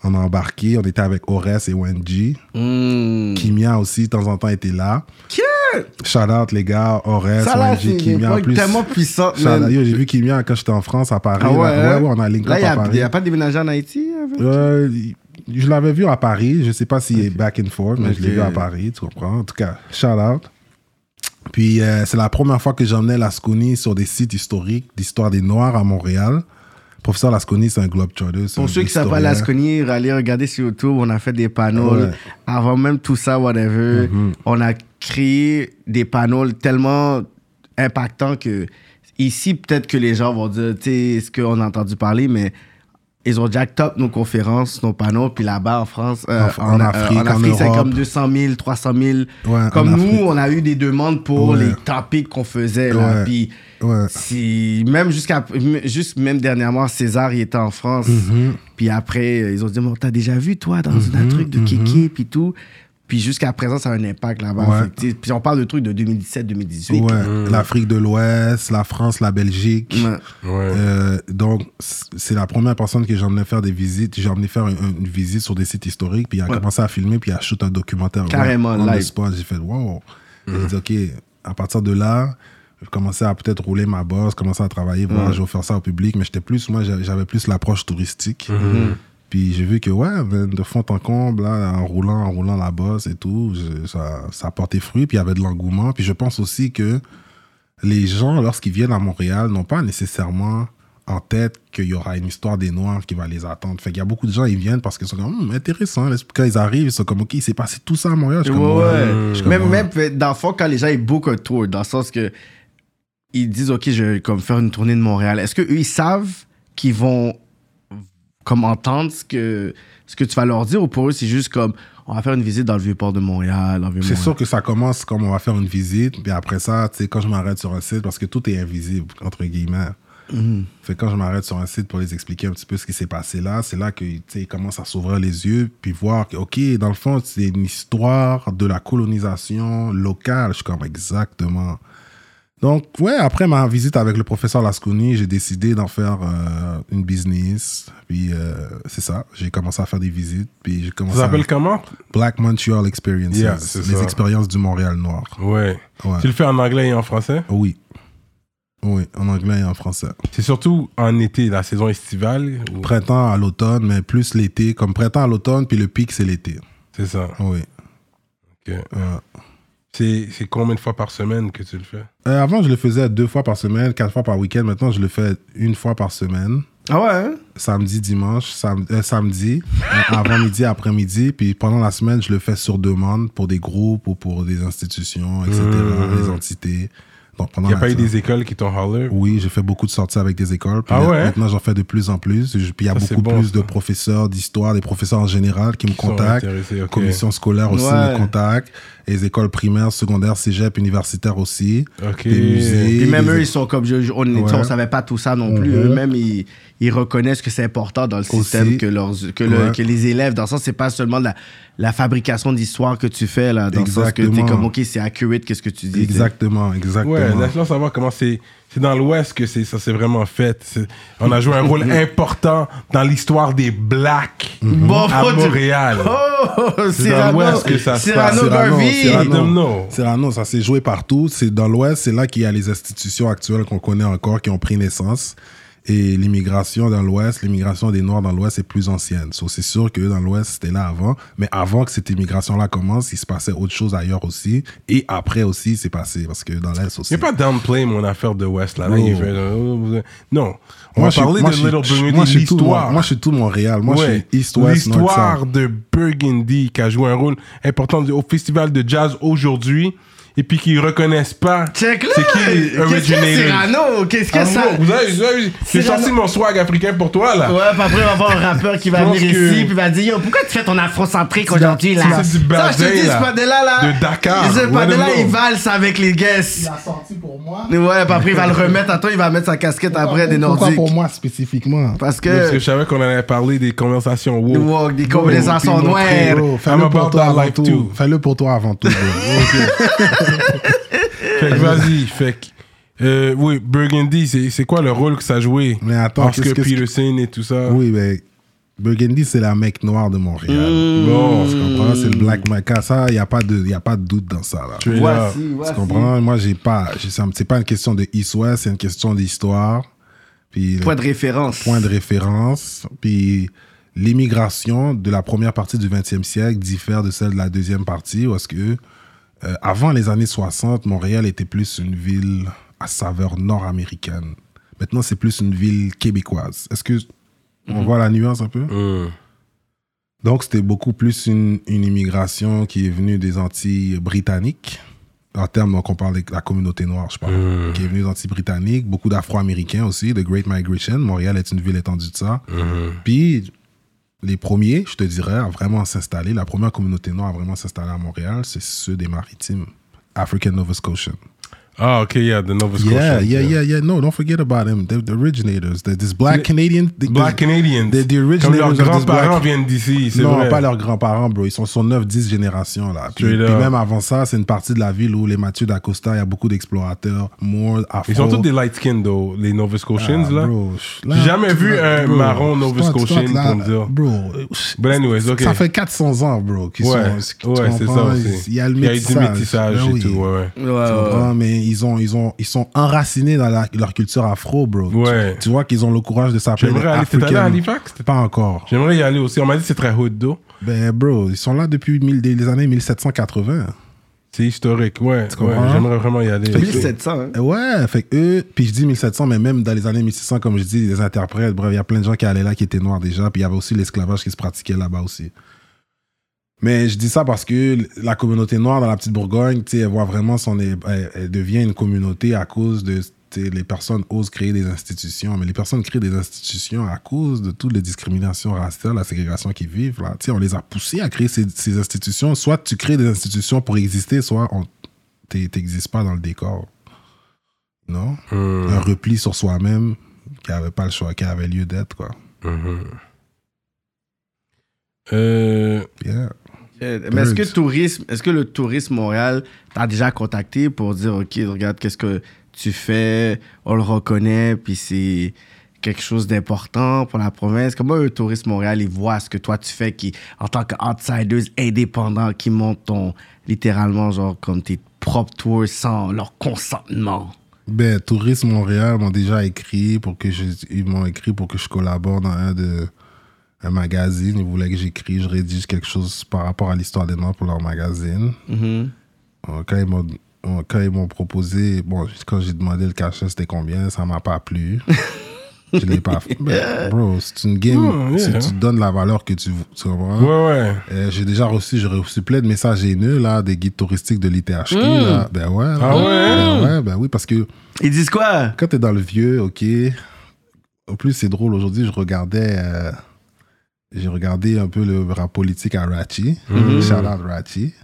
on a embarqué, on était avec Ores et Wenji. Mm. Kimia aussi, de temps en temps, était là. Shout out, les gars, Ores, c'est Kimia. En plus, tellement. Yo, j'ai vu Kimia quand j'étais en France, à Paris. Ah ouais, là. hein? ouais, ouais, on a link Là, up il à Paris. n'y a, pas déménagé en Haïti? avec- Euh, il- je l'avais vu à Paris. Je sais pas s'il est back and forth, mais je l'ai vu à Paris, tu comprends? En tout cas, shout out. Puis euh, c'est la première fois que j'emmenais Lasconi sur des sites historiques d'histoire des Noirs à Montréal. Professeur Lasconi, c'est un globetrotter. c'est Pour ceux qui savent pas. Lasconi, allez regarder sur YouTube, on a fait des panneaux. Ouais. Avant même tout ça, whatever, Mhm. on a créé des panneaux tellement impactants que ici, peut-être que les gens vont dire, tu sais, ce qu'on a entendu parler, mais ils ont jacked up nos conférences, nos panneaux, puis là-bas en France, euh, En- en euh, Afrique, en en Afrique, c'est comme 200 000, 300 000. Ouais, comme nous, Afrique. on a eu des demandes pour Ouais. les topics qu'on faisait, là. Puis si même jusqu'à juste même dernièrement César il était en France Mhm. puis après ils ont dit mais t'as déjà vu toi dans un truc de kéké puis tout puis jusqu'à présent ça a un impact là-bas Ouais. Puis on parle de trucs de 2017 2018 Ouais, l'Afrique de l'Ouest, la France, la Belgique. Ouais. Ouais. Euh, donc, c'est la première personne que j'ai emmené faire des visites. J'ai emmené faire une, une visite sur des sites historiques, puis il a Ouais. commencé à filmer, puis il a shoot un documentaire. Carrément, spot. J'ai fait, wow. J'ai dit, OK, à partir de là, j'ai commencé à peut-être rouler ma bosse, commencer à travailler, voir, je vais faire ça au public, mais j'étais plus, moi, j'avais j'avais plus l'approche touristique. Puis j'ai vu que, ouais, de fond en comble, là, en roulant, en roulant la bosse et tout, je- ça, ça a porté fruit, puis il y avait de l'engouement. Puis je pense aussi que les gens, lorsqu'ils viennent à Montréal, n'ont pas nécessairement en tête qu'il y aura une histoire des Noirs qui va les attendre. Fait qu'il y a beaucoup de gens, ils viennent parce qu'ils sont comme, Hum, intéressant. Quand ils arrivent, ils sont comme, OK, il s'est passé tout ça à Montréal. Je suis comme, Ouais, ouais. ouais. Je suis comme, Même, ouais. même, dans le fond, quand les gens ils bookent un tour, dans le sens que ils disent, OK, je vais comme faire une tournée de Montréal, est-ce qu'eux, ils savent qu'ils vont comme entendre ce que, ce que tu vas leur dire ou pour eux, c'est juste comme, on va faire une visite dans le Vieux-Port de Montréal, C'est sûr que ça commence comme on va faire une visite, puis après ça, tu sais, quand je m'arrête sur un site, parce que tout est invisible, entre guillemets. Fait que quand je m'arrête sur un site pour les expliquer un petit peu ce qui s'est passé là, c'est là que, ils commencent à s'ouvrir les yeux, puis voir que, OK, dans le fond, c'est une histoire de la colonisation locale. Je suis comme, exactement. Donc, ouais, après ma visite avec le professeur Lasconi, j'ai décidé d'en faire euh, une business. Puis, euh, c'est ça. J'ai commencé à faire des visites. Puis, j'ai commencé Ça s'appelle comment? Black Montreal Experiences. Yeah, les ça. expériences du Montréal noir. Ouais. Ouais. Tu le fais en anglais et en français? Oui. Oui, en anglais et en français. C'est surtout en été, la saison estivale ou- Printemps à l'automne, mais plus l'été. Comme printemps à l'automne, puis le pic, c'est l'été. C'est ça. Oui. Ok. Ouais. C'est c'est combien de fois par semaine que tu le fais? Euh, avant, je le faisais deux fois par semaine, quatre fois par week-end. Maintenant, je le fais une fois par semaine. Ah ouais, hein? Samedi, dimanche, sam- euh, samedi, euh, <laughs> avant midi, après-midi. Puis pendant la semaine, je le fais sur demande pour des groupes ou pour des institutions, etc., Mhm. des entités. Donc pendant Il n'y a pas eu des écoles qui t'ont holler? Oui, j'ai fait beaucoup de sorties avec des écoles. Puis Ah ouais? Maintenant, j'en fais de plus en plus. Je- Puis il y a Ça, beaucoup bon, plus de professeurs d'histoire, des professeurs en général qui me Qui contactent. intéressés, ok. Commission scolaire aussi Ouais. me contacte. Les écoles primaires, secondaires, cégep, universitaires aussi. Ok. Des musées. Puis même des- eux, ils sont comme. je- je- on Ouais. ne savait pas tout ça non plus. Mhm. Eux-mêmes, ils, ils reconnaissent que c'est important dans le système Aussi. que, leurs, que, le- Ouais. que les élèves. Dans le sens, c'est pas seulement la, la fabrication d'histoire que tu fais, là. Dans le sens que tu es comme, OK, c'est accurate, qu'est-ce que tu dis. Exactement, exactement. Ouais, laisse-moi savoir comment c'est. C'est dans l'Ouest que c'est, ça s'est vraiment fait. On a joué un rôle <laughs> important dans l'histoire des Blacks Bon, à Montréal. Oh, C'est dans l'Ouest que ça se passe. Cyrano. Cyrano, ça s'est joué partout. C'est dans l'Ouest, c'est là qu'il y a les institutions actuelles qu'on connaît encore, qui ont pris naissance. Et l'immigration dans l'Ouest, l'immigration des Noirs dans l'Ouest est plus ancienne. So, c'est sûr que dans l'Ouest, c'était là avant. Mais avant que cette immigration-là commence, il se passait autre chose ailleurs aussi. Et après aussi, c'est passé. Parce que dans l'Est aussi. Il n'y a pas downplay mon affaire de West là. Là, Oh. non, on Moi, va je parler moi, de je suis- Little Burgundy, moi, je suis tout- l'histoire. Moi, je suis tout Montréal. Moi, Ouais. je suis East-West, L'histoire North-South. de Burgundy qui a joué un rôle important au festival de jazz aujourd'hui et puis qu'ils reconnaissent pas. Check là! C'est qui les Qu'est-ce que originators? Cyrano? Qu'est-ce que Ah, ça. Vous avez, vous avez- j'ai sorti mon swag africain pour toi là. Ouais, puis après, on va avoir un rappeur qui va venir que- ici, puis va dire Yo, pourquoi tu fais ton afrocentrique aujourd'hui, là? c'est du Ça, je te bazin, dis, ce là. padella là. De Dakar. Ce padella, il valse avec les guests. a sorti pour moi. Ouais, puis après, il va le remettre à toi, il va mettre sa casquette après des Pourquoi Nordiques. pour moi spécifiquement? Parce Parce que que. je savais qu'on allait parler des conversations woke. Des conversations noires. Fais-le pour toi avant tout. too. Fais-le pour toi avant tout. <laughs> Fait que vas-y, fait que. euh, oui, Burgundy, c'est quoi le rôle que ça joué? Mais attends, Oscar qu'est-ce que- Peterson et tout ça. oui, mais Burgundy, c'est la mec noire de Montréal. Bon, Tu comprends? C'est le Black Mecca. Ça, il n'y a, pas de- y a pas de doute dans ça. Là. tu es là. Voici, Tu voici. comprends? Moi, j'ai pas. C'est pas une question de East-West, c'est une question d'histoire. Puis Point de référence. point de référence. Puis l'immigration de la première partie du 20e siècle diffère de celle de la deuxième partie parce que euh, avant les années 60, Montréal était plus une ville à saveur nord-américaine. Maintenant, c'est plus une ville québécoise. Est-ce que on voit la nuance un peu? Hmm. Donc, c'était beaucoup plus une, une immigration qui est venue des Antilles britanniques. En termes, donc, on parle de la communauté noire, je parle, Mhm. qui est venue des Antilles britanniques. Beaucoup d'Afro-Américains aussi, The Great Migration. Montréal est une ville étendue de ça. Mhm. Puis, les premiers, je te dirais, à vraiment s'installer, la première communauté noire à vraiment s'installer à Montréal, c'est ceux des maritimes. African Nova Scotian. Ah, ok, yeah, the Nova Scotia. Yeah, yeah, yeah, yeah. No, don't forget about them. They're the originators. They're this black Canadian. the- Black Canadians. the- the Comme originators leurs of this grands-parents black- viennent d'ici, c'est Non, vrai. pas leurs grands-parents, bro. Ils sont sur 9-10 générations, là. Puis, même avant ça, c'est une partie de la ville où les Mathieu d'Acosta, il y a beaucoup d'explorateurs, Moore, Afro. Ils sont tous des light skin, though, les Nova Scotians, Ah, là. bro, là, J'ai jamais vu un bro, marron Nova Scotian pour me dire. Bro, But anyways, ok. ça fait 400 ans, bro, qu'ils Ouais, sont... ouais, c'est ça aussi. Il y a le Il y a métissage. du métissage Ben et tout, ouais, ouais. Mais ils, ont, ils, ont, ils sont enracinés dans la- leur culture afro, bro. Tu- Ouais. Tu, vois qu'ils ont le courage de s'appeler J'aimerais aller. T'es allé à. Halifax? Pas encore. J'aimerais y aller aussi. On m'a dit que c'est très hood, though. Ben, bro, ils sont là depuis mille- les années 1780. C'est historique, ouais. Tu comprends? ouais, J'aimerais vraiment y aller. 1700, hein? Euh, Ouais, fait que eux, puis je dis 1700, mais même dans les années 1600, comme je dis, les interprètes, bref, il y a plein de gens qui allaient là qui étaient noirs déjà, puis il y avait aussi l'esclavage qui se pratiquait là-bas aussi. Mais je dis ça parce que la communauté noire dans la petite Bourgogne, elle voit vraiment son. Elle, elle devient une communauté à cause de. Les personnes osent créer des institutions, mais les personnes créent des institutions à cause de toutes les discriminations raciales, la ségrégation qu'ils vivent. Là. On les a poussés à créer ces, ces institutions. Soit tu crées des institutions pour exister, soit on t'existes pas dans le décor. Non? Hmm. Un repli sur soi-même qui avait pas le choix, qui avait lieu d'être, quoi. Mhm. Euh, Yeah. Mais est-ce que, Birds. tourisme, est-ce que le tourisme Montréal t'a déjà contacté pour dire, OK, regarde, qu'est-ce que tu fais, on le reconnaît, puis c'est quelque chose d'important pour la province? Comment le tourisme Montréal, il voit ce que toi tu fais, qui, en tant qu'outsiders indépendants, qui montent ton, littéralement, genre, comme tes propres tours sans leur consentement? Ben, Tourisme Montréal m'ont déjà écrit pour que je, ils m'ont écrit pour que je collabore dans un de un magazine. Ils voulaient que j'écris, je rédige quelque chose par rapport à l'histoire des Noirs pour leur magazine. Mhm. Euh, Quand ils m'ont euh, quand ils m'ont proposé, bon, quand j'ai demandé le cachet, c'était combien, ça m'a pas plu. <laughs> je l'ai pas fait. Ben, bro, c'est une game. Oh, yeah. Tu te donnes la valeur que tu, tu comprends? ouais, ouais. Euh, j'ai déjà reçu, j'ai reçu plein de messages haineux, là, des guides touristiques de l'ITHQ, là. Ben ouais. là. Ah ouais? Ben ouais, ben oui, parce que Ils disent quoi? quand t'es dans le vieux, ok. En plus, c'est drôle, aujourd'hui, je regardais. euh, j'ai regardé un peu le rap politique à Ratchi. Mhm. Shout out Ratchi.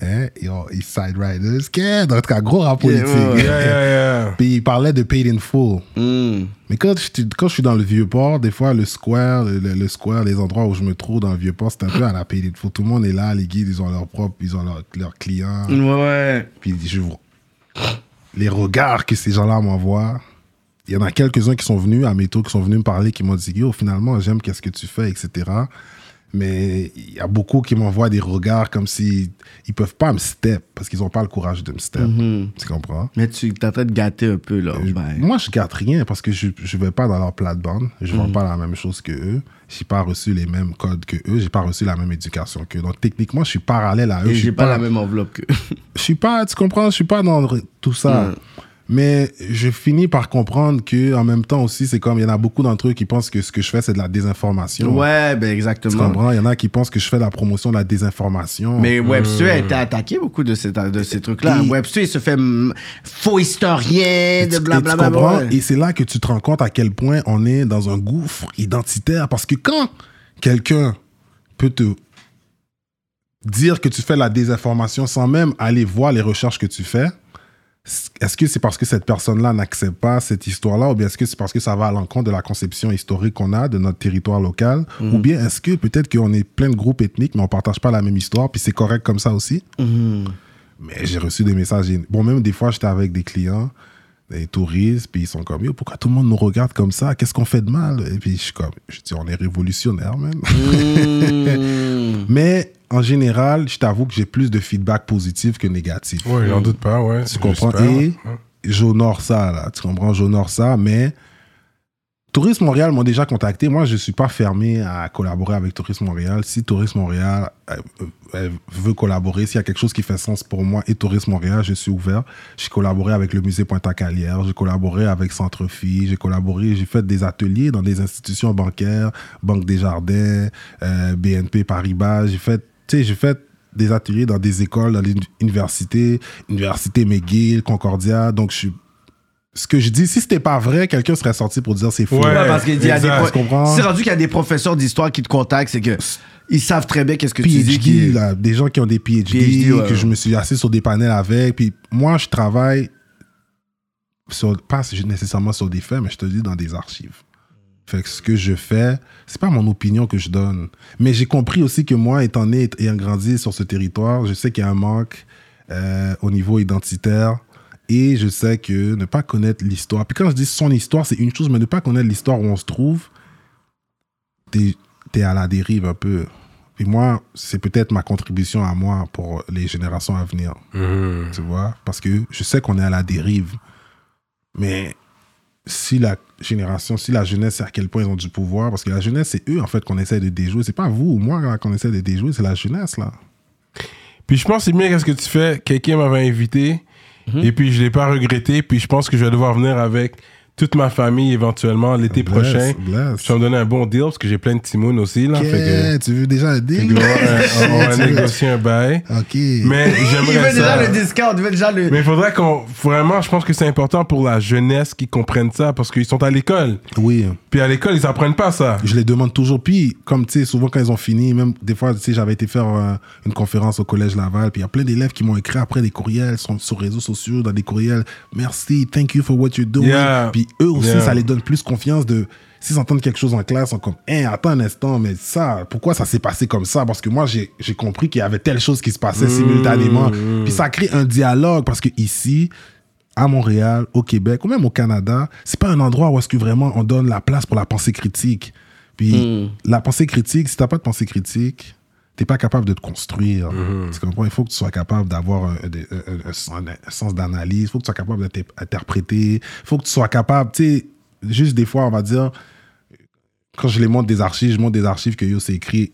Hein? Yo, East Side Riders. Qu'est-ce? En tout cas, gros rap politique. ouais, ouais. Yeah, yeah, yeah. <laughs> Puis il parlait de paid in full. Hmm. Mais quand je, suis- quand je suis dans le vieux port, des fois, le square, le, le- le square, les endroits où je me trouve dans le vieux port, c'est un peu à la paid in full. Tout le monde est là, les guides, ils ont leur propre, ils ont leurs leurs clients. Ouais, ouais. Puis je vois les regards que ces gens-là m'envoient. Il y en a quelques-uns qui sont venus à mes tours, qui sont venus me parler, qui m'ont dit Yo, finalement, j'aime qu'est-ce que tu fais, etc. Mais il y a beaucoup qui m'envoient des regards comme si ils peuvent pas me step parce qu'ils n'ont pas le courage de me step. Mhm. Tu comprends? Mais tu es en train de gâter un peu, là. Je- Ben. Moi, je gâte rien parce que je ne vais pas dans leur plate-bande. Je ne Mhm. vends pas la même chose que eux. Je n'ai pas reçu les mêmes codes que eux. Je n'ai pas reçu la même éducation qu'eux. Donc, techniquement, je suis parallèle à eux. Et Je j'ai suis pas, la même enveloppe que. je suis pas, tu comprends, je suis pas dans tout ça. Mais je finis par comprendre que en même temps aussi, c'est comme il y en a beaucoup d'entre eux qui pensent que ce que je fais c'est de la désinformation. Ouais, ben Tu exactement. comprends? Il y en a qui pensent que je fais de la promotion de la désinformation. Mais Webster a été attaqué beaucoup de ces, de ces trucs-là. Webster, il se fait faux historien, de tu- tu blablabla. Et c'est là que tu te rends compte à quel point on est dans un gouffre identitaire. Parce que quand quelqu'un peut te dire que tu fais de la désinformation sans même aller voir les recherches que tu fais, est-ce que c'est parce que cette personne-là n'accepte pas cette histoire-là ou bien est-ce que c'est parce que ça va à l'encontre de la conception historique qu'on a de notre territoire local? Mhm. ou bien est-ce que peut-être qu'on est plein de groupes ethniques mais on partage pas la même histoire puis c'est correct comme ça aussi? Mhm. mais j'ai reçu des messages. Bon, même des fois, j'étais avec des clients, des touristes, puis ils sont comme, Yo, pourquoi tout le monde nous regarde comme ça? Qu'est-ce qu'on fait de mal? Et puis je suis comme, je dis, on est révolutionnaire, man. Mhm. <laughs> Mais en général, je t'avoue que j'ai plus de feedback positif que négatif. Ouais, j'en doute pas, ouais. Tu comprends? Et j'honore ça, là. Tu comprends? J'honore ça, mais Tourisme Montréal m'ont déjà contacté. Moi, je ne suis pas fermé à collaborer avec Tourisme Montréal. Si Tourisme Montréal euh, veut collaborer, s'il y a quelque chose qui fait sens pour moi et Tourisme Montréal, je suis ouvert. J'ai collaboré avec le musée Pointe-à-Calière, j'ai collaboré avec Centre-Fille, j'ai collaboré, j'ai fait des ateliers dans des institutions bancaires, Banque des Jardins, euh, BNP Paribas. J'ai fait, tu sais, j'ai fait des ateliers dans des écoles, dans les universités, Université McGill, Concordia. Donc, je suis ce que je dis, si c'était pas vrai, quelqu'un serait sorti pour dire c'est faux. Ouais. Ouais, parce qu'il y a des. C'est rendu qu'il y a des professeurs d'histoire qui te contactent, c'est que ils savent très bien qu'est-ce que tu dis. PhD, qui- là, des gens qui ont des PhD, PhD, ouais, que ouais. je me suis assis sur des panels avec. Puis moi, je travaille sur, pas nécessairement sur des faits, mais je te dis dans des archives. Fait que ce que je fais, c'est pas mon opinion que je donne. Mais j'ai compris aussi que moi, étant né, ayant grandi sur ce territoire, je sais qu'il y a un manque euh, au niveau identitaire. Et je sais que ne pas connaître l'histoire. Puis quand je dis son histoire, c'est une chose, mais ne pas connaître l'histoire où on se trouve, t'es es à la dérive un peu. Et moi, c'est peut-être ma contribution à moi pour les générations à venir. Mhm. Tu vois? Parce que je sais qu'on est à la dérive. Mais si la génération, si la jeunesse, c'est à quel point ils ont du pouvoir, parce que la jeunesse, c'est eux, en fait, qu'on essaie de déjouer. C'est pas vous ou moi là, qu'on essaie de déjouer, c'est la jeunesse, là. Puis je pense que c'est bien qu'est-ce que tu fais. Quelqu'un m'avait invité et puis je l'ai pas regretté. Puis je pense que je vais devoir venir avec toute ma famille éventuellement l'été Bless, prochain. bless. Je vais me donner un bon deal parce que j'ai plein de timounes aussi. Là, fait que, Ok, tu veux déjà un deal? on va <laughs> négocier un bail. Ok. Mais Il j'aimerais veut déjà ça. le discount, il veut déjà le. Mais il faudrait qu'on. Vraiment, je pense que c'est important pour la jeunesse qu'ils comprennent ça parce qu'ils sont à l'école. Oui. Puis à l'école, ils apprennent pas ça. Je les demande toujours. Puis, comme tu sais, souvent quand ils ont fini, même des fois, tu sais, j'avais été faire euh, une conférence au Collège Laval, puis il y a plein d'élèves qui m'ont écrit après des courriels sur, sur réseaux sociaux, dans des courriels. Merci, thank you for what you're doing. Yeah. Puis eux aussi, Yeah. ça les donne plus confiance de. S'ils entendent quelque chose en classe, sont comme, hein, attends un instant, mais ça, pourquoi ça s'est passé comme ça? Parce que moi, j'ai compris qu'il y avait telle chose qui se passait simultanément. Puis ça crée un dialogue, parce que ici, à Montréal, au Québec, ou même au Canada, c'est pas un endroit où est-ce que vraiment on donne la place pour la pensée critique. Puis la pensée critique, si t'as pas de pensée critique, t'es pas capable de te construire. Tu comprends? Il faut que tu sois capable d'avoir un, un- un- sens d'analyse, il faut que tu sois capable d'interpréter, il faut que tu sois capable, tu sais, juste des fois, on va dire, quand je les montre des archives, je montre des archives que yo, c'est écrit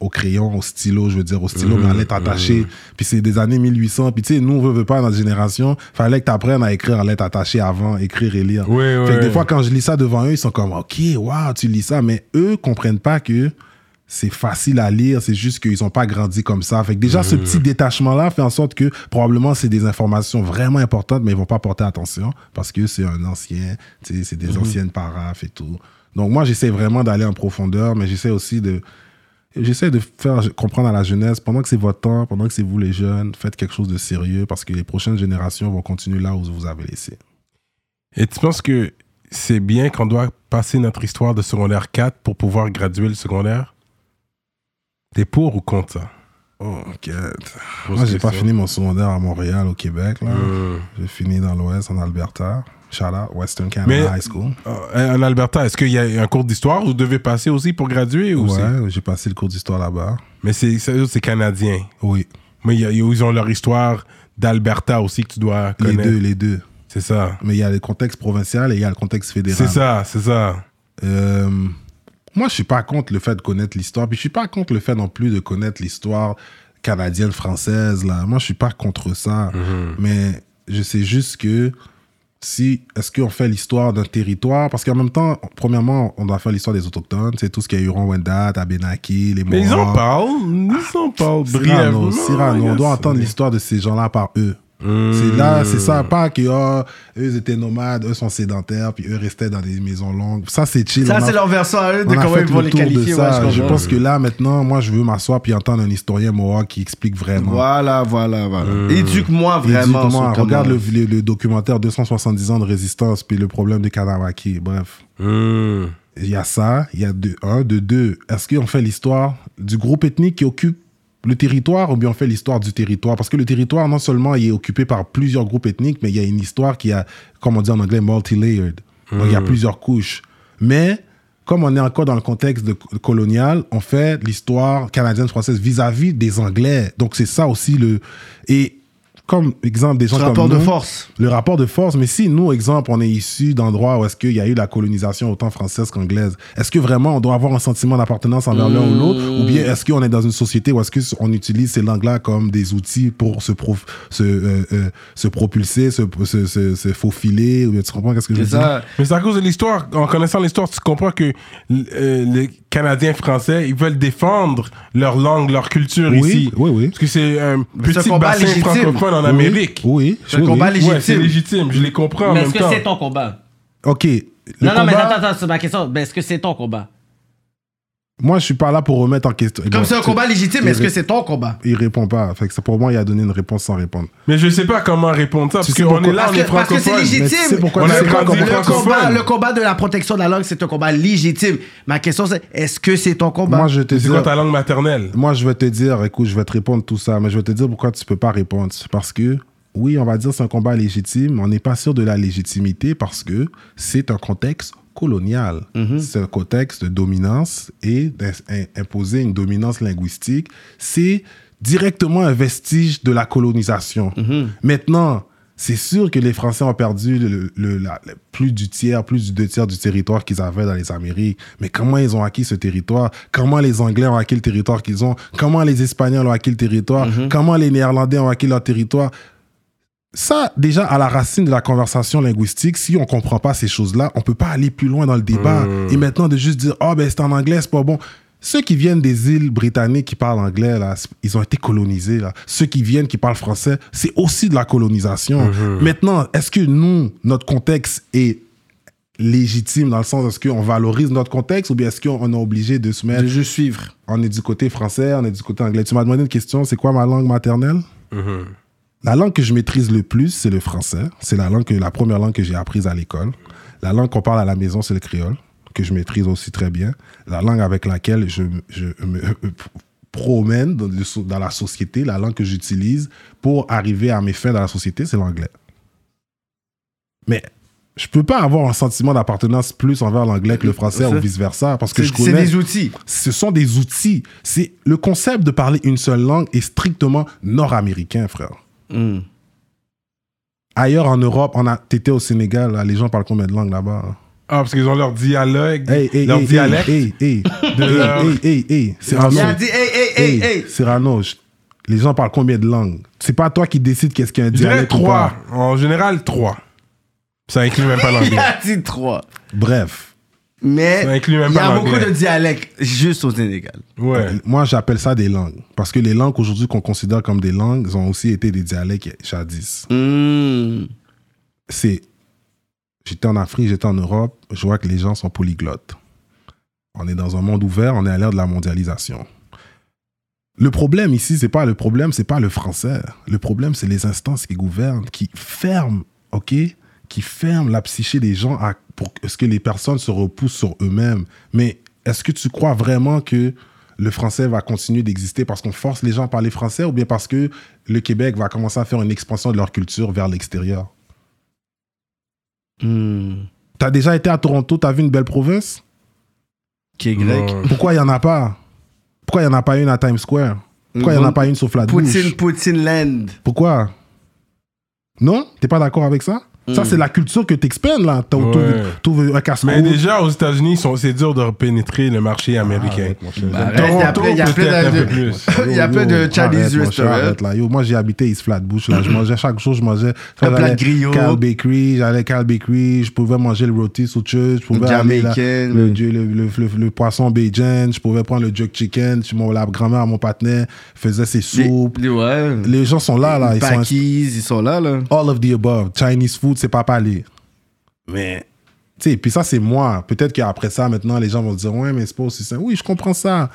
au crayon, au stylo, je veux dire, au stylo, mais en lettres attachées. Puis c'est des années 1800. Puis tu sais, nous, on veut, veut pas, notre génération, fallait que tu apprennes à écrire en lettres attachées avant, écrire et lire. Oui, fait oui, que des fois, quand je lis ça devant eux, ils sont comme, OK, waouh, tu lis ça. Mais eux comprennent pas que c'est facile à lire, c'est juste qu'ils ont pas grandi comme ça. Fait que déjà, ce petit détachement-là fait en sorte que probablement c'est des informations vraiment importantes, mais ils vont pas porter attention parce que c'est un ancien, c'est des anciennes paraphes et tout. Donc moi, j'essaie vraiment d'aller en profondeur, mais j'essaie aussi de... J'essaie de faire comprendre à la jeunesse, pendant que c'est votre temps, pendant que c'est vous les jeunes, faites quelque chose de sérieux parce que les prochaines générations vont continuer là où vous avez laissé. Et tu penses que c'est bien qu'on doit passer notre histoire de secondaire 4 pour pouvoir graduer le secondaire? T'es pour ou contre ça? Oh, ok. Moi, j'ai pas fini mon secondaire à Montréal, au Québec. Là. Hmm. J'ai fini dans l'Ouest, en Alberta. Out, Western Canada Mais- High School. Euh, En Alberta, est-ce qu'il y a un cours d'histoire où vous devez passer aussi pour graduer ou Ouais, j'ai passé le cours d'histoire là-bas. Mais c'est canadien. Oui, Mais il y a- ils ont leur histoire d'Alberta aussi que tu dois les connaître. deux, les deux. C'est ça. Mais il y a le contexte provincial et il y a le contexte fédéral. C'est ça, c'est ça. Euh, moi, je suis pas contre le fait de connaître l'histoire. Puis je suis pas contre le fait non plus de connaître l'histoire canadienne, française. Là. Moi, je suis pas contre ça. Mais je sais juste que si est-ce qu'on fait l'histoire d'un territoire? Parce qu'en même temps premièrement on doit faire l'histoire des autochtones c'est tout ce qu'il y a Huron-Wendat Abenaki les Mais ils en Mohawks. parlent. Ils en parlent Cyrano, brièvement. Cyrano, on doit entendre l'histoire de ces gens-là par eux. Hmm. C'est là, c'est ça, pas que oh, eux étaient nomades, eux sont sédentaires, puis eux restaient dans des maisons longues. Ça, c'est chill. Ça, c'est leur version à eux de comment ils vont le les qualifier. ouais, je pense que là, maintenant, moi, je veux m'asseoir puis entendre un historien Mohawk qui explique vraiment. Voilà, voilà, voilà. Éduque-moi vraiment. Éduque-moi, sur comment- regarde le, le- le documentaire 270 ans de résistance, puis le problème des Kanawaki. Bref. Hmm. Il y a ça, il y a de un, de deux. Est-ce qu'on fait l'histoire du groupe ethnique qui occupe le territoire ou bien on fait l'histoire du territoire? Parce que le territoire, non seulement il est occupé par plusieurs groupes ethniques, mais il y a une histoire qui a, comme on dit en anglais, multi-layered. Donc il y a plusieurs couches. Mais comme on est encore dans le contexte de, colonial, on fait l'histoire canadienne-française vis-à-vis des Anglais. Donc c'est ça aussi le... Et comme exemple des gens Ce comme rapport de nous, force. le rapport de force. Mais si nous, exemple, on est issu d'endroits où est-ce qu'il y a eu la colonisation autant française qu'anglaise, est-ce que vraiment on doit avoir un sentiment d'appartenance envers l'un ou l'autre, ou bien est-ce qu'on est dans une société où est-ce que on utilise ces langues-là comme des outils pour se prof- se, euh, euh, se propulser, se, se, se, se faufiler, ou bien tu comprends qu'est-ce que je veux C'est dire? ça. Mais c'est à cause de l'histoire. En connaissant l'histoire, tu comprends que euh, les Canadiens français, ils veulent défendre leur langue, leur culture Oui, ici. oui, oui. Parce que c'est un petit bassin francophone en Oui, Amérique. Oui, C'est un oui, combat légitime. Ouais, c'est légitime. Je les comprends en Mais est-ce que c'est ton combat? Ok. Le Non, non, mais attends, attends, c'est ma question. Mais est-ce que c'est ton combat? Moi, je suis pas là pour remettre en question. Comme Bon, c'est un combat légitime, est-ce que c'est ton combat? Il répond pas. Fait que c'est- pour moi, il a donné une réponse sans répondre. Mais je sais pas comment répondre ça. Parce qu'on est là, Parce on est que- parce que c'est légitime. Sais pourquoi On a le combat, le combat de la protection de la langue, c'est un combat légitime. Ma question, c'est est-ce que c'est ton combat? Moi, je vais te C'est quoi ta langue maternelle? Moi, je vais te dire, écoute, je vais te répondre tout ça, mais je vais te dire pourquoi tu peux pas répondre. C'est Parce que, oui, on va dire c'est un combat légitime, on n'est pas sûr de la légitimité parce que c'est un contexte colonial. C'est un contexte de dominance et d'imposer une dominance linguistique. C'est directement un vestige de la colonisation. Maintenant, c'est sûr que les Français ont perdu le, le- la- le- plus du tiers, plus du deux tiers du territoire qu'ils avaient dans les Amériques. Mais comment ils ont acquis ce territoire? Comment les Anglais ont acquis le territoire qu'ils ont? Comment les Espagnols ont acquis le territoire? Comment les Néerlandais ont acquis leur territoire? Ça, déjà, à la racine de la conversation linguistique, si on comprend pas ces choses-là, on peut pas aller plus loin dans le débat. Et maintenant, de juste dire, oh, ben, c'est en anglais, c'est pas bon. Ceux qui viennent des îles britanniques qui parlent anglais, là, ils ont été colonisés, là. Ceux qui viennent qui parlent français, c'est aussi de la colonisation. Maintenant, est-ce que nous, notre contexte est légitime dans le sens, est-ce qu'on valorise notre contexte ou bien est-ce qu'on est obligé de se mettre, De juste suivre? on est du côté français, on est du côté anglais? Tu m'as demandé une question, c'est quoi ma langue maternelle? La langue que je maîtrise le plus, c'est le français. C'est la langue que, la première langue que j'ai apprise à l'école. La langue qu'on parle à la maison, c'est le créole, que je maîtrise aussi très bien. La langue avec laquelle je, je me promène dans, le- dans la société, la langue que j'utilise pour arriver à mes fins dans la société, c'est l'anglais. Mais je peux pas avoir un sentiment d'appartenance plus envers l'anglais que le français C'est- ou vice-versa, parce que C'est je c'est connais des outils. ce sont des outils. C'est le concept de parler une seule langue est strictement nord-américain, frère. Hmm. Ailleurs en Europe, on a, t'étais au Sénégal, là, les gens parlent combien de langues là-bas? Ah, parce qu'ils ont leur dialogue, Hey, hey, leur hey, dialecte. hey, hey, de hey, leur- hey, hey, hey, Cyrano, Il a dit, hey, hey, hey, hey. Cyrano, je- les gens parlent combien de langues? C'est pas toi qui décides qu'est-ce qu'un Je dirais dialecte ou trois. pas. En général, trois. Ça inclut même pas <laughs> Il l'anglais. a dit trois. Bref, Mais il y a beaucoup de dialectes juste au Sénégal. Ouais. moi j'appelle ça des langues. Parce que les langues aujourd'hui qu'on considère comme des langues ont aussi été des dialectes jadis. Hmm. c'est. J'étais en Afrique, j'étais en Europe, je vois que les gens sont polyglottes. On est dans un monde ouvert, on est à l'ère de la mondialisation. Le problème ici, c'est pas le problème, c'est pas le français. Le problème, c'est les instances qui gouvernent, qui ferment, ok, qui ferment la psyché des gens à, pour que- ce que les personnes se repoussent sur eux-mêmes. Mais est-ce que tu crois vraiment que le français va continuer d'exister parce qu'on force les gens à parler français ou bien parce que le Québec va commencer à faire une expansion de leur culture vers l'extérieur? Hmm. T'as déjà été à Toronto, t'as vu une belle province? Qui est grec. Non. Pourquoi il n'y en a pas? Pourquoi il n'y en a pas une à Times Square? Pourquoi il n'y en a pas une sur Flatbush? Poutine, Poutine Land. Pourquoi? Non? T'es pas d'accord avec ça? Ça, c'est la culture que t'expènes, là. T'as Ouais. t'ouvres- t'ouvres un casse Mais déjà, aux États-Unis, ils sont- c'est dur de pénétrer le marché américain. Bah, arrête, il y a Toronto, plein- il y a plein peut-être un de- peu plus. <laughs> Il y a plein de Chinese restaurants. Là. Yo, moi, j'ai habité East Flatbush. Là. Je <laughs> mangeais chaque jour, je mangeais. Un plat de griot. Cal Bakery, j'allais à Cal Bakery. Je pouvais manger le sous church. Je pouvais aller le, le, le, le, le poisson Bajan. Je pouvais prendre le jerk chicken. Je- mon- La grand-mère à mon partenaire faisait ses soupes. Les- Ouais. Les gens sont là, là. Ils sont ils sont là, là. all of the above. Chinese food, c'est pas parler. Mais, tu sais, puis ça, c'est moi. Peut-être qu'après ça, maintenant, les gens vont dire, ouais, mais c'est pas aussi simple. Oui, je comprends ça.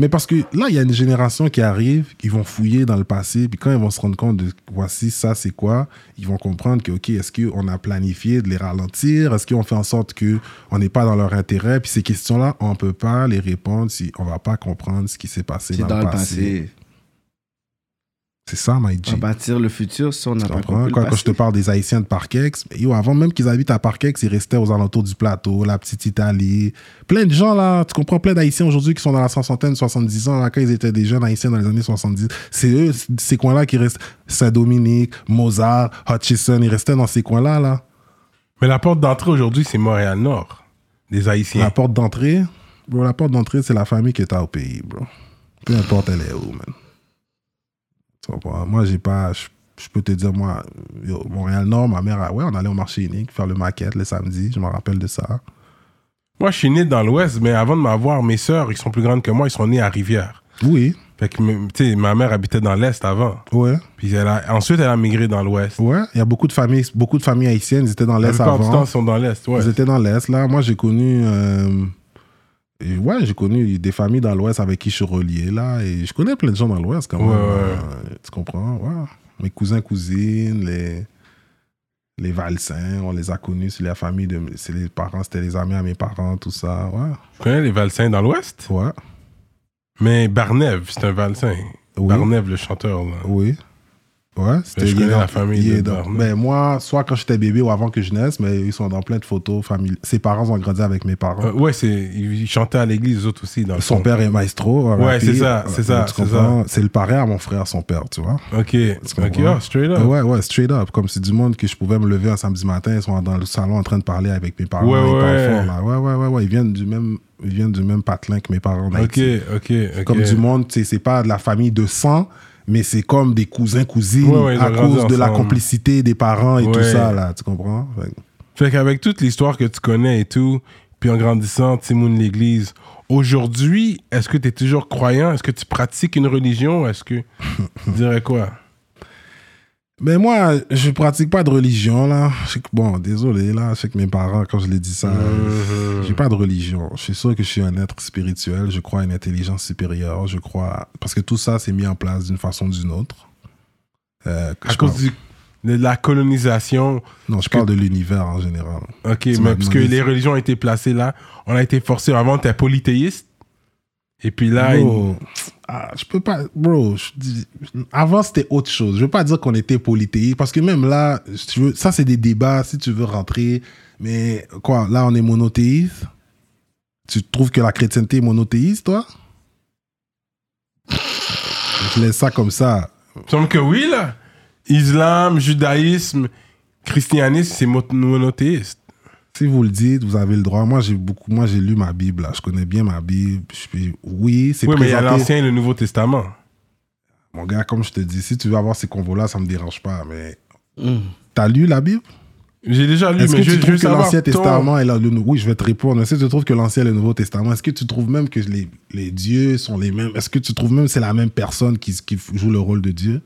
Mais parce que là, il y a une génération qui arrive, ils vont fouiller dans le passé, puis quand ils vont se rendre compte de voici ça, c'est quoi, ils vont comprendre que, OK, est-ce qu'on a planifié de les ralentir? Est-ce qu'on fait en sorte qu'on n'est pas dans leur intérêt? Puis ces questions-là, on peut pas les répondre si on va pas comprendre ce qui s'est passé C'est dans, le passé. C'est ça, my On va bâtir le futur si on n'a pas compris Quand, quand je te parle des Haïtiens de Parkex, yo, avant même qu'ils habitent à Parkex, ils restaient aux alentours du plateau, la petite Italie. Plein de gens là, tu comprends, plein d'Haïtiens aujourd'hui qui sont dans la soixantaine, 70 ans, là, quand ils étaient des jeunes Haïtiens dans les années 70. C'est eux, ces coins-là qui restent. Saint-Dominique, Mozart, Hutchison, ils restaient dans ces coins-là, là. Mais la porte d'entrée aujourd'hui, c'est Montréal-Nord. Des Haïtiens. La porte d'entrée, bro, la porte d'entrée, c'est la famille qui est au pays, bro. Peu importe elle est où, man. Tu comprends? Moi, j'ai pas. Je je peux te dire, moi, Montréal-Nord, ma mère, ouais, on allait au marché unique faire le maquette le samedi, je me rappelle de ça. Moi, je suis né dans l'Ouest, mais avant de m'avoir, mes sœurs, ils sont plus grandes que moi, ils sont nés à Rivière. Oui, Fait que, tu sais, ma mère habitait dans l'Est avant. ouais, Puis elle a, ensuite, elle a migré dans l'Ouest. ouais. Il y a beaucoup de familles, beaucoup de familles haïtiennes, ils étaient dans La l'Est plupart du temps, avant. ils sont dans l'Est, ouais. Ils étaient dans l'Est, là. Moi, j'ai connu. euh, et ouais, j'ai connu des familles dans l'Ouest avec qui je suis relié, là. Et je connais plein de gens dans l'Ouest, quand même. Ouais, ouais. Euh, Tu comprends? Ouais. Mes cousins, cousines, les. Les Valsins, on les a connus, c'est la famille de. C'est les parents, c'était les amis à mes parents, tout ça. Ouais. Tu connais les Valsins dans l'Ouest? Ouais. Mais Barnève, c'est un Valsin. Oui. Barnève, le chanteur. Là. Oui. Ouais, c'était je connais la famille de dans- Barnett. ben, moi, soit quand j'étais bébé ou avant que je naisse, mais ils sont dans plein de photos familiales. Ses parents ont grandi avec mes parents. Euh, ouais, c'est, ils chantaient à l'église, eux autres aussi. Dans Son fond. père est maestro. Ouais, c'est ça, c'est ça, Tu c'est le parrain à mon frère, son père, tu vois. Ok, straight up. Ouais, ouais, straight up. Comme c'est du monde que je pouvais me lever un samedi matin, ils sont dans le salon en train de parler avec mes parents. Ouais, ils parlent ouais. fort, là. Ouais, ouais, ouais, ouais. Ils viennent du même, ils viennent du même patelin que mes parents. Ok, ok, ok. Comme du monde, c'est pas de la famille de sang, mais c'est comme des cousins, cousines, Ouais, ouais, ils à cause de la complicité des parents et tout ça, là. Tu comprends? Fait qu'avec toute l'histoire que tu connais et tout, puis en grandissant, Timoun l'église, aujourd'hui, est-ce que tu es toujours croyant? Est-ce que tu pratiques une religion? Est-ce que. tu dirais quoi? Mais moi, je pratique pas de religion, là. Bon, désolé, là. Je sais que mes parents, quand je les dis ça, Mhm. j'ai pas de religion. Je suis sûr que je suis un être spirituel. Je crois à une intelligence supérieure. Je crois. Parce que tout ça, c'est mis en place d'une façon ou d'une autre. Euh, À cause parle- du- de la colonisation. Non, je parle de l'univers en général. Ok, Tu mais parce que les religions ont été placées là, on a été forcé. Avant, tu es polythéiste. Et puis là, Bro, ah, je peux pas. Bro, avant c'était autre chose. Je veux pas dire qu'on était polythéiste parce que même là, tu veux, ça c'est des débats si tu veux rentrer. Mais quoi, là on est monothéiste? Tu trouves que la chrétienté est monothéiste, toi? Je laisse ça comme ça. il semble que oui, là. Islam, judaïsme, christianisme, c'est mo- monothéiste. Si vous le dites, vous avez le droit. Moi, j'ai beaucoup, moi, j'ai lu ma Bible. Là. Je connais bien ma Bible. Je suis- oui, c'est Oui, mais il y a présenté- l'Ancien et le Nouveau Testament. Mon gars, comme je te dis, si tu veux avoir ces convos-là, ça me dérange pas. Mais Hum. t'as lu la Bible? J'ai déjà lu, Est-ce mais que je, tu je trouves que l'Ancien ton- Testament est là le Nou- Oui, je vais te répondre. Est-ce que tu trouves que l'Ancien et le Nouveau Testament, est-ce que tu trouves même que les, les dieux sont les mêmes? Est-ce que tu trouves même que c'est la même personne qui, qui joue le rôle de Dieu?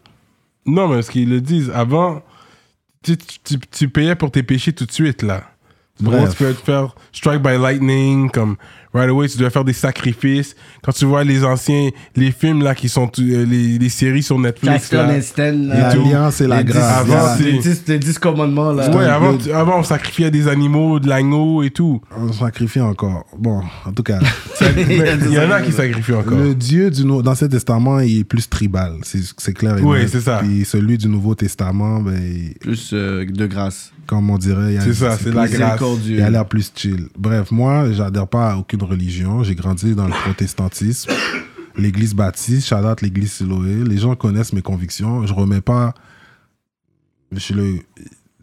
Non, mais ce qu'ils le disent, avant, tu, tu, tu payais pour tes péchés tout de suite, là. Bref. vois, tu peux faire strike by lightning, comme right away, tu dois faire des sacrifices. Quand tu vois les anciens, les films, là, qui sont, euh, les, les séries sur Netflix, là. Einstein. L'alliance et la grâce. Avant, les Les 10 commandements, là. Ouais, avant, avant, on sacrifiait des animaux, de l'agneau et tout. On sacrifie encore. Bon, en tout cas, <laughs> Il y en a qui sacrifient encore. le Dieu du Nou- l'Ancien Testament, il est plus tribal. C'est c'est clair. et Oui, c'est ça. Puis celui du Nouveau Testament, ben, il- Plus euh, de grâce. comme on dirait, il y a- C'est ça, c'est la grâce. Il a l'air plus chill. Bref, moi, j'adhère pas à aucune religion. J'ai grandi dans le protestantisme, l'église baptiste, out l'église Siloé. Les gens connaissent mes convictions. Je remets pas. Je le.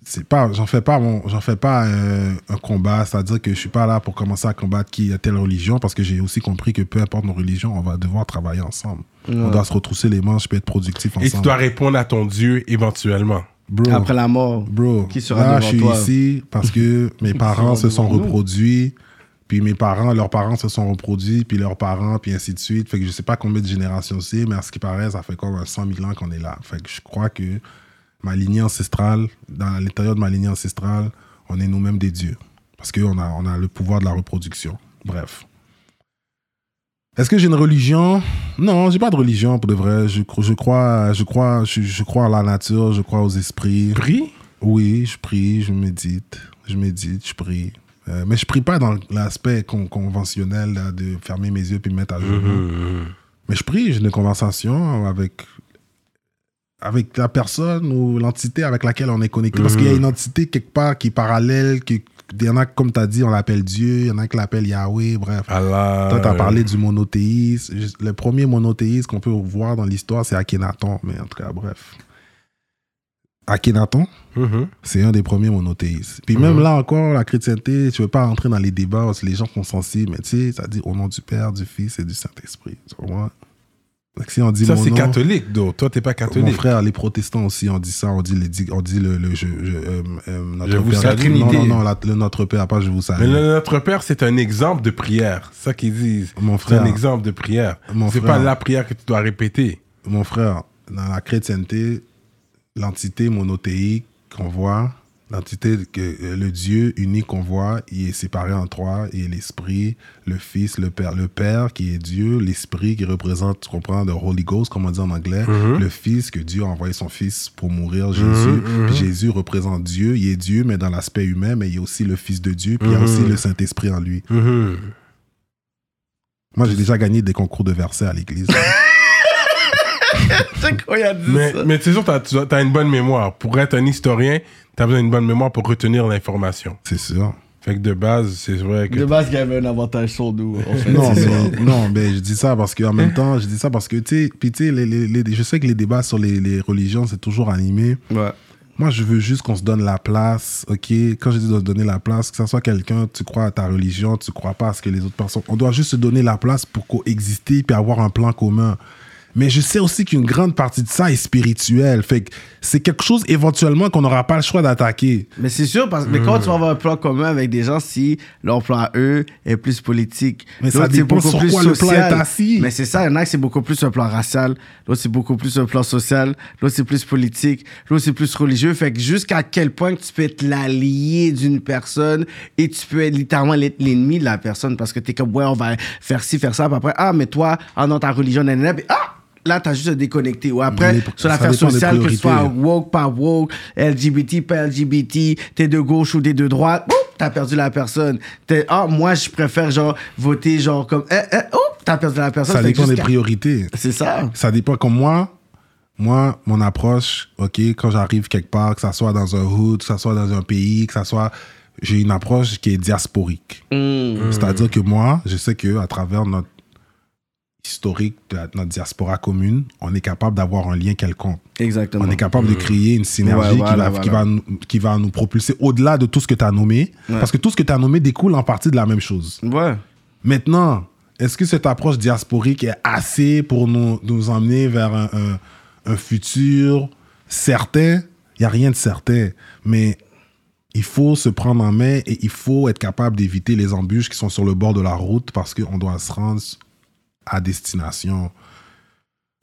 C'est pas, j'en fais pas mon, j'en fais pas euh, un combat, c'est-à-dire que je suis pas là pour commencer à combattre qui a telle religion, parce que j'ai aussi compris que peu importe nos religions, on va devoir travailler ensemble. On doit se retrousser les manches, puis être productif ensemble. Et tu dois répondre à ton Dieu éventuellement. Bro, Après la mort. Bro, Qui sera là, devant je suis toi? ici parce que mes <laughs> parents se sont reproduits, puis mes parents, leurs parents se sont reproduits, puis leurs parents, puis ainsi de suite. Fait que je sais pas combien de générations c'est, mais à ce qui paraît, ça fait comme un 100 000 ans qu'on est là. Fait que je crois que ma lignée ancestrale, dans l'intérieur de ma lignée ancestrale, on est nous-mêmes des dieux. Parce qu'on a, on a le pouvoir de la reproduction. Bref. Est-ce que j'ai une religion? Non, j'ai pas de religion pour de vrai. Je, cro- je crois, je crois, je, je crois à la nature, je crois aux esprits. Prie? Oui, je prie, je médite, je médite, je prie. Euh, mais je prie pas dans l'aspect con- conventionnel là, de fermer mes yeux puis me mettre à genoux. Mhm. Mais je prie, j'ai une conversation avec avec la personne ou l'entité avec laquelle on est connecté. Parce qu'il y a une entité quelque part qui est parallèle, qui, il y en a, comme tu as dit, on l'appelle Dieu, il y en a qui l'appellent Yahweh, bref. Allah. Toi, tu as parlé du monothéisme. Le premier monothéisme qu'on peut voir dans l'histoire, c'est Akhenaton. Mais en tout cas, bref. Akhenaton, Mhm. c'est un des premiers monothéistes. Puis même là encore, la chrétienté, tu veux pas rentrer dans les débats parce que les gens sont sensibles, mais tu sais, ça dit au nom du Père, du Fils et du Saint-Esprit. Si on dit Ça, mon c'est catholique, donc. Toi, t'es pas Mon catholique. frère, les protestants aussi, on dit ça, on dit, les, on dit le, le je, je, euh, euh, notre Je vous Père. salue. Non, non, non, la- le Notre Père, pas je vous Mais salue. le Notre Père, c'est un exemple de prière. C'est ça qu'ils disent. Mon C'est frère. un exemple de prière. Mon C'est pas la prière que tu dois répéter. Mon frère, dans la chrétienté, l'entité monothéique qu'on voit, l'entité, que euh, le Dieu unique qu'on voit, il est séparé en trois. A l'Esprit, le Fils, le Père. Le Père qui est Dieu, l'Esprit qui représente, tu comprends, le Holy Ghost, comme on dit en anglais. Le Fils, que Dieu a envoyé son Fils pour mourir, Jésus. Puis Jésus représente Dieu. Il est Dieu, mais dans l'aspect humain, mais il a aussi le Fils de Dieu. Puis il y a aussi le Saint-Esprit en lui. Moi, j'ai déjà gagné des concours de versets à l'église. <laughs> <laughs> C'est quoi, il a dit Mais, ça? mais c'est sûr, tu as, une bonne mémoire. Pour être un historien, tu as besoin d'une bonne mémoire pour retenir l'information. C'est sûr. Fait que de base, c'est vrai que. De base, il y avait un avantage sur nous. en fait, Non, mais, <laughs> non, mais je dis ça parce qu'en même temps, je dis ça parce que, tu sais, puis tu sais, les, les- les- je sais que les débats sur les, les religions, c'est toujours animé. Ouais. Moi, je veux juste qu'on se donne la place, ok? Quand je dis de se donner la place, que ça soit quelqu'un, tu crois à ta religion, tu crois pas à ce que les autres personnes... On doit juste se donner la place pour coexister puis avoir un plan commun. Mais je sais aussi qu'une grande partie de ça est spirituelle. Fait que c'est quelque chose éventuellement qu'on n'aura pas le choix d'attaquer. Mais c'est sûr, parce mais quand tu vas avoir un plan commun avec des gens, si leur plan à eux est plus politique, Mais ça dépend beaucoup sur plus quoi le plan est assis. Mais c'est ça, il y en a que c'est beaucoup plus un plan racial, l'autre c'est beaucoup plus un plan social, l'autre c'est plus politique, l'autre c'est plus religieux. Fait que jusqu'à quel point que tu peux être l'allié d'une personne et tu peux être littéralement l'ennemi de la personne parce que t'es comme, ouais, on va faire ci, faire ça, puis après, ah, mais toi, ah non, ta religion, nanana, puis ah! Là, t'as juste à déconnecter. Ou après, Les- sur l'affaire sociale, que sois priorités. woke, pas woke, LGBT, pas LGBT, t'es de gauche ou t'es de droite, oup, t'as perdu la personne. T'es, ah, moi, je préfère, genre, voter, genre, comme, eh, eh, t'as perdu la personne. Ça dépend des priorités. C'est ça. ça dépend comme moi. Moi, mon approche, OK, quand j'arrive quelque part, que ça soit dans un hood, que ça soit dans un pays, que ça soit. J'ai une approche qui est diasporique. C'est-à-dire que moi, je sais que à travers notre historique de la- notre diaspora commune, on est capable d'avoir un lien quelconque. Exactement. On est capable de créer une synergie Ouais, qui, voilà, va, qui, va nous, qui va nous propulser au-delà de tout ce que tu as nommé. Parce que tout ce que tu as nommé découle en partie de la même chose. Ouais. Maintenant, est-ce que cette approche diasporique est assez pour nous, nous emmener vers un, un- un futur certain? Il n'y a rien de certain. Mais il faut se prendre en main et il faut être capable d'éviter les embûches qui sont sur le bord de la route parce qu'on doit se rendre à destination.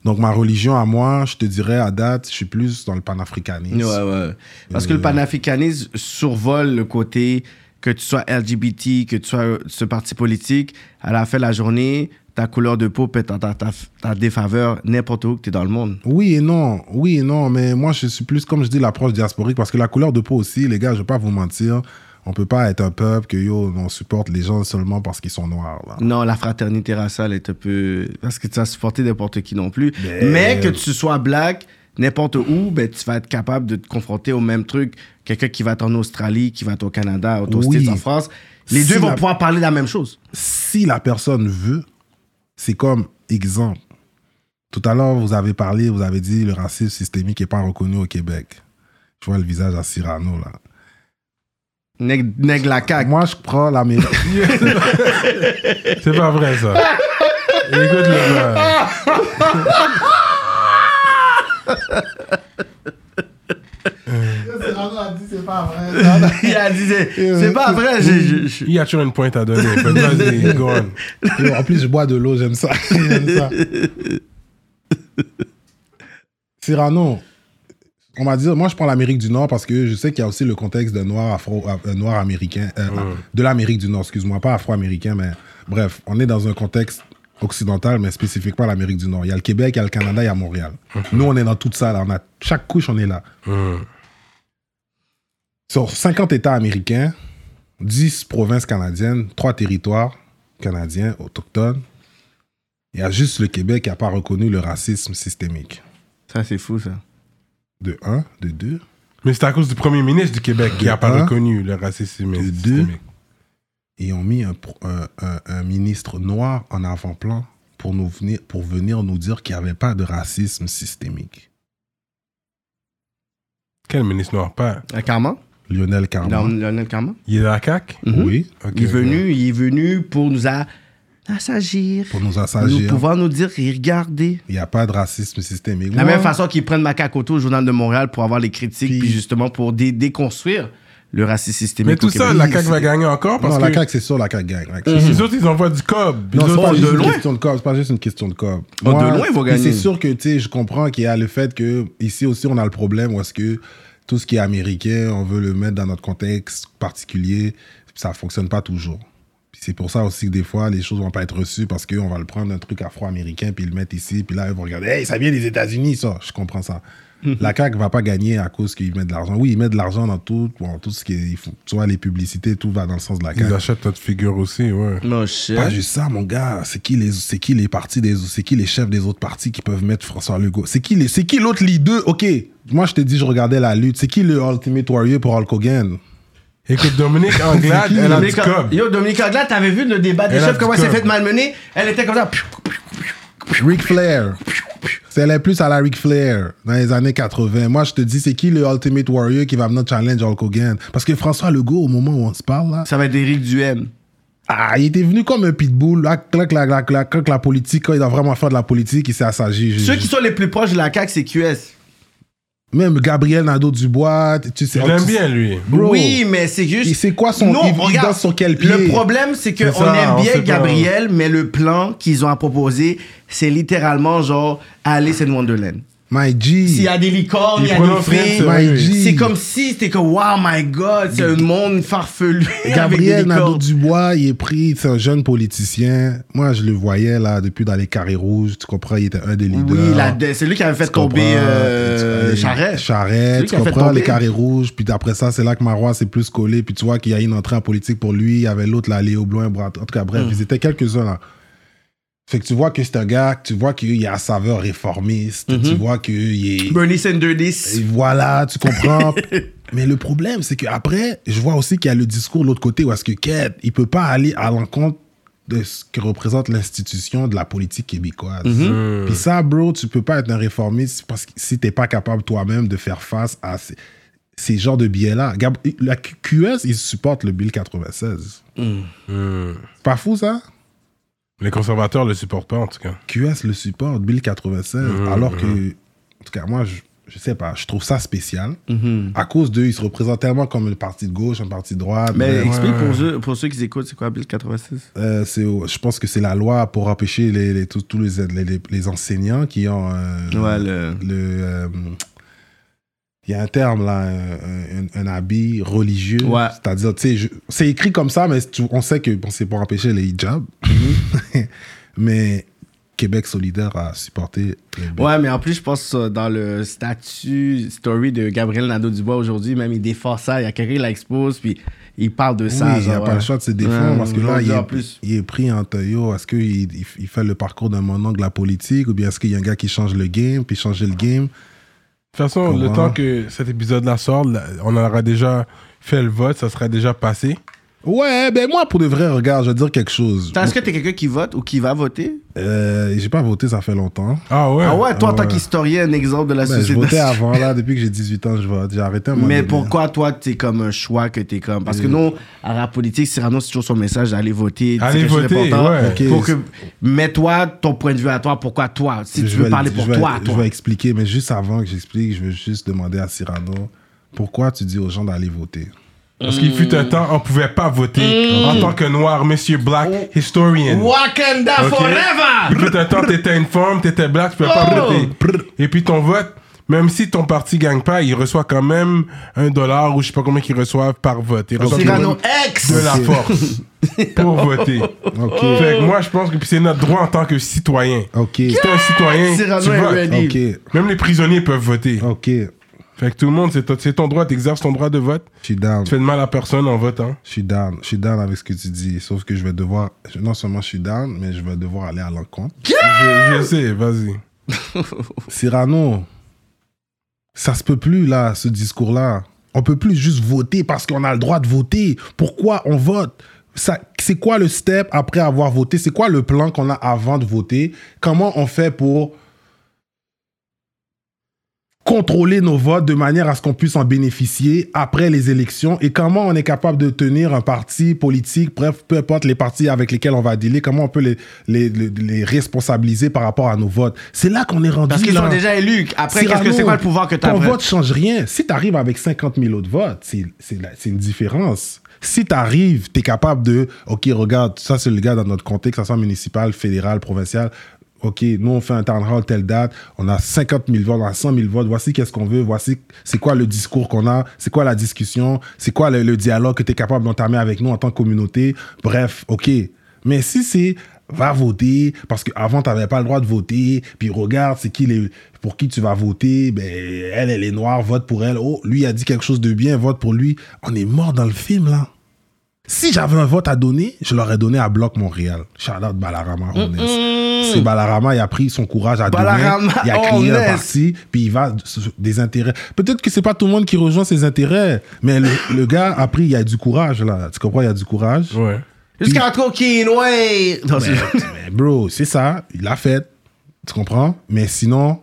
Donc, ma religion à moi, je te dirais à date, je suis plus dans le panafricanisme. Ouais, ouais. Parce que le panafricanisme survole le côté que tu sois LGBT, que tu sois ce parti politique, à la fin de la journée, ta couleur de peau peut être ta, ta, ta défaveur n'importe où que tu es dans le monde. Oui et non, oui et non, mais moi je suis plus, comme je dis, l'approche diasporique parce que la couleur de peau aussi, les gars, je vais pas vous mentir, on peut pas être un peuple que yo, on supporte les gens seulement parce qu'ils sont noirs. Là. Non, la fraternité raciale est un peu. Parce que tu vas supporter n'importe qui non plus. Mais- Mais, que tu sois black, n'importe où, ben, tu vas être capable de te confronter au même truc. Quelqu'un qui va être en Australie, qui va être au Canada, aux Oui. States, en France. Les Si deux vont la- pouvoir parler de la même chose. Si la personne veut, c'est comme exemple. Tout à l'heure, vous avez parlé, vous avez dit le racisme systémique n'est pas reconnu au Québec. Je vois le visage à Cyrano là. Nègre nègre la caque. Moi, je prends l'Amérique. <laughs> C'est pas vrai, ça. Écoute le gars. Cyrano a dit c'est pas vrai. <laughs> Il a dit, c'est pas vrai. Il y a toujours une pointe à donner. Vas-y, go on. En plus, je bois de l'eau, j'aime ça. J'aime <laughs> ça. Cyrano, on va dire, moi je prends l'Amérique du Nord parce que je sais qu'il y a aussi le contexte de noir, afro, euh, noir américain, euh, de l'Amérique du Nord, excuse-moi, pas afro-américain, mais bref, on est dans un contexte occidental, mais spécifiquement l'Amérique du Nord. Il y a le Québec, il y a le Canada, il y a Montréal. Nous, on est dans tout ça, là. On a, chaque couche, on est là. Sur 50 États américains, 10 provinces canadiennes, 3 territoires canadiens autochtones, il y a juste le Québec qui n'a pas reconnu le racisme systémique. Ça, c'est fou, ça. De un, de deux. Mais c'est à cause du premier ministre du Québec qui n'a pas reconnu le racisme Et deux. Ils ont mis un, un- un- un ministre noir en avant-plan pour, nous venir, pour venir nous dire qu'il n'y avait pas de racisme systémique. Quel ministre noir? Pas Euh, Carman Lionel Carman. Lionel Carman Il est à la CAQ. Oui, Il est venu, il est venu pour nous a- assagir, pour nous nous assagir. pouvoir nous dire et regarder. Il n'y a pas de racisme systémique. De la Moi, même façon qu'ils prennent Macacoto au Journal de Montréal pour avoir les critiques, Puis- puis, justement pour dé- déconstruire le racisme systémique. Mais tout ça, la CAQ va gagner encore parce non, que la CAQ, c'est sûr, la CAQ gagne. C'est les sûr. autres, ils envoient du cob. Non, c'est pas de juste une loin. question de cob. C'est pas juste une question de cob. Oh, de loin, ils vont mais gagner. C'est sûr que, tu sais, je comprends qu'il y a le fait que ici aussi, on a le problème où est-ce que tout ce qui est américain, on veut le mettre dans notre contexte particulier. Ça fonctionne pas toujours. Puis c'est pour ça aussi que des fois, les choses vont pas être reçues parce qu'on va le prendre un truc afro-américain puis le mettre ici. Puis là, ils vont regarder, hey, ça vient des États-Unis, ça. Je comprends ça. La CAQ va pas gagner à cause qu'ils mettent de l'argent. Oui, ils mettent de l'argent dans tout, bon, tout ce qui est, il faut- tu vois, les publicités, tout va dans le sens de la Ils CAQ. achètent notre figure aussi, ouais. Non, shit. Pas juste ça, mon gars. C'est qui les, c'est qui les partis des, c'est qui les chefs des autres partis qui peuvent mettre François Legault? C'est qui les, c'est qui l'autre leader? Ok, moi je te dis, je regardais la lutte. C'est qui le Ultimate Warrior pour Hulk Hogan? Écoute, Dominique <laughs> Anglade, elle a du cob. Yo, Dominique Anglade, t'avais vu le débat des chefs, comment elle s'est fait malmener? Elle était comme ça. Ric Flair. C'est elle est plus à la Ric Flair dans les années 80. Moi je te dis, c'est qui le Ultimate Warrior qui va venir challenge Hulk Hogan? Parce que François Legault, au moment où on se parle là, Ça va être Éric Duhem. ah, il était venu comme un pitbull. Là, clac, clac, clac, clac, la politique, quand il doit vraiment faire de la politique, il s'est assagi. Ceux qui sont les plus proches de la CAQ, c'est QS. Même Gabriel Nadeau-Dubois, tu sais. Je l'aime tu- bien, lui. Bro. Oui, mais c'est juste. Et c'est quoi son- Non, il- il regarde, danse sur quel pied? Le problème, c'est C'est qu'on aime on bien pas. Gabriel, mais le plan qu'ils ont à proposer, c'est littéralement genre Alice in Wonderland. My G. S'il y a des licornes, Il y a des filles. c'est vrai, My oui. G. C'est comme si c'était comme, wow, my God, c'est un monde farfelu. <laughs> Gabriel. Nadeau-Dubois, il est pris, c'est un jeune politicien. Moi, je le voyais là depuis dans les carrés rouges. Tu comprends, il était un des leaders. Oui, c'est lui qui avait fait tomber euh. C'est Charest, lui tu comprends, les carrés rouges. Puis après ça, c'est là que Marois s'est plus collé. Puis tu vois qu'il y a une entrée en politique pour lui. Il y avait l'autre là, Léo Blanc. En tout cas, Mm. bref, ils étaient quelques-uns là. Fait que tu vois que c'est un gars, tu vois qu'il y a sa saveur réformiste. Tu vois qu'il est. Bernie Sanders. Et voilà, tu comprends. <laughs> Mais le problème, c'est qu'après, je vois aussi qu'il y a le discours de l'autre côté où est-ce que Ked, il peut pas aller à l'encontre de ce que représente l'institution de la politique québécoise. Mm. Puis ça, bro, tu peux pas être un réformiste parce que si t'es pas capable toi-même de faire face à ces, ces genres de biais-là. La QS, ils supportent le Bill 96. Hmm. C'est pas fou, ça? Les conservateurs le supportent pas, en tout cas. QS le supporte, Bill 96. Mhm, alors que, en tout cas, moi, je, je sais pas, je trouve ça spécial. Mhm. À cause d'eux, ils se représentent tellement comme un parti de gauche, un parti de droite. Mais Euh, explique ouais. pour, ceux, pour ceux qui écoutent, c'est quoi Bill 86 euh, c'est, je pense que c'est la loi pour empêcher les, les- tous, tous les, les, les- les enseignants qui ont euh, Ouais, le- le, euh, il y a un terme là, un, un- un habit religieux. Ouais. C'est-à-dire, tu sais, je- c'est écrit comme ça, mais on sait que bon, c'est pour empêcher les hijabs. Mhm. <laughs> mais Québec solidaire a supporté. les- Ouais, mais en plus, je pense euh, dans le statut story de Gabriel Nadeau-Dubois aujourd'hui, même il défend ça. Il y a quelqu'un qui l'expose, puis il parle de ça. oui, il n'y a pas le choix de se défendre Ouais, parce que là, il est, plus. il est pris en yo, Est-ce qu'il il, il fait le parcours d'un monologue de la politique ou bien est-ce qu'il y a un gars qui change le game, puis changer le game? Toute façon, le temps que cet épisode-là sort, là, on aura déjà fait le vote, ça sera déjà passé. Ouais, ben moi, pour de vrai, regarde, je vais dire quelque chose. Est-ce que t'es quelqu'un qui vote ou qui va voter? Euh, j'ai pas voté, ça fait longtemps. Ah ouais? Ah ouais, toi, en tant ouais. qu'historien, un exemple de la Ben, je société. votais <laughs> avant, là, depuis que j'ai 18 ans, je vote. J'ai arrêté un moment Mais pourquoi toi, t'es comme un choix que t'es comme? Parce que Euh. nous, à la politique, Cyrano, c'est toujours son message d'aller voter. Allez voter, ouais. Ok. Pour que, mets-toi ton point de vue à toi. Pourquoi toi? Si tu veux vais- parler pour vais- toi, Je toi. vais expliquer, mais juste avant que j'explique, je veux juste demander à Cyrano pourquoi tu dis aux gens d'aller voter? Parce qu'il fut un temps, on pouvait pas voter en tant que noir, monsieur Black Historian. Wakanda Ok? forever Il fut un temps, t'étais une forme, t'étais black, tu pouvais pas Oh. voter. Et puis ton vote, même si ton parti gagne pas, il reçoit quand même un dollar ou je sais pas combien qu'ils reçoivent par vote. Ils reçoivent X de la force <laughs> pour voter. Fait que moi, je pense que c'est notre droit en tant que citoyen. Ok. Si t'es un citoyen, Cyrano tu votes. ready. Ok. Même les prisonniers peuvent voter. Ok. Fait que tout le monde, c'est ton- c'est ton droit, t'exerces ton droit de vote. Je suis down. Tu fais de mal à personne en votant. Je suis down. Je suis down avec ce que tu dis. Sauf que je vais devoir. Non seulement je suis down, mais je vais devoir aller à l'encontre. Je, je sais, vas-y. <laughs> Cyrano, Ça se peut plus, là, ce discours-là. On peut plus juste voter parce qu'on a le droit de voter. Pourquoi on vote? Ça- C'est quoi le step après avoir voté? C'est quoi le plan qu'on a avant de voter? Comment on fait pour contrôler nos votes de manière à ce qu'on puisse en bénéficier après les élections et comment on est capable de tenir un parti politique, bref, peu importe les partis avec lesquels on va dealer, comment on peut les, les, les, les responsabiliser par rapport à nos votes. C'est là qu'on est rendu. Parce qu'ils sont déjà élus. Après, qu'est-ce que c'est quoi le pouvoir que tu as Ton vote change rien. Si tu arrives avec 50 000 autres votes, c'est une différence. Si tu arrives, tu es capable de, OK, regarde, ça c'est le gars dans notre comté, que ce soit municipal, fédéral, provincial. OK, nous on fait un town hall telle date, on a 50 000 votes, on a 100 000 votes, voici qu'est-ce qu'on veut, voici c'est quoi le discours qu'on a, c'est quoi la discussion, c'est quoi le, dialogue que tu es capable d'entamer avec nous en tant que communauté. Bref, OK. Mais si c'est va voter parce qu'avant tu n'avais pas le droit de voter, puis regarde c'est qui les pour qui tu vas voter, ben elle elle est noire, vote pour elle. Oh, lui a dit quelque chose de bien, vote pour lui. On est mort dans le film là. Si j'avais un vote à donner, je l'aurais donné à Bloc Montréal. Shout out Balarama. C'est Balarama, il a pris son courage à deux mains, Balarama il a créé un parti, puis il va sur des intérêts. Peut-être que c'est pas tout le monde qui rejoint ses intérêts, mais le, <coughs> le gars a pris, il y a du courage là. Tu comprends, il y a du courage. Ouais. Jusqu'à coquine, ouais. Non, Mais bro, c'est ça, il l'a fait. Tu comprends? Mais sinon,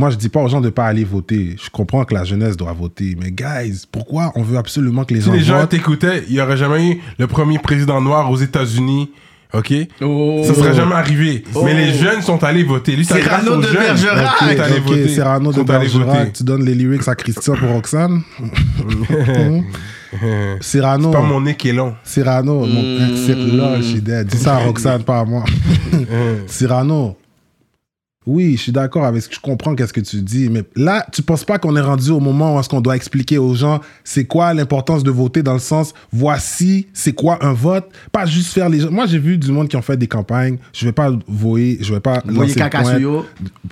moi, je dis pas aux gens de pas aller voter. Je comprends que la jeunesse doit voter. Mais guys, pourquoi on veut absolument que les Si gens les gens votent? t'écoutaient, il n'y aurait jamais eu le premier président noir aux États-Unis. OK? Oh. Ça serait jamais arrivé. Mais les jeunes sont allés voter. Lui, c'est aux de jeunes. Bergerac. Voter. De Bergerac, tu donnes les lyrics à Christian pour Roxane? <laughs> Cyrano. Pas mon nez qui est long. Cyrano, Hmm. mon c'est là, je suis dead. Dis ça à Roxane, pas à moi. <laughs> Cyrano. Oui, je suis d'accord avec ce que je comprends qu'est-ce que tu dis, mais là, tu penses pas qu'on est rendu au moment où est-ce qu'on doit expliquer aux gens c'est quoi l'importance de voter dans le sens voici c'est quoi un vote, pas juste faire les gens. Moi, j'ai vu du monde qui ont fait des campagnes. Je vais pas voyer, je vais pas caca point,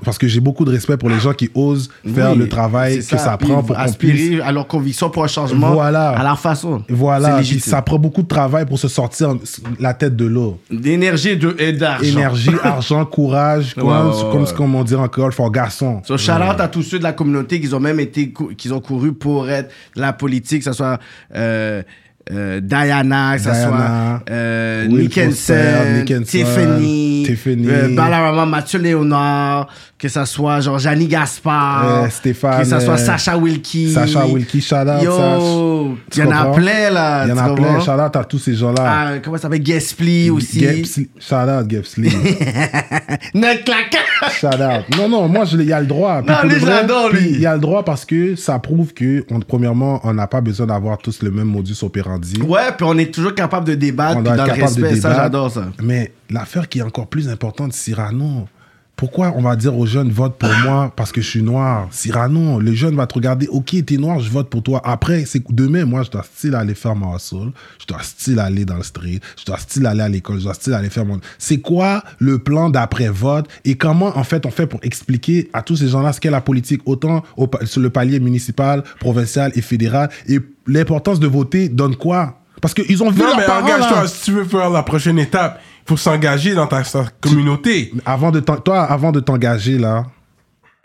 parce que j'ai beaucoup de respect pour les gens qui osent faire Oui, le travail que ça, prend pour aspirer puisse à leur conviction pour un changement Voilà. à leur façon. voilà, ça prend beaucoup de travail pour se sortir la tête de l'eau. D'énergie et d'argent. énergie, argent, courage, quoi, Ouais, ouais, comme ce qu'on dit encore, for garçon. So, shout out à tous ceux de la communauté qui ont même été, qui ont couru pour être de la politique, que ce soit euh, euh, Diana, que ce soit euh, Nickenson, Tiffany, Tiffany. euh, Balarama, Mathieu Léonard, que ce soit genre Janie Gaspard, Euh, Stéphane, que ce soit euh, Sacha Wilkie. Sacha Wilkie, shout out, Yo, il y en a plein là. Il y en a plein, shout out à tous ces gens-là. Ah, comment ça s'appelle? Gasply aussi. Gepsli- Shout out, Gepsli. <laughs> Notre. Shout out. Non, non, moi, il y a le droit. Puis Non, lui, puis lui. Il y a le droit parce que ça prouve que, on- premièrement, on n'a pas besoin d'avoir tous le même modus operandi. Ouais, puis on est toujours capable de débattre on puis dans le respect. Ça, j'adore ça. Mais l'affaire qui est encore plus importante, Cyrano, pourquoi on va dire aux jeunes vote pour moi parce que je suis noir? Cyrano, le jeune va te regarder, ok, t'es noir, je vote pour toi. Après, c'est demain, moi, je dois style aller faire mon hustle, je dois style aller dans le street, je dois style aller à l'école, je dois style aller faire mon. C'est quoi le plan d'après-vote et comment, en fait, on fait pour expliquer à tous ces gens-là ce qu'est la politique, autant au sur le palier municipal, provincial et fédéral? Et l'importance de voter donne quoi? Parce qu'ils ont vu Non, leurs mais parents, là. engage-toi. Si tu veux faire la prochaine étape, faut s'engager dans ta, ta communauté. avant de toi, avant de t'engager, là,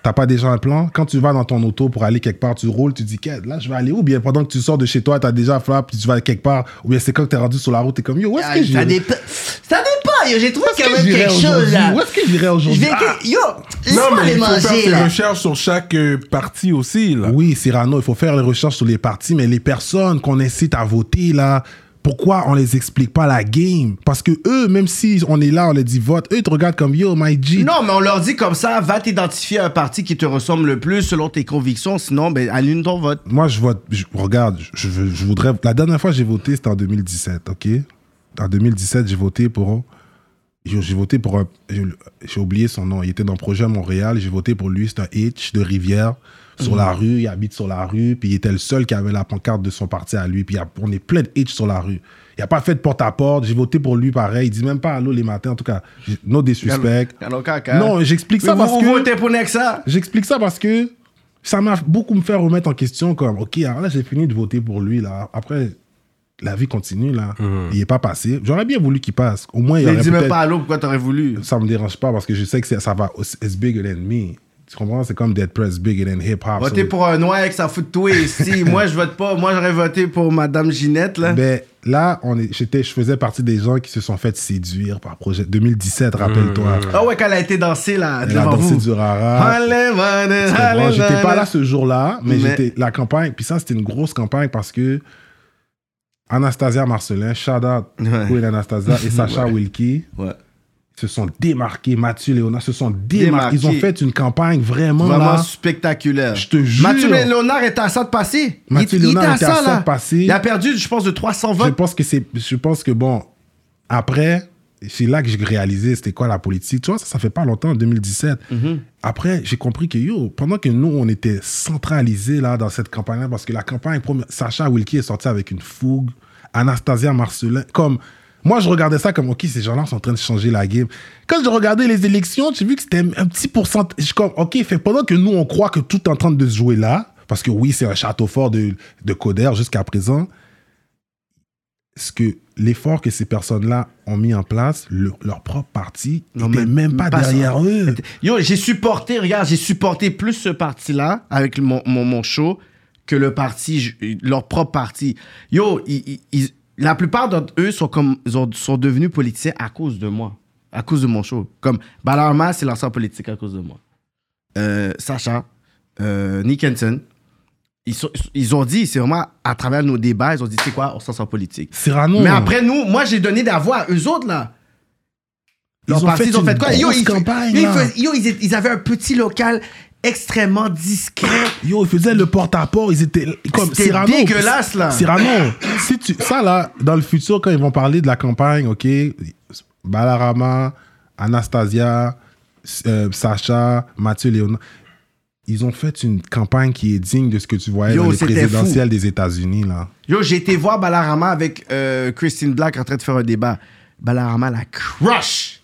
t'as pas déjà un plan? Quand tu vas dans ton auto pour aller quelque part, tu roules, tu dis, là, je vais aller où? Bien, pendant que tu sors de chez toi, t'as déjà fait, puis tu vas quelque part. Ou bien c'est quand t'es rendu sur la route, t'es comme, yo, où est-ce Ah, que ça, dépend. ça dépend. J'ai trouvé quand même quelque chose, là. Où est-ce que j'irai Je aujourd'hui? Ah! Yo, Non, laisse-moi mais les il faut faire manger, là. recherches sur chaque euh, partie aussi. Là. Oui, Cyrano, il faut faire les recherches sur les partis, mais les personnes qu'on incite à voter, là, pourquoi on les explique pas la game? Parce que eux, même si on est là, on les dit vote, eux, ils te regardent comme, yo, my G. Non, mais on leur dit comme ça, va t'identifier à un parti qui te ressemble le plus selon tes convictions, sinon, ben, annule ton vote. Moi, je vote. je- regarde, je, voudrais. La dernière fois que j'ai voté, c'était en 2017, OK? En 2017, j'ai voté pour. J'ai voté pour un. J'ai oublié son nom. Il était dans le projet à Montréal. J'ai voté pour lui. C'est un Hitch de Rivière. Sur la rue. Il habite sur la rue. Puis il était le seul qui avait la pancarte de son parti à lui. Puis on est plein de Hitch sur la rue. Il n'a pas fait de porte-à-porte. J'ai voté pour lui pareil. Il dit même pas allô les matins. En tout cas, j'ai- no disrespect. Alors, caca. Non, j'explique ça parce que. pour Nexa? J'explique ça parce que ça m'a beaucoup me fait remettre en question comme, ok, alors là, j'ai fini de voter pour lui, là. Après, la vie continue, là. Il n'est pas passé. J'aurais bien voulu qu'il passe. Au moins, il Mais aurait dis même pas allô, pourquoi t'aurais voulu? Ça me dérange pas parce que je sais que ça va... Than me. Tu comprends? C'est comme Dead Press Bigger than Hip Hop. Votez So- pour un noir qui s'en fout de toi. Si, <laughs> moi, je vote pas. Moi, j'aurais voté pour Madame Ginette, là. Ben, là, on est, j'étais, je faisais partie des gens qui se sont fait séduire par projet 2017, rappelle-toi. Ah ouais, quand elle a été dansée, là, Elle a dansé du rara. J'étais pas là ce jour-là, mais, Mais- j'étais la campagne. Puis ça, c'était une grosse campagne parce que Anastasia Marcelin, shout out Ouais. Queen Anastasia et <laughs> Sacha Wilkie Ouais. Se sont démarqués. Mathieu Léonard se sont démarqués. Ils ont fait une campagne vraiment, Vraiment là. spectaculaire. Je te jure. Mathieu Léonard était à ça de passer. Mathieu il, Léonard était à ça, là. de passer. Il a perdu, je pense, de 300 Je pense que c'est. Je pense que bon, après, c'est là que j'ai réalisé c'était quoi la politique. Tu vois, ça, ça fait pas longtemps, en 2017. Mm-hmm. Après, j'ai compris que yo, pendant que nous, on était centralisés là dans cette campagne-là, parce que la campagne, première- Sacha Wilkie est sorti avec une fougue, Anastasia Marcelin, comme. Moi, je regardais ça comme, OK, ces gens-là sont en train de changer la game. Quand je regardais les élections, j'ai vu que c'était un petit pourcentage. Je suis comme, OK, fait pendant que nous, on croit que tout est en train de se jouer là, parce que oui, c'est un château fort de, de Coder jusqu'à présent, ce que l'effort que ces personnes-là ont mis en place, le- leur propre parti, n'était même pas pas ça. derrière eux. Yo, j'ai supporté, regarde, j'ai supporté plus ce parti-là avec mon, mon, mon show que le parti, leur propre parti. Yo, ils- la plupart d'entre eux sont, comme, ils ont- sont devenus politiciens à cause de moi, à cause de mon show. Comme Balarama s'est lancé en politique à cause de moi. Euh, Sacha, euh, Nick Henson, ils, sont- ils ont dit, c'est vraiment à travers nos débats, ils ont dit, c'est quoi, on s'en sort politique? Cyrano. Mais après, nous, moi, j'ai donné de la voix à eux autres, là. Ils ont parti, fait ils ont fait quoi? Yo, grosse ils, campagne, yo, ils avaient un petit local extrêmement discret. Yo, ils faisaient le porte-à-porte, ils étaient comme C'était Cyrano. dégueulasse, là. Cyrano, si tu, ça là, dans le futur, quand ils vont parler de la campagne, ok, Balarama, Anastasia, euh, Sacha, Mathieu Léonard, ils ont fait une campagne qui est digne de ce que tu voyais Yo, dans les présidentielles des États-Unis, là. Yo, j'ai été voir Balarama avec euh, Christine Black en train de faire un débat. Balarama la crush.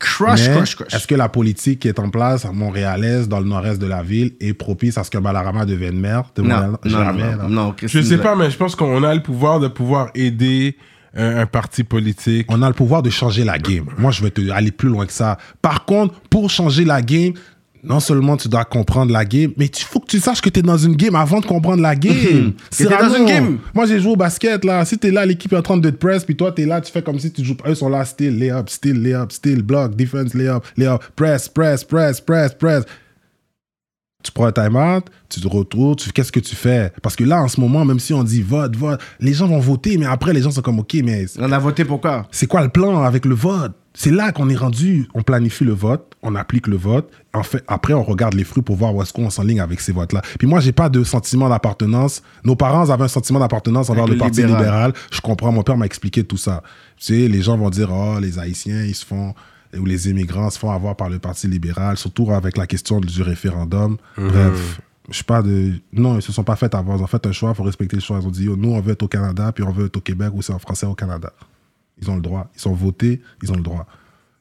Crush, Mais crush, crush. Est-ce que la politique qui est en place à montréalaise, dans le nord-est de la ville, est propice à ce que Balarama devienne maire de Montréal? Non, Jamais, non, non, non, Je sais pas, mais je pense qu'on a le pouvoir de pouvoir aider euh, un parti politique. On a le pouvoir de changer la game. Moi, je vais te aller plus loin que ça. Par contre, pour changer la game, non seulement tu dois comprendre la game, mais il faut que tu saches que tu es dans une game avant de comprendre la game. <laughs> T'es Cyrano, dans une game. Moi, j'ai joué au basket, là. Si t'es là, l'équipe est en train de te press, puis toi, t'es là, tu fais comme si tu joues. Eux sont là, still, layup, still, layup, still, block, defense, layup, layup, press, press, press, press, press. Tu prends un time-out, tu te retrouves, tu qu'est-ce que tu fais? Parce que là, en ce moment, même si on dit vote, vote, les gens vont voter, mais après, les gens sont comme, OK, mais On a voté pour quoi? c'est quoi le plan avec le vote? C'est là qu'on est rendu. On planifie le vote, on applique le vote. En fait, après, on regarde les fruits pour voir où est-ce qu'on s'enligne avec ces votes-là. Puis moi, j'ai pas de sentiment d'appartenance. Nos parents avaient un sentiment d'appartenance envers le, le Parti libéral. libéral. Je comprends. Mon père m'a expliqué tout ça. Tu sais, les gens vont dire, oh, les Haïtiens, ils se font ou les immigrants se font avoir par le Parti libéral, surtout avec la question du référendum. Bref, je sais pas de. Non, ils se sont pas fait avoir. Ils ont fait un choix, il faut respecter le choix. Ils ont dit, yo, nous, on veut être au Canada, puis on veut être au Québec, ou c'est en français au Canada. Ils ont le droit. Ils sont votés, ils ont le droit.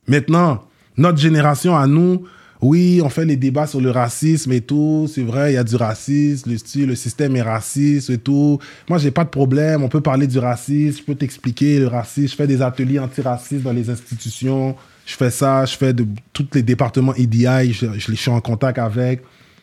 Maintenant, notre génération à nous, oui, on fait les débats sur le racisme et tout. C'est vrai, il y a du racisme, le, système est raciste et tout. Moi, j'ai pas de problème. On peut parler du racisme. Je peux t'expliquer le racisme. Je fais des ateliers antiracistes dans les institutions. Je fais ça. Je fais de tous les départements EDI. Je, je les suis en contact avec.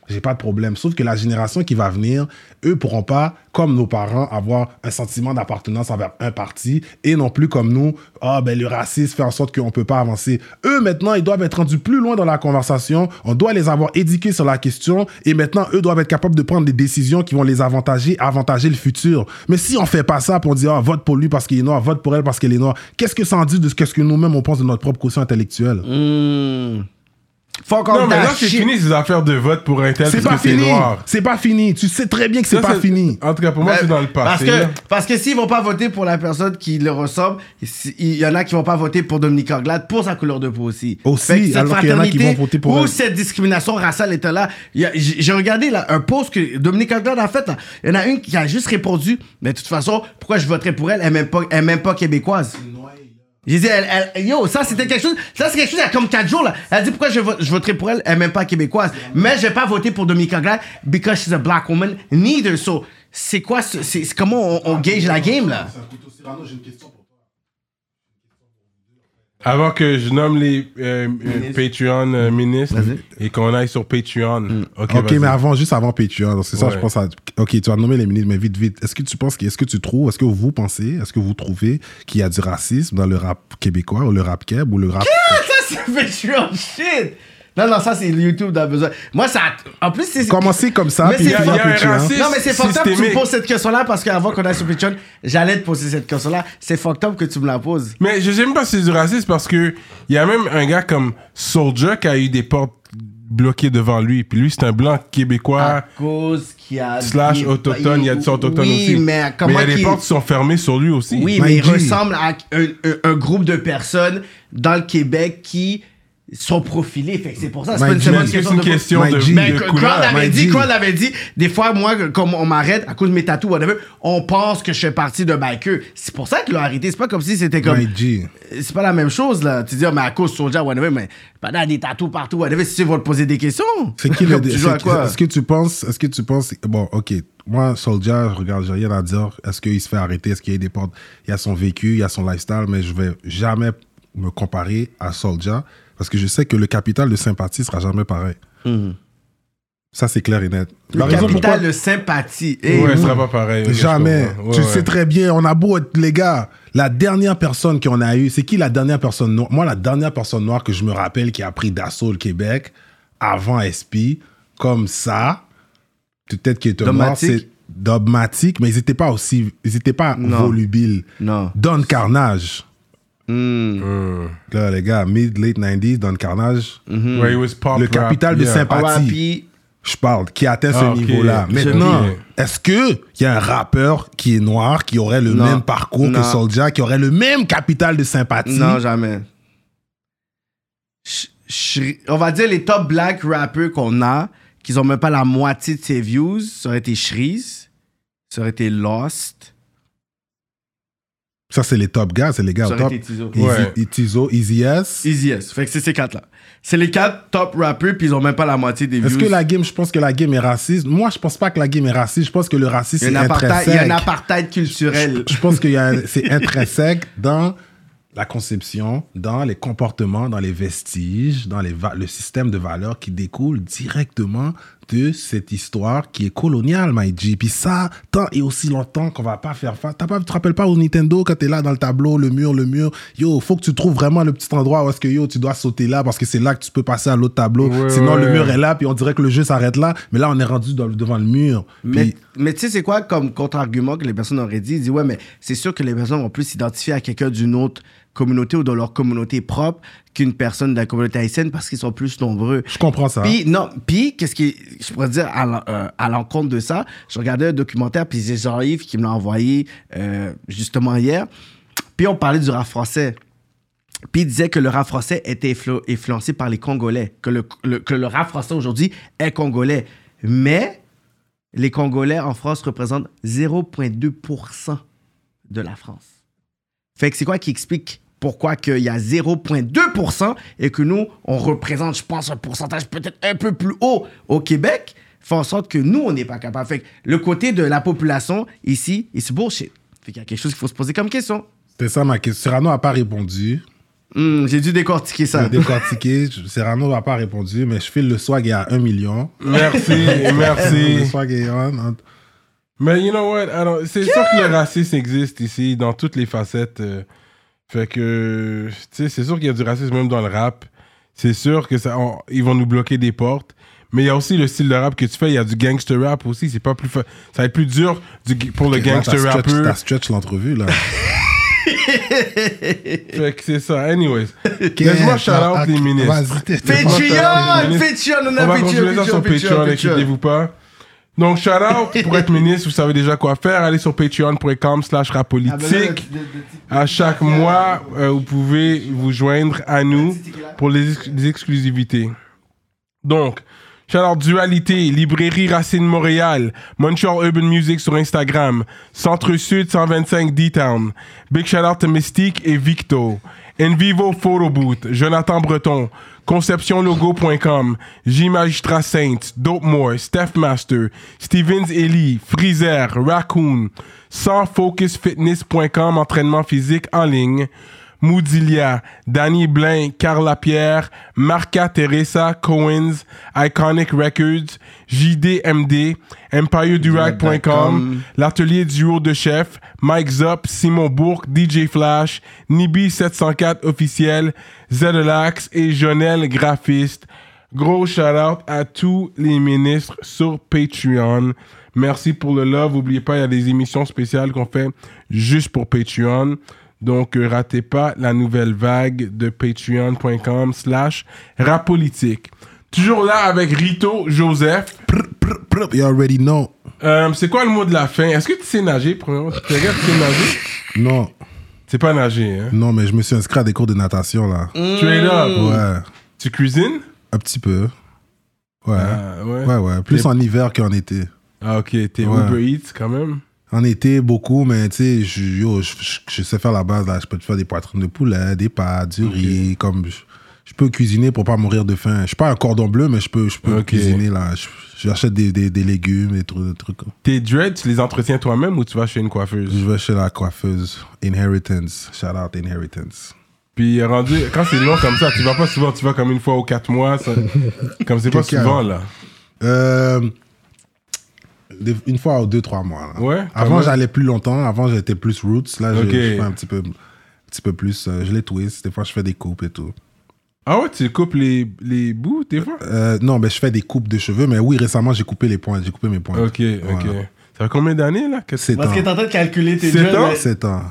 J'ai pas de problème. Sauf que la génération qui va venir, eux pourront pas, comme nos parents, avoir un sentiment d'appartenance envers un parti et non plus comme nous, ah ben le racisme fait en sorte qu'on peut pas avancer. Eux maintenant, ils doivent être rendus plus loin dans la conversation. On doit les avoir éduqués sur la question et maintenant eux doivent être capables de prendre des décisions qui vont les avantager, avantager le futur. Mais si on fait pas ça, pour dit ah vote pour lui parce qu'il est noir, vote pour elle parce qu'elle est noire, qu'est-ce que ça en dit de ce que nous-mêmes on pense de notre propre quotient intellectuel? Hmm. Fuck Non, mais là, c'est fini ces affaires de vote pour un tel C'est parce pas que c'est fini. noir. C'est pas fini. Tu sais très bien que c'est Ça, pas c'est- fini. En tout cas, pour moi, c'est dans le Parce passé. que, là. parce que s'ils vont pas voter pour la personne qui le ressemble, si- il y en a qui vont pas voter pour Dominique Anglade pour sa couleur de peau aussi. Aussi, Fait que cette alors qu'il y en a qui fraternité vont voter pour Ou elle. cette discrimination raciale était là. Il y a- J'ai j'ai regardé là, un post que Dominique Anglade a fait. là. Il y en a une qui a juste répondu Mais de toute façon, pourquoi je voterais pour elle? Elle n'est même, pas- elle est même pas québécoise. J'ai dit, yo, ça c'était quelque chose, ça c'est quelque chose il y a comme 4 jours là. Elle dit pourquoi je, vote- je voterai pour elle, elle est même pas québécoise. Mais je vais pas voter pour Dominique Anglade because she's a black woman, neither. So, c'est quoi, ce- c'est comment on, on la game là? Avant que je nomme les euh, euh, Patreon euh, ministres et qu'on aille sur Patreon. Ok, Ok, mais avant, juste avant Patreon, c'est ça, Ouais. je pense à. Ok, tu vas nommer les ministres, mais vite, vite. Est-ce que tu penses, est-ce que tu trouves, est-ce que vous pensez, est-ce que vous trouvez qu'il y a du racisme dans le rap québécois ou le rap keb ou le rap. Ça, c'est Patreon? Shit! Non, non, ça, c'est YouTube dans besoin. Moi, ça. En plus, c'est. Commencez comme ça, Mais puis c'est- racisme Non, mais c'est fucked up que tu me poses cette question-là parce qu'avant qu'on aille sur Patreon, j'allais te poser cette question-là. C'est fucked up que tu me la poses. Mais je sais même pas si c'est du racisme parce que il y a même un gars comme Soulja qui a eu des portes bloquées devant lui. Puis lui, c'est un blanc québécois. À cause qu'il y a. Slash autochtone, il y a du son autochtone oui, aussi. mais mais comment il y a des portes qui sont fermées sur lui aussi. Oui, mais il ressemble à un, un- un groupe de personnes dans le Québec qui sont. Fait que c'est pour ça. C'est pas une de- question My de, G. Mais de Crowd couleur? avait dit, avait dit, des fois, moi, comme on m'arrête à cause de mes tatous, whatever, on pense que je fais partie de biker. C'est pour ça qu'ils l'ont arrêté. C'est pas comme si c'était comme. C'est pas la même chose, là. Tu dis, ah, mais à cause de Soulja, whatever, mais pas dans des tatous partout, whatever, si tu vas te poser des questions. C'est qui le. <laughs> Tu joues à quoi? Est-ce que tu penses. Est-ce que tu penses. Bon, ok. Moi, Soldier, je regarde, j'ai rien à dire. Est-ce qu'il se fait arrêter? Est-ce qu'il y a des portes? Il y a son vécu, il y a son lifestyle, mais je vais jamais me comparer à Soldier parce que je sais que le capital de sympathie sera jamais pareil. Ça, c'est clair et net. Le raison capital pourquoi- de sympathie. Eh, Ouais, ce sera pas pareil. Jamais. Ouais, tu ouais. sais très bien, on a beau être les gars. La dernière personne qu'on a eue, c'est qui la dernière personne noire? Moi, la dernière personne noire que je me rappelle qui a pris d'assaut le Québec avant SP, comme ça, peut-être qu'il est noir, Dogmatic? c'est dogmatique, mais ils n'étaient pas aussi, ils étaient pas Non. volubiles. Non. Don Carnage. Hmm. Hmm. Là, les gars, mid, late 90s, Don Carnage. Ouais, it was pop Le rap, capital de yeah. sympathie. R.I.P. Je parle, qui atteint Ah, ce ok. niveau-là. Maintenant, est-ce qu'il y a un rappeur qui est noir, qui aurait le Non. même parcours Non. que Soulja, qui aurait le même capital de sympathie? Non, jamais. On va dire les top black rappers qu'on a, qui ont même pas la moitié de ses views, ça aurait été Shreeze, ça aurait été Lost, Ça, c'est les top gars, c'est les gars au top. Tizo. Easy, Ouais. et Tizo, Easy S. Easy S. Fait que c'est ces quatre-là. C'est les quatre top rappers, puis ils ont même pas la moitié des views. Est-ce que la game, je pense que la game est raciste? Moi, je pense pas que la game est raciste. Je pense que le racisme il y a est un apartheid, il y a un intrinsèque. apartheid culturel. Je pense que c'est intrinsèque dans la conception, dans les comportements, dans les vestiges, dans les le système de valeurs qui découle directement de cette histoire qui est coloniale, G. Puis ça, tant et aussi longtemps qu'on va pas faire face. T'as pas, tu te rappelles pas au Nintendo quand t'es là dans le tableau, le mur, le mur. Yo, faut que tu trouves vraiment le petit endroit où est-ce que yo, tu dois sauter là parce que c'est là que tu peux passer à l'autre tableau. Ouais, Sinon, le mur est là, puis on dirait que le jeu s'arrête là. Mais là, on est rendu dans- devant le mur. Mais tu sais, c'est quoi comme contre-argument que les personnes auraient dit? Ils disent, ouais, mais c'est sûr que les personnes vont plus s'identifier à quelqu'un d'une autre communauté ou de leur communauté propre qu'une personne de la communauté haïtienne parce qu'ils sont plus nombreux. je comprends ça. Puis, non, puis, qu'est-ce qui, je pourrais dire à euh, l'encontre de ça, je regardais un documentaire, puis c'est Jean-Yves qui me l'a envoyé euh, justement hier. Puis on parlait du rap français. Puis il disait que le rap français était influ- influencé par les Congolais, que le, le- que le rap français aujourd'hui est congolais. Mais les Congolais en France représentent 0,2% de la France. Fait que c'est quoi qui explique pourquoi qu'il y a 0,2% et que nous, on représente, je pense, un pourcentage peut-être un peu plus haut au Québec, fait en sorte que nous, on n'est pas capable. Fait que le côté de la population ici, c'est bullshit. Fait qu'il y a quelque chose qu'il faut se poser comme question. C'est ça ma question. Cyrano n'a pas répondu. Hmm, J'ai dû décortiquer ça. J'ai décortiqué. <laughs> Cyrano n'a pas répondu, mais je file le swag à 1 million. Merci, <laughs> Le merci. swag est on. Mais you know what? alors, C'est sûr que le racisme existe ici dans toutes les facettes. euh, fait que, tu sais, c'est sûr qu'il y a du racisme même dans le rap. C'est sûr que ça, on- ils vont nous bloquer des portes. Mais il y a aussi le style de rap que tu fais. Il y a du gangster rap aussi. C'est pas plus fa- Ça va être plus dur du- pour le gangster rapper. T'as stretch l'entrevue, là. <laughs> Fait que c'est ça. Anyways. Laisse-moi shout out les ministres. Patreon, Patreon! On a On va Patreon, continuer ça sur Patreon, inquiétez-vous pas. Donc, shout out <laughs> pour être ministre, vous savez déjà quoi faire. Allez sur patreon.com slash Ah, ben rapolitique. À chaque mois, euh, vous pouvez vous joindre à nous pour les, ex- les exclusivités. Donc, shout out Dualité, Librairie Racine Montréal, Montreal Urban Music sur Instagram, Centre Sud 125 D-Town. Big shout out to Mystique et Victo. Envivo Photo Booth, Jonathan Breton, ConceptionLogo.com, J Magistrat Saints, Dope More, Steph Master, Stevens Ellie, Freezer, Raccoon, SansFocusFitness.com, entraînement physique en ligne, Moudilia, Danny Blain, Carla Pierre, Marca Teresa Coens, Iconic Records, JDMD, EmpireDurac.com, l'atelier duo de chef, Mike Zop, Simon Bourque, DJ Flash, Nibi704 officiel, Zedelax et Jonel Graphiste. Gros shout-out à tous les ministres sur Patreon. Merci pour le love. N'oubliez pas, il y a des émissions spéciales qu'on fait juste pour Patreon. Donc, euh, ratez pas la nouvelle vague de patreon.com slash rapolitique. Toujours là avec Rito Joseph. Prr, prr, prr, You already know. Euh, c'est quoi le mot de la fin? Est-ce que tu sais nager, premièrement? Tu regardes, tu sais nager? Non, C'est pas nager, hein? non, mais je me suis inscrit à des cours de natation, là. Straight up. Ouais, Tu cuisines? un petit peu. Ouais. Ah, ouais. Ouais, ouais. Plus en hiver qu'en été. Ah, ok. T'es Ouais. Uber Eats quand même? En été, beaucoup, mais tu sais, je, je, sais faire la base, là. Je peux te faire des poitrines de poulet, des pâtes, du riz, comme... Je, je peux cuisiner pour pas mourir de faim. Je suis pas un cordon bleu, mais je peux, je peux cuisiner, là. Je- J'achète des, des, des légumes, des trucs. Des trucs. Tes dreads, tu les entretiens toi-même ou tu vas chez une coiffeuse? Je vais chez la coiffeuse. Inheritance. Shout out Inheritance. Puis rendu, quand c'est long comme ça, tu vas pas souvent, tu vas comme une fois ou quatre mois, ça- comme c'est pas souvent là. Euh, une fois ou deux, trois mois. là. Ouais, quand Avant, j'allais plus longtemps. Avant, j'étais plus roots. Là, je- fais un petit peu, un petit peu plus. euh, je les twist. Des fois, je fais des coupes et tout. Ah ouais, tu coupes les, les bouts des fois? Euh, non, mais je fais des coupes de cheveux. Mais oui, récemment, j'ai coupé les points. J'ai coupé mes points. Ok, ok. Ça fait combien d'années là que C'est Parce que t'es en train de calculer tes jeunes. ans? mais- 7 ans.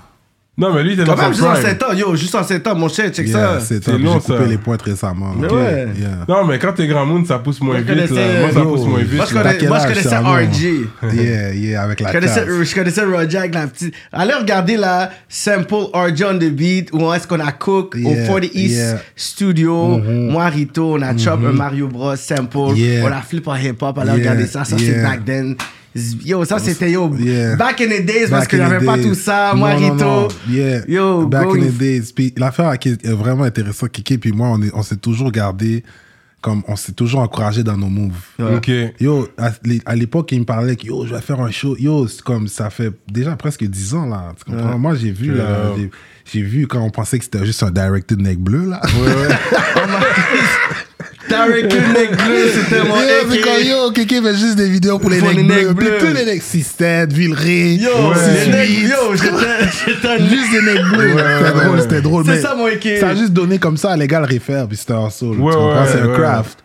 Non, mais lui, il était Quand dans même, son juste en prime. 7 ans. Yo, juste en 7 ans, mon cher, check Yeah, ça. 7 C'est ans. puis long, J'ai coupé ça. les points récemment. Mais ouais. yeah. Non, mais quand t'es grand monde, ça pousse moins Moi, je vite. là. Moi, ça Yo. pousse moins vite. Moi, je là. connais- quel moi, je âge, connaissais Sergent? RG. <laughs> Yeah, yeah, avec la Je connaissais, je connaissais Roger avec la petite. Allez regarder la sample RJ on the beat où est-ce qu'on a cook au Yeah, 40 East yeah. Studio. Moi, Rito, on a chop un Mario Bros sample. Yeah. On a flip en hip hop. Allez Yeah, regarder ça. Ça, c'est yeah. back then. Yo, ça, c'était yo. Yeah. Back in the days, parce Back the avait pas tout ça. Moi, Non, non, Rito. non. Yeah. Yo, Back go in in- the days. Puis l'affaire qui est vraiment intéressante, Kiki, puis moi, on, est- on s'est toujours gardé comme on s'est toujours encouragé dans nos moves. Ok. Yo, à, l'é- à l'époque, il me parlait que yo, je vais faire un show. Yo, c'est comme ça fait déjà presque 10 ans là. Tu comprends? Moi, j'ai vu là, Ouais. j'ai- j'ai vu quand on pensait que c'était juste un directed neck bleu là. <laughs> Tarek le mec bleu, c'était mon Yo, c'est comme, AK. yo, Kiki fait juste des vidéos pour les necks bleus. Puis tous les necks 6-7, Villeray, Yo, les necks- yo, j'étais un Juste des necks bleus. C'était drôle, c'était drôle. C'est mais ça, mon AK. Ça a juste donné comme ça, les gars le réfèrent, puis c'était un soul. Ouais, tu comprends? ouais, c'est un ouais. craft.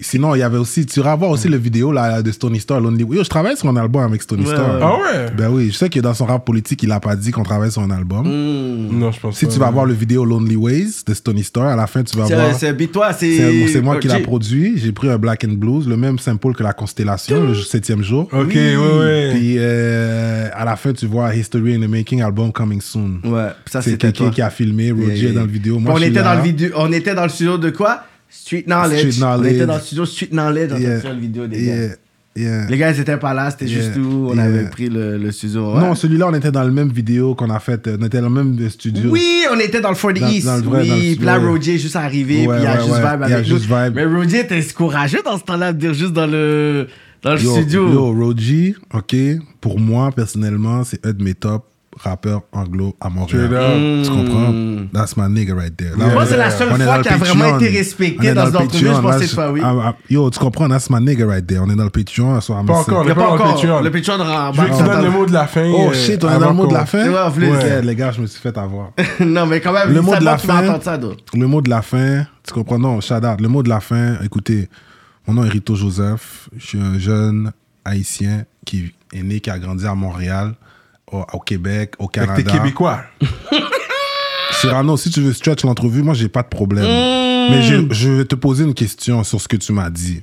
Sinon, il y avait aussi, tu iras voir aussi le vidéo là, de Stony Star, Lonely. Yo, je travaille sur un album avec Stony Ouais, Star. Ah ouais? Ben oui, je sais que dans son rap politique, il a pas dit qu'on travaille sur un album. Mm. Non, je pense Si pas. tu vas voir le vidéo Lonely Ways de Stony Star, à la fin, tu vas voir. C'est- Bitois, c'est. C'est moi qui l'ai Ok. produit. J'ai pris un Black and Blues, le même sample que la Constellation, le septième jour. Ok, ouais, ouais. Puis euh, à la fin, tu vois History in the Making album coming soon. Ouais, ça C'est quelqu'un toi. qui a filmé, Roger Yeah, yeah, est dans yeah. le vidéo. Puis Moi, on je suis était là. dans le vidéo, on était dans le studio de quoi? Street Knowledge. Street Knowledge. On était dans le studio Street Knowledge, on Yeah. était sur la vidéo des gars. Yeah, yeah. Les gars, ils étaient pas là, c'était juste où on avait pris le, le studio. ouais. Non, celui-là, on était dans le même vidéo qu'on a fait. On était dans le même studio. Oui, on était dans le 40 Dans- East. dans le vrai, oui, puis là. Roger est juste arrivé, Ouais, puis il y a ouais, juste vibe Il y a avec juste vibe. Mais Roger était courageux dans ce temps-là de dire juste dans le, dans le Yo, studio. Yo, Roger, ok, pour moi, personnellement, c'est un de mes top rappeurs anglo à Montréal. Tu comprends? That's my nigga right there. Là, Yeah. Moi, on c'est est- la seule fois dans qu'il a vraiment été respecté On est dans le une entrevue, Patreon. je pense Là, que c'est pas oui. ah, ah, Yo, tu comprends? That's my nigga right there. On est dans le Patreon. so Pas encore, on est pas dans le encore. Patreon. Le Patreon de Je veux que tu donnes le mot de la fin. Oh euh, shit, on est dans le mot de la fin? Ouais, les gars, je me suis fait avoir. <laughs> non, mais quand même, Le mot de la fin. entendre ça, d'autres. Le mot de la fin, tu comprends? Non, out. Le mot de la fin, écoutez, mon nom est Rito Joseph. Je suis un jeune haïtien qui est né, qui a grandi à Montréal, au, au Québec, au Canada. t'es québécois. <laughs> Cyrano, si tu veux stretch l'entrevue, moi, j'ai pas de problème. Mmh. Mais je, je vais te poser une question sur ce que tu m'as dit.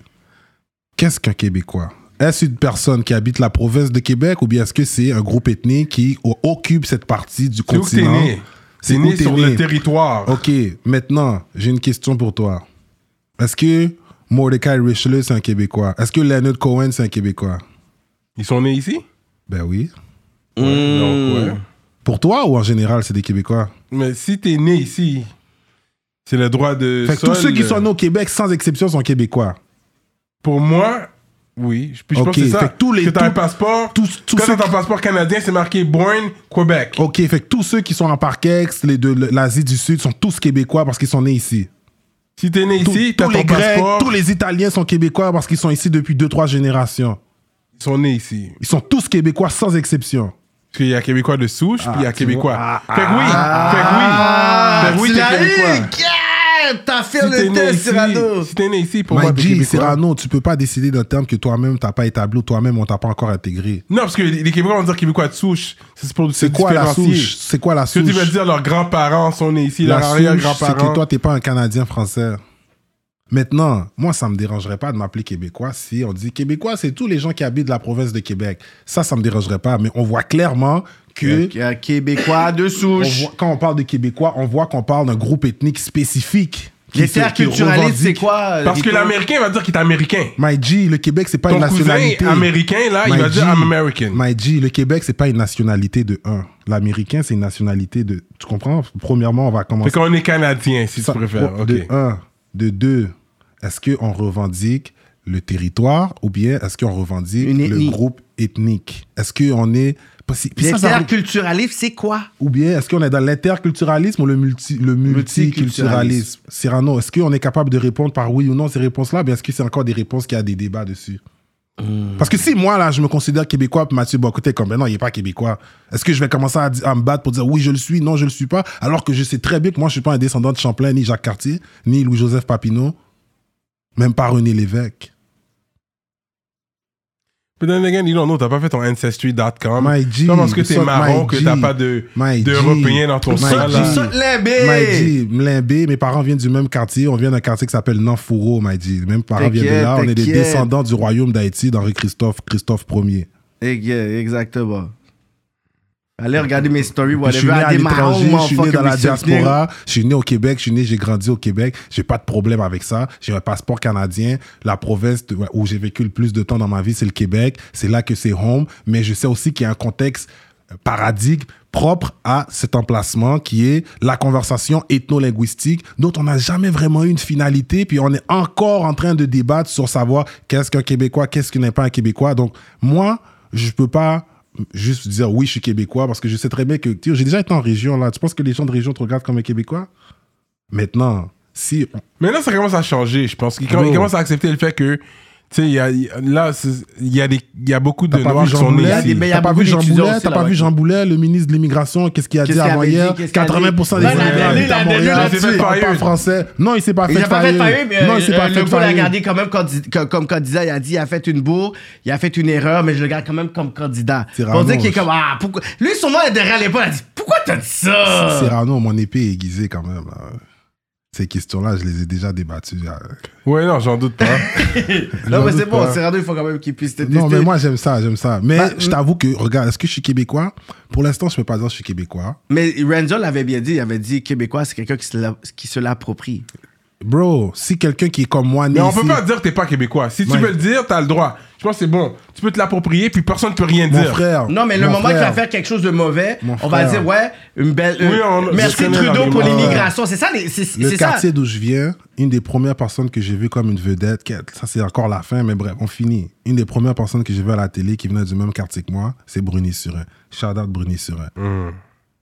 Qu'est-ce qu'un Québécois? Est-ce une personne qui habite la province de Québec ou bien est-ce que c'est un groupe ethnique qui occupe cette partie du continent? né? C'est né t'es sur né? le territoire. Ok, maintenant, j'ai une question pour toi. Est-ce que Mordecai Richelieu, c'est un Québécois? Est-ce que Leonard Cohen, c'est un Québécois? Ils sont nés ici? Ben oui. Ouais, donc, ouais. Pour toi ou en général, c'est des Québécois? Mais si t'es né ici, c'est le droit de. Fait que tous ceux qui euh, sont nés au Québec, sans exception, sont Québécois. Pour moi, Oui, je, puis je Ok, pense que c'est ça. fait que tous les- que t'as un tous- passeport. tous- tous quand ceux t'as ton qui- passeport canadien, c'est marqué Born Québec. Ok, fait que tous ceux qui sont en Parkex, les de l'Asie du Sud, sont tous québécois parce qu'ils sont nés ici. Si t'es né Tous- ici, t'as tous ton les Grecs, passeport. tous les Italiens sont québécois parce qu'ils sont ici depuis 2-3 générations. Ils sont nés ici. Ils sont tous québécois sans exception. Parce qu'il y a Québécois de souche, puis il y a tu Québécois. Ah, fait que oui, fait que oui. Fait que oui, tu t'es Québécois. eu, yeah! T'as fait Si le test, Cyrano. si t'es né ici, pour moi. Cyrano, tu peux pas décider d'un terme que toi-même t'as pas établi ou toi-même on t'a pas encore intégré. Non, parce que les Québécois vont dire Québécois de souche. C'est pour se C'est quoi la souche? C'est quoi la Ce que tu souche? veux dire, leurs grands-parents sont nés ici, La leurs souche, c'est arrière-grands-parents. que toi, t'es pas un Canadien français. Maintenant, moi, ça me dérangerait pas de m'appeler Québécois si on dit Québécois, c'est tous les gens qui habitent la province de Québec. Ça, ça me dérangerait pas. Mais on voit clairement que Il y a un Québécois de on souche. voit- quand on parle de Québécois, on voit qu'on parle d'un groupe ethnique spécifique. Les terres culturalistes, c'est quoi? Parce que l'Américain va dire qu'il est Américain. My G, le Québec, c'est pas Ton une cousin nationalité. américain, là, il va dire I'm American. My G, le Québec, c'est pas une nationalité de un. L'américain, c'est une nationalité de. Tu comprends? Premièrement, on va Fait commencer. qu'on est Canadien, si Ça- tu préfères. Ok. De un. De deux, est-ce qu'on revendique le territoire ou bien est-ce qu'on revendique le groupe ethnique? Est-ce qu'on est. culturalistes, c'est quoi? ou bien est-ce qu'on est dans l'interculturalisme ou le, multi, le multiculturalisme? Cyrano, est-ce qu'on est capable de répondre par oui ou non ces réponses-là? Bien, est-ce que c'est encore des réponses qui a des débats dessus? Parce que si moi, là, je me considère québécois, Mathieu Bocoté, comme, ben non, il n'est pas québécois, est-ce que je vais commencer à, à me battre pour dire oui, je le suis, non, je le suis pas, alors que je sais très bien que moi, je suis pas un descendant de Champlain, ni Jacques Cartier, ni Louis-Joseph Papineau, même pas René Lévesque. But then again, you don't know, t'as pas fait ton ancestry.com. My G, C'est pas parce que t'es marron que t'as pas de My G. d'Européens dans ton My sang, G. là. G, Mlimbé, mes parents viennent du même quartier. On vient d'un quartier qui s'appelle Nanfouro, My G. Mes parents viennent de là. On est des descendants du royaume d'Haïti d'Henri Christophe, Christophe Ier. Exactement. Allez regarder mes stories, Puis je suis whatever. né à l'étranger, je suis né dans la diaspora, je suis né au Québec, je suis né, j'ai grandi au Québec, j'ai pas de problème avec ça. J'ai un passeport canadien. La province où j'ai vécu le plus de temps dans ma vie, c'est le Québec. C'est là que c'est home. Mais je sais aussi qu'il y a un contexte euh, paradigme propre à cet emplacement qui est la conversation ethno-linguistique dont on n'a jamais vraiment eu une finalité puis on est encore en train de débattre sur savoir qu'est-ce qu'un Québécois, qu'est-ce qui n'est pas un Québécois. Donc moi, je peux pas juste dire oui, je suis québécois parce que je sais très bien que j'ai déjà été en région là. Tu penses que les gens de région te regardent comme un québécois? Maintenant, si là, ça commence à changer, je pense. Ils Bro. ils commencent à accepter le fait que, sais, il y a, y a- là, il y, a des- y a beaucoup de Noirs qui sont nés ici. mais il y a T'as pas vu Jean Boulet? T'as pas vu Jean Boulet, le ministre de l'immigration? Qu'est-ce qu'il a dit Qu'est-ce à qu'il avait Montréal dit? Qu'est-ce qu'il a dit? 80% des il a immigrants parlent pas français. Non, il s'est pas fait mais Non, il s'est euh, pas fait gars l'a gardé quand même comme candidat. Il a dit il a fait une bourre, il a fait une erreur, mais je le garde quand même comme candidat. Pour dire qu'il est comme Ah, pourquoi. Lui, son nom est derrière l'épaule. Il a dit Pourquoi t'as dit ça? Cyrano, mon épée est aiguisée quand même. Ces questions-là, je les ai déjà débattues. euh. Ouais, non, j'en doute pas. <laughs> Non, mais c'est bon, pas. Cyrano, il faut quand même qu'il puisse te tester. Non, mais moi, j'aime ça, j'aime ça. Mais Bah, je t'avoue que, regarde, est-ce que je suis québécois? Pour l'instant, je peux pas dire que je suis québécois. Mais Renzo l'avait bien dit il avait dit Québécois, c'est quelqu'un qui se l'approprie. Bro, si quelqu'un qui est comme moi, né Mais on ici, peut pas dire que t'es pas québécois. Si tu Ouais. veux le dire, t'as le droit. Je pense que c'est bon. Tu peux te l'approprier, puis personne ne peut rien mon dire. frère. Non, mais le moment qu'il va faire quelque chose de mauvais, Mon on va dire Ouais, une belle. Oui, euh, on- je merci connais Trudeau pour l'immigration. C'est ça, les- c'est Le c'est ça? quartier d'où je viens, une des premières personnes que j'ai vues comme une vedette, ça c'est encore la fin, mais bref, on finit. Une des premières personnes que j'ai vues à la télé qui venait du même quartier que moi, c'est Bruni Surin. Shout out Bruni Surin.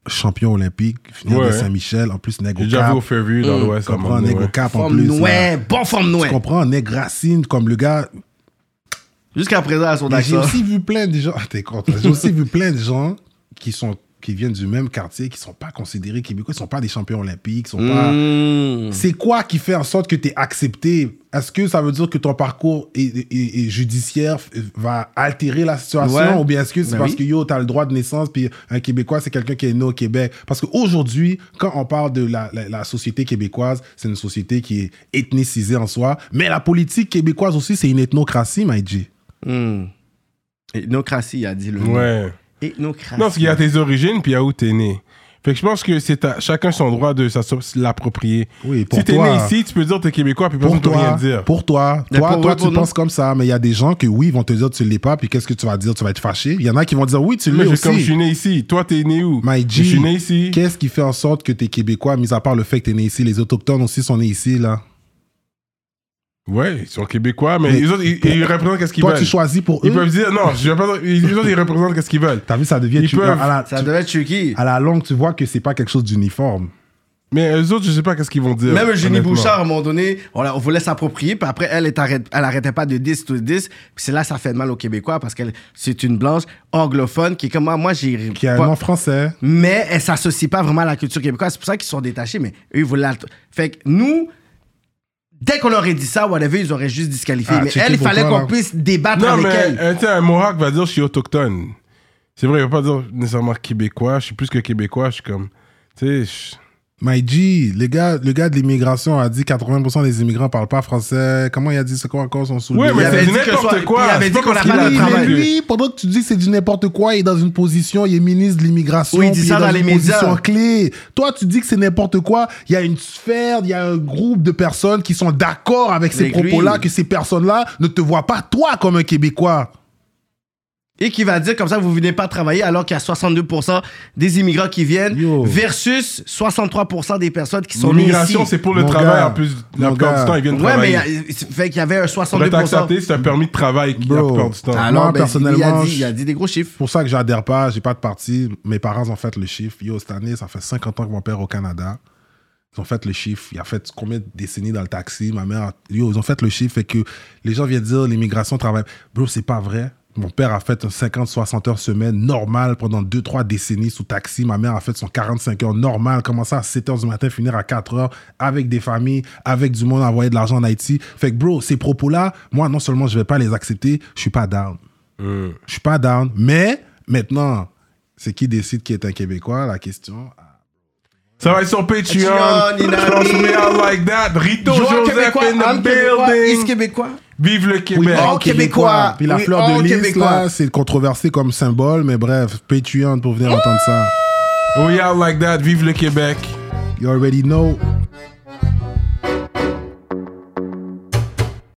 Champion olympique, finir Ouais. de Saint-Michel, en plus Nego J'ai déjà vu au Cap. Fairview dans Mm. l'Ouest. comprends, ouais. Cap en plus. nouée, bon forme Tu nouée. comprends, Nègre Racine, comme le gars. Jusqu'à présent, à son J'ai aussi vu plein de gens. Ah, <laughs> T'es content. J'ai aussi vu plein de gens qui sont qui viennent du même quartier, qui sont pas considérés québécois, ils sont pas des champions olympiques, ils sont pas. Mmh. C'est quoi qui fait en sorte que tu es accepté? Est-ce que ça veut dire que ton parcours est- est- est judiciaire va altérer la situation? Ouais. Ou bien est-ce que c'est Ben parce oui. que yo, tu as le droit de naissance, puis un Québécois, c'est quelqu'un qui est né au Québec? Parce qu'aujourd'hui, quand on parle de la, la- la société québécoise, c'est une société qui est ethnicisée en soi, mais la politique québécoise aussi, c'est une ethnocratie, Maïdji. Mmh. Ethnocratie, il a dit le Non, parce qu'il y a tes origines, puis il y a où t'es né. Fait que je pense que c'est à chacun son droit de l'approprier. Oui, pour si t'es né ici, tu peux dire que t'es québécois, puis personne Pour ne peut rien toi, dire. pour toi, toi, pour toi, tu penses comme ça, mais il y a des gens que oui, ils vont te dire tu l'es pas, puis qu'est-ce que tu vas dire? Tu vas être fâché. Il y en a qui vont dire oui, tu Mais l'es je- comme je aussi. suis né ici, toi t'es né où? My Je suis né ici. Qu'est-ce qui fait en sorte que tu es québécois, mis à part le fait que tu es né ici? Les Autochtones aussi sont nés ici, là. Ouais, ils sont québécois, mais, Mais les autres, ils, ils représentent qu'est-ce qu'ils Toi, veulent. tu choisis pour Ils eux. peuvent dire, non, je vais pas, les autres, ils représentent qu'est-ce qu'ils veulent. T'as vu, ça devient. Ils peuvent. à, la, Ça tu- devait être tricky. à la longue, tu vois que c'est pas quelque chose d'uniforme. Mais eux autres, je sais pas qu'est-ce qu'ils vont dire. Même Eugénie. Bouchard, à un moment donné, on, la- on voulait s'approprier, puis après, elle, est arrête- elle arrêtait pas de 10 to 10. Puis c'est là ça fait mal aux Québécois, parce qu'elle c'est une blanche anglophone qui est comme moi. Moi, j'ai. Qui a pas- un nom français. mais elle s'associe pas vraiment à la culture québécoise. C'est pour ça qu'ils sont détachés, mais eux, ils voulaient. la- Fait que nous, dès qu'on aurait dit ça, whatever, ils auraient juste disqualifié. Ah, mais elle, il fallait qu'on puisse débattre Non, avec mais elle. sais, un Mohawk va dire je suis autochtone. C'est vrai, il va pas dire nécessairement québécois. Je suis plus que québécois. Je suis comme. Tu sais, My G, le gars, le gars de l'immigration a dit 80% des immigrants parlent pas français. Comment il a dit c'est quoi encore son soulier Ouais, mais Il avait c'est n'importe quoi. il avait dit qu'on parce a qu'il pas de Oui, travail. mais lui, pendant que tu dis c'est du n'importe quoi, il est dans une position, il est ministre de l'immigration, Oui, il dit ça dans, dans les médias. clé. Toi, tu dis que c'est n'importe quoi. Il y a une sphère, il y a un groupe de personnes qui sont d'accord avec ces propos-là, que ces personnes-là ne te voient pas toi comme un Québécois. Et qui va dire comme ça, vous venez pas travailler alors qu'il y a 62% des immigrants qui viennent Yo. versus 63% des personnes qui sont nées L'immigration, ici. c'est pour le Mon travail gars, en plus. La mon plupart gars. du temps, ils viennent Ouais, mais il y travailler. a- c'est- fait qu'il y avait un Pour être 62%. accepté, c'est un permis de travail qui- la Bro. plupart du temps. Alors, Moi, ben, personnellement, il a, dit, je- il a dit des gros chiffres. C'est pour ça que j'adhère pas, j'ai pas de parti. Mes parents ont fait le chiffre. Yo, cette année, ça fait 50 ans que mon père est au Canada. Ils ont fait le chiffre. Il a fait combien de décennies dans le taxi? Ma mère, a- yo, ils ont fait le chiffre. Fait que les gens viennent dire l'immigration travaille. Bro, c'est pas vrai. Mon père a fait un 50-60 heures semaine normal pendant 2-3 décennies sous taxi. Ma mère a fait son 45 heures normal, commencer à 7 heures du matin, finir à 4 heures avec des familles, avec du monde, envoyer de l'argent en Haïti. Fait que, bro, ces propos-là, moi, non seulement je vais pas les accepter, je suis pas down. Je suis pas down. Mais maintenant, c'est qui décide qui est un Québécois? La question. Ça va être sur Patreon. Patreon, like that. Rito Joseph in the building. Québécois. Vive le Oui, Québec. all Québécois. Puis la Oui, fleur de lys, Québécois. là, c'est controversé comme symbole, mais bref, Patreon pour venir entendre ça. We are like that. Vive le Québec. You already know.